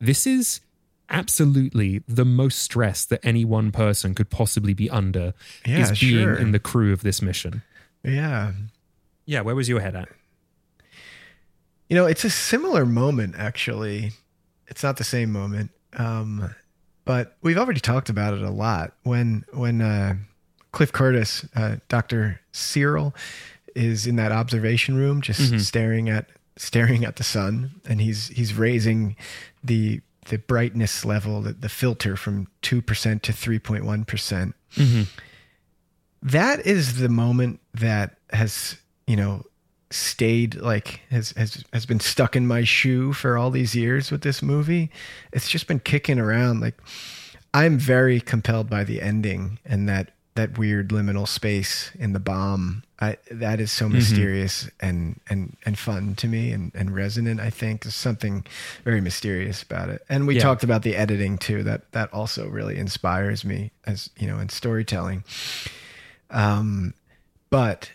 "This is absolutely the most stress that any one person could possibly be under Yeah, is being sure. in the crew of this mission. Yeah. Yeah, where was your head at? You know, it's a similar moment, actually. It's not the same moment, um, but we've already talked about it a lot. When when uh, Cliff Curtis, uh, Doctor Searle, is in that observation room, just Mhm. staring at staring at the sun, and he's he's raising the the brightness level, the, the filter from two percent to three point one percent. Mhm. That is the moment that has you know stayed like has has has been stuck in my shoe for all these years with this movie. It's just been kicking around. Like I'm very compelled by the ending and that that weird liminal space in the bomb. I, that is so Mhm. mysterious and and and fun to me and and resonant. I think there's something very mysterious about it. And we Yeah. talked about the editing too. That that also really inspires me as you know in storytelling. Um, but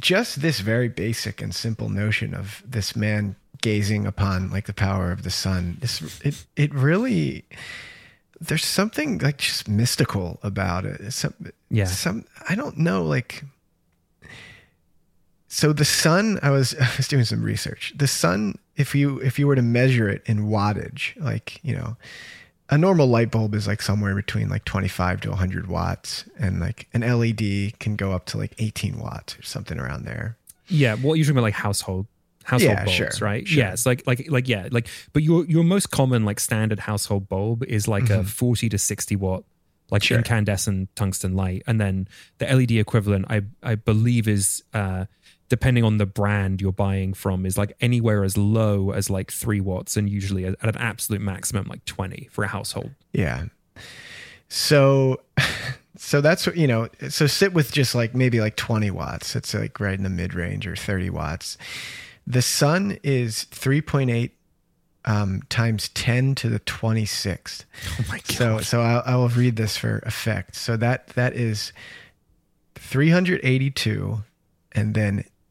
just this very basic and simple notion of this man gazing upon like the power of the sun this it it really there's something like just mystical about it It's some Yeah. some i don't know like so the sun i was i was doing some research the sun if you if you were to measure it in wattage like you know a normal light bulb is like somewhere between like 25 to 100 watts and like an led can go up to like 18 watts or something around there Yeah, what you're talking about, like household household Yeah, bulbs, sure, right? sure. Yes, like like like yeah, like but your your most common like standard household bulb is like a Mhm. 40 to 60 watt like Sure. incandescent tungsten light, and then the LED equivalent, I I believe is uh depending on the brand you're buying from, is like anywhere as low as like three watts, and usually at an absolute maximum like 20 for a household. Yeah. So so that's what you know, so sit with just like maybe like 20 watts. It's like right in the mid range or 30 watts. The sun is 3.8 um, times 10 to the 26th. Oh my god! So so I, I will read this for effect. So that that is 382 and then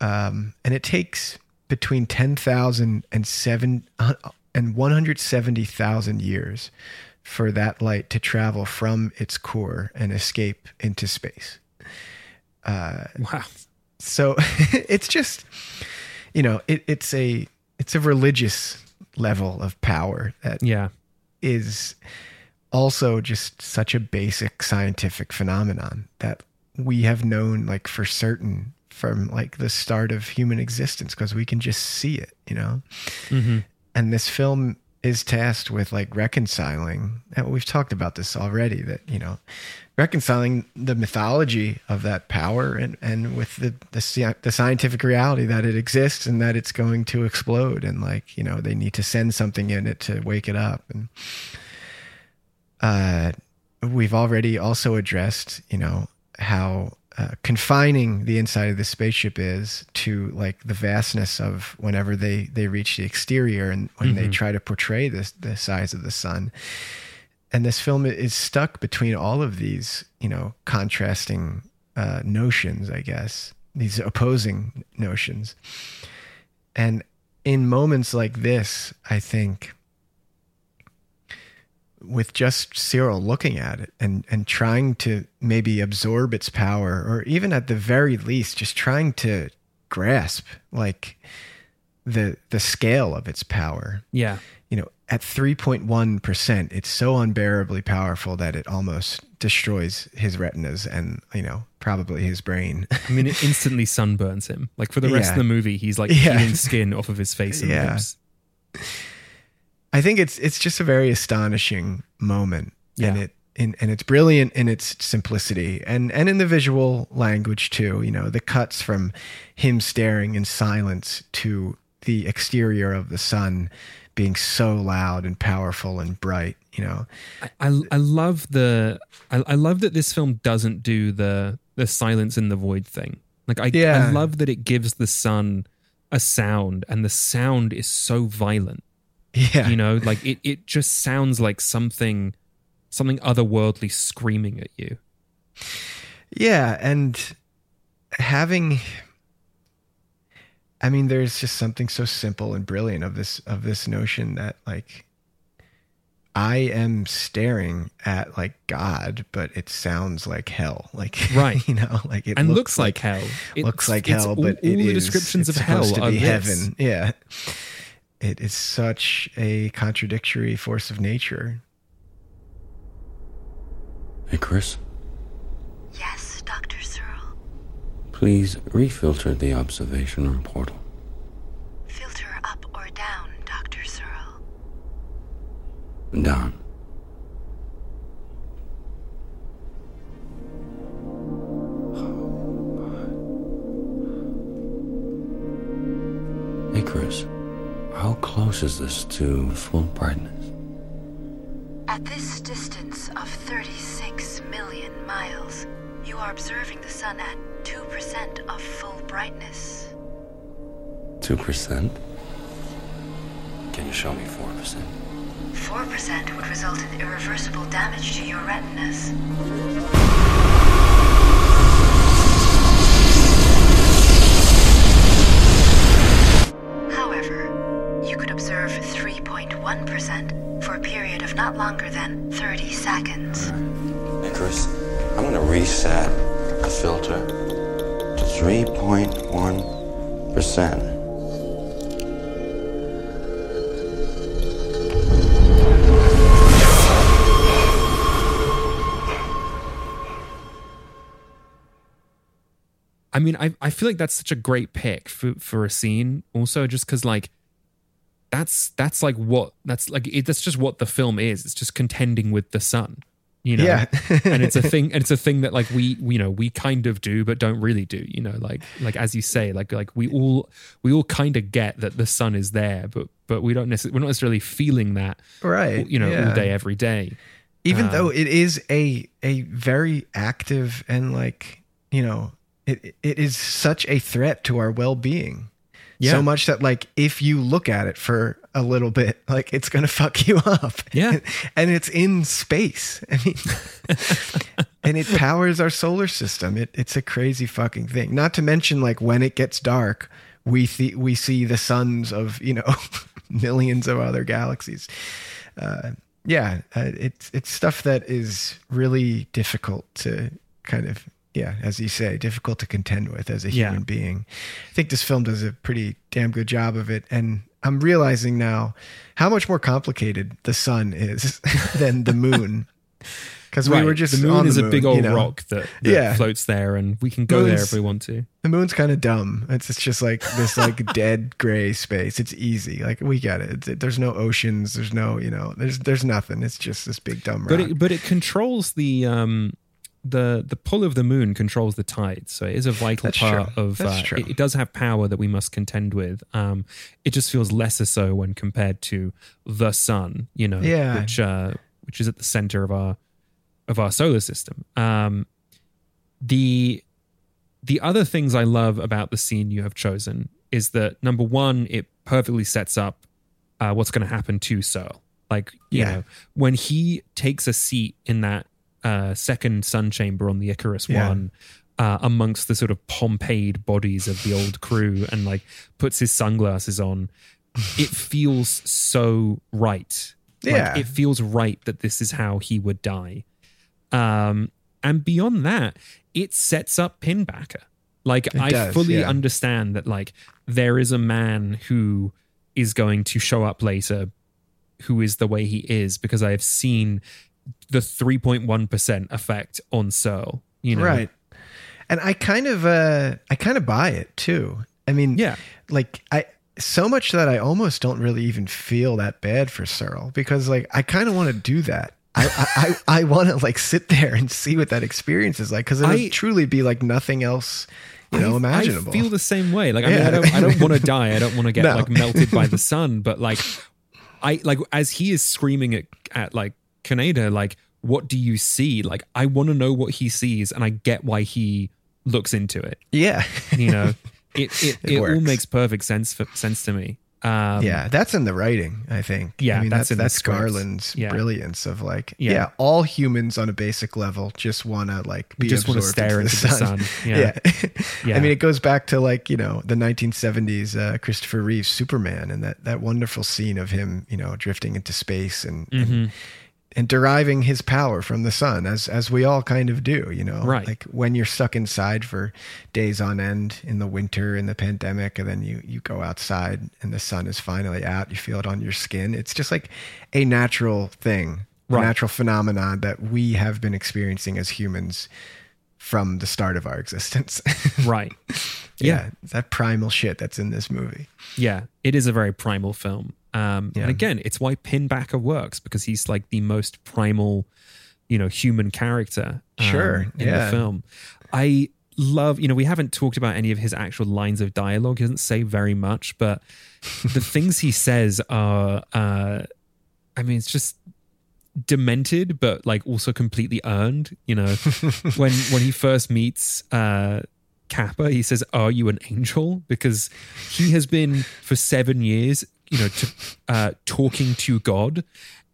um, and it takes between 10,000 and seven uh, and 170,000 years for that light to travel from its core and escape into space. Uh, Wow. so it's just, you know, it, it's a, it's a religious level of power that Yeah. is also just such a basic scientific phenomenon that we have known like for certain from like the start of human existence because we can just see it you know Mhm. and this film is tasked with like reconciling and we've talked about this already that you know reconciling the mythology of that power and and with the the, the scientific reality that it exists and that it's going to explode and like you know they need to send something in it to wake it up and uh we've already also addressed you know how uh, confining the inside of the spaceship is to like the vastness of whenever they they reach the exterior and when they Mhm. try to portray this the size of the sun and this film is stuck between all of these you know contrasting uh, notions i guess these opposing notions and in moments like this i think with just Searle looking at it and and trying to maybe absorb its power or even at the very least just trying to grasp like the the scale of its power Yeah. you know at 3.1% it's so unbearably powerful that it almost destroys his retinas and you know probably his brain I mean, it instantly sunburns him. Like for the rest Yeah. of the movie, he's like Yeah. peeling skin off of his face and Yeah. lips. I think it's it's just a very astonishing moment, and it in, and it's brilliant in its simplicity and and in the visual language too. You know, the cuts from him staring in silence to the exterior of the sun being so loud and powerful and bright. You know, I, I, I love the I, I love that this film doesn't do the the silence in the void thing. Like I Yeah. I love that it gives the sun a sound and the sound is so violent. Yeah. You know, like it it just sounds like something something otherworldly screaming at you. Yeah, and having I mean there's just something so simple and brilliant of this of this notion that like I am staring at like God, but it sounds like hell. Like Right. you know, like it And looks, looks like hell. looks like it's hell, all- but all it the is- descriptions it's of hell are heaven. Yeah. It is such a contradictory force of nature. Hey, Chris? Yes, Dr. Searle. please refilter the observation room portal. Filter up or down, Dr. Searle. Down. Icarus, how close is this to full brightness? At this distance of 36 million miles, you are observing the sun at 2% of full brightness. 2%? Can you show me 4%? 4% would result in irreversible damage to your retinas. 3.1% for a period of not longer than 30 seconds. Icarus, I'm gonna reset the filter to 3.1%. I mean, I I feel like that's such a great pick for for a scene. Also, just because like that's that's like what that's like it, that's just what the film is. It's just contending with the sun, you know. Yeah. and it's a thing. And it's a thing that like we you know we kind of do, but don't really do. You know, like like as you say, like like we all we all kind of get that the sun is there, but but we don't necessarily we're not necessarily feeling that Right, You know, yeah. all day every day. even Um, though it is a a very active and like you know it it is such a threat to our well-being Yeah. so much that like if you look at it for a little bit like it's gonna fuck you up. Yeah. and it's in space. I mean and it powers our solar system. It, it's a crazy fucking thing. Not to mention like when it gets dark we th- we see the suns of you know millions of other galaxies. Uh, yeah, uh, it's it's stuff that is really difficult to kind of yeah, as you say, difficult to contend with as a Yeah. human being. I think this film does a pretty damn good job of it, and I'm realizing now how much more complicated the sun is than the moon. Because we were just the moon on is the a big you old know. rock that, that yeah floats there, and we can go there if we want to. The moon's kind of dumb. It's, it's just like this like dead gray space. It's easy. Like we get it. It's- there's no oceans. There's no you know. There's there's nothing. It's just this big dumb rock. but it but it controls the um the the pull of the moon controls the tides so it is a vital That's part true. of That's uh, true. It, it does have power that we must contend with um it just feels lesser so when compared to the sun you know Yeah. which uh which is at the center of our of our solar system um the the other things i love about the scene you have chosen is that number one it perfectly sets up uh, what's going to happen to Searle. Like, you Yeah. know, when he takes a seat in that uh, second sun chamber on the Icarus Yeah. one, uh, amongst the sort of Pompeyed bodies of the old crew, and like puts his sunglasses on, it feels so right. Like, Yeah. it feels right that this is how he would die. Um, and beyond that, it sets up Pinbacker. Like It I does, fully yeah. understand that like there is a man who is going to show up later who is the way he is because I have seen the 3.1% effect on Searle, you know. Right. And I kind of uh I kind of buy it too. I mean, Yeah. like I so much that I almost don't really even feel that bad for Searle because like I kind of want to do that. I I, I, want to like sit there and see what that experience is like because it would truly be like nothing else, you know, imaginable. I feel the same way. Like I mean, Yeah. I don't I don't want to die. I don't want to get No. like melted by the sun, but like I like as he is screaming at at like Kaneda, like, what do you see? Like, I want to know what he sees, and I get why he looks into it. Yeah. You know, it it, It it, all makes perfect sense for, sense to me. Um, yeah, that's in the writing, I think. Yeah, I mean, that's that's in that's. Garland's Yeah. brilliance of like, Yeah. yeah. all humans on a basic level just want to like be Just wanna absorbed stare into into the sun. Yeah. Yeah. I mean, it goes back to like you know the 1970s uh, Christopher Reeve's Superman and that that wonderful scene of him, you know, drifting into space and. and Mhm. And deriving his power from the sun as as we all kind of do you know Right. like when you're stuck inside for days on end in the winter in the pandemic and then you you go outside and the sun is finally out you feel it on your skin it's just like a natural thing Right. a natural phenomenon that we have been experiencing as humans from the start of our existence Right. yeah, it's that primal shit that's in this movie Yeah, it is a very primal film. Um, Yeah. And again, it's why Pinbacker works because he's like the most primal, you know, human character. um, Sure, in yeah. the film. I love, you know, we haven't talked about any of his actual lines of dialogue. He doesn't say very much, but the things he says are, uh, I mean, it's just demented, but like also completely earned. You know, when when he first meets uh, Capa, he says, "Are you an angel?" Because he has been for seven years, you know, to, uh, talking to God,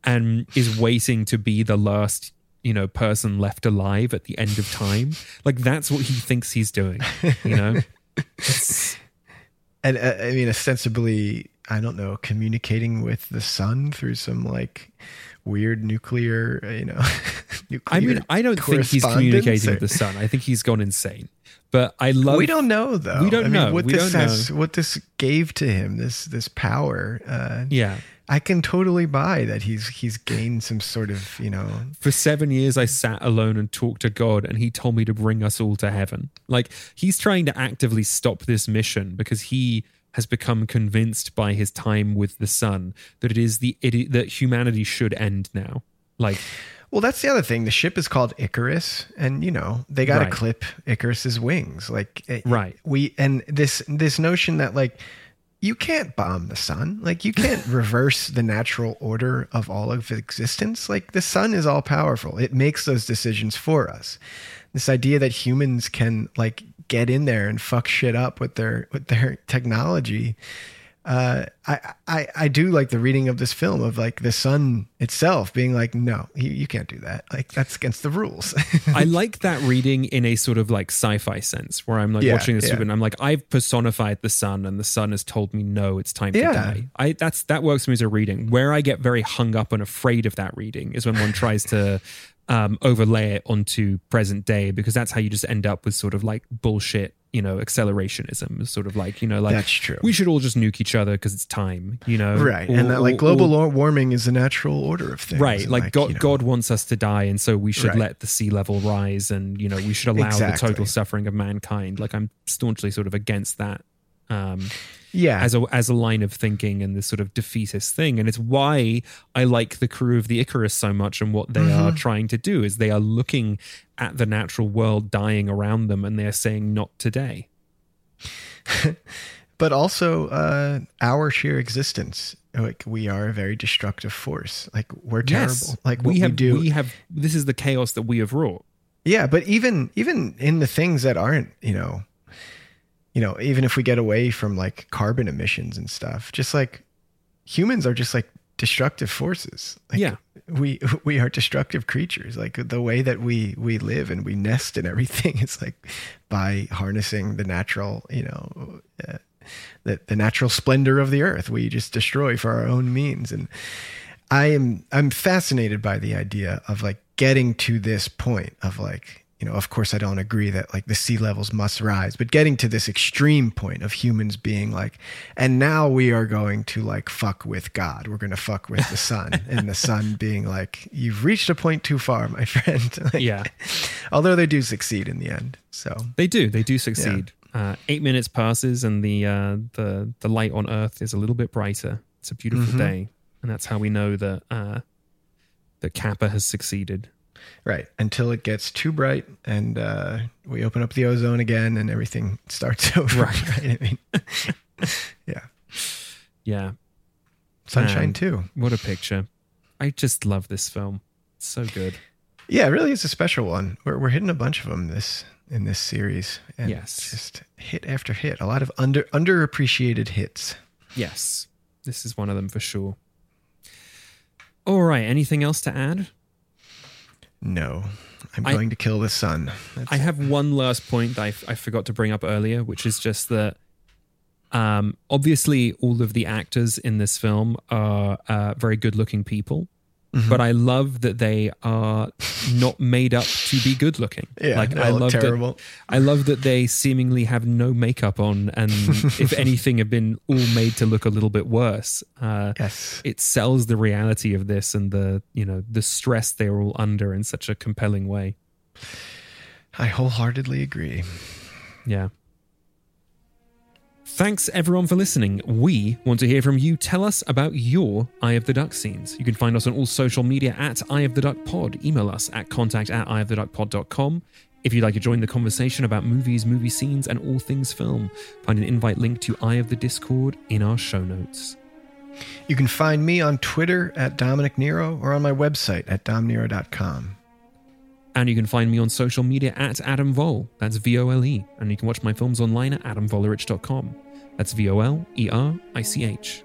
and is waiting to be the last, you know, person left alive at the end of time. Like that's what he thinks he's doing. You know, and uh, I mean, ostensibly, I don't know, communicating with the sun through some like weird nuclear, uh, you know. nuclear I mean, I don't think he's communicating or- with the sun. I think he's gone insane. But I love. we don't know though. We don't I mean, know. what We this has, know. what this gave to him. This this power. Uh, Yeah. I can totally buy that he's he's gained some sort of you know. For seven years, I sat alone and talked to God, and He told me to bring us all to heaven. Like He's trying to actively stop this mission because He has become convinced by his time with the sun that it is the it, that humanity should end now. Like, Well, that's the other thing. The ship is called Icarus, and you know they got to Right. clip Icarus's wings. Like, eh, Right. We and this this notion that like you can't bomb the sun. Like you can't reverse the natural order of all of existence. Like the sun is all powerful. It makes those decisions for us. This idea that humans can like get in there and fuck shit up with their with their technology. Uh, I, I I do like the reading of this film of like the sun itself being like, no, you, you can't do that. Like that's against the rules. I like that reading in a sort of like sci-fi sense, where I'm like Yeah, watching this yeah. and I'm like, I've personified the sun, and the sun has told me no, it's time Yeah. to die. I that's that works for me as a reading. Where I get very hung up and afraid of that reading is when one tries to um, overlay it onto present day, because that's how you just end up with sort of like bullshit. You know, accelerationism sort of like you know, like That's true. We should all just nuke each other because it's time. You know, right. Or- and that like or- global or- wa- warming is the natural order of things. Right, And, like, God, you know, God wants us to die, and so we should Right. let the sea level rise, and you know we should allow the total suffering of mankind. Like I'm staunchly sort of against that, um, Yeah. as a as a line of thinking and this sort of defeatist thing, and it's why I like the crew of the Icarus so much, and what they are Mhm. trying to do is they are looking at the natural world dying around them, and they are saying not today. but also uh, our sheer existence. Like we are a very destructive force. Like we're terrible. Yes, Like we we, have do. we have this is the chaos that we have wrought. Yeah, but even even in the things that aren't, you know, you know, even if we get away from like carbon emissions and stuff, just like humans are just like destructive forces. Like, Yeah. we we are destructive creatures. Like the way that we we live and we nest and everything is like by harnessing the natural, you know, uh, the the natural splendor of the earth. We just destroy for our own means and I am I'm fascinated by the idea of like getting to this point of like you know of course I don't agree that like the sea levels must rise but getting to this extreme point of humans being like and now we are going to like fuck with God we're going to fuck with the sun and the sun being like you've reached a point too far my friend Like, Yeah. although they do succeed in the end so They do. They do succeed. Uh, eight minutes passes, and the uh, the the light on Earth is a little bit brighter. It's a beautiful Mhm. day, and that's how we know that uh, that Capa has succeeded. Right until it gets too bright and uh we open up the ozone again and everything starts over Right. right I mean yeah Yeah. Sunshine Man, too. What a picture. I just love this film. It's so good. Yeah, it really is a special one. We're we're hitting a bunch of them this in this series. And Yes. just hit after hit. A lot of under underappreciated hits. Yes. This is one of them for sure. All right. Anything else to add? No, I'm I- going to kill the sun. That's I have one last point that I, f- I forgot to bring up earlier, which is just that um, obviously all of the actors in this film are uh, very good looking people. Mhm. But I love that they are not made up to be good looking. Yeah, like I look love terrible. That, I love that they seemingly have no makeup on, and if anything, have been all made to look a little bit worse. Uh, yes, it sells the reality of this and the you know the stress they're all under in such a compelling way. I wholeheartedly agree. Yeah. Thanks everyone for listening. We want to hear from you. Tell us about your Eye of the Duck scenes. You can find us on all social media at Eye of the Duck Pod. Email us at contact at eyeoftheduckpod.com. If you'd like to join the conversation about movies, movie scenes, and all things film, find an invite link to Eye of the Discord in our show notes. You can find me on Twitter at Dominic Nero or on my website at domnero.com. And you can find me on social media at Adam Vol. That's V O L E. And you can watch my films online at adamvolerich.com. That's V O L E R I C H.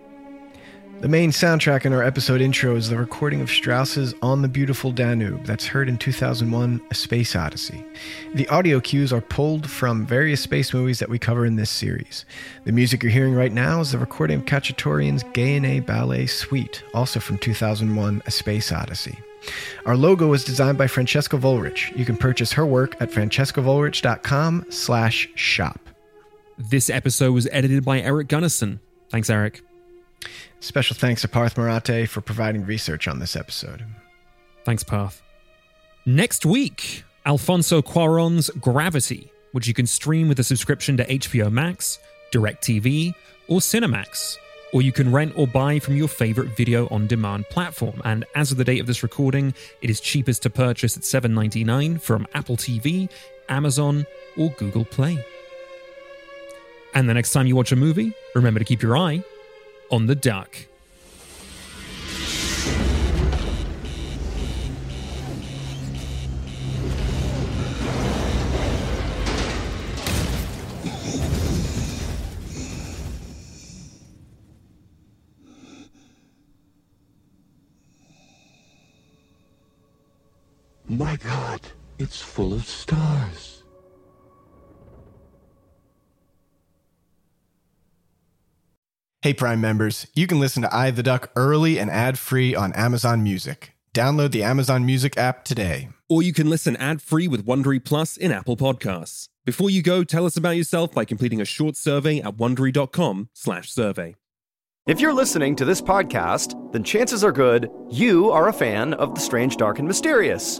The main soundtrack in our episode intro is the recording of Strauss's On the Beautiful Danube that's heard in 2001 A Space Odyssey. The audio cues are pulled from various space movies that we cover in this series. The music you're hearing right now is the recording of Khachaturian's Gayane Ballet Suite, also from 2001 A Space Odyssey. Our logo was designed by Francesca Volerich. You can purchase her work at francescavolrich.com slash shop. This episode was edited by Erik Gunnarsson. Thanks, Erik. Special thanks to Parth Marathe for providing research on this episode. Thanks, Parth. Next week, Alfonso Cuaron's Gravity, which you can stream with a subscription to HBO Max, DirecTV, or Cinemax, or you can rent or buy from your favorite video on demand platform. And as of the date of this recording, it is cheapest to purchase at $7.99 from Apple TV, Amazon, or Google Play. And the next time you watch a movie, remember to keep your eye on the duck. My God, it's full of stars. Hey, Prime members, you can listen to Eye of the Duck early and ad free on Amazon Music. Download the Amazon Music app today. Or you can listen ad-free with Wondery Plus in Apple Podcasts. Before you go, tell us about yourself by completing a short survey at wondery.com/survey. If you're listening to this podcast, then chances are good you are a fan of the strange, dark, and mysterious.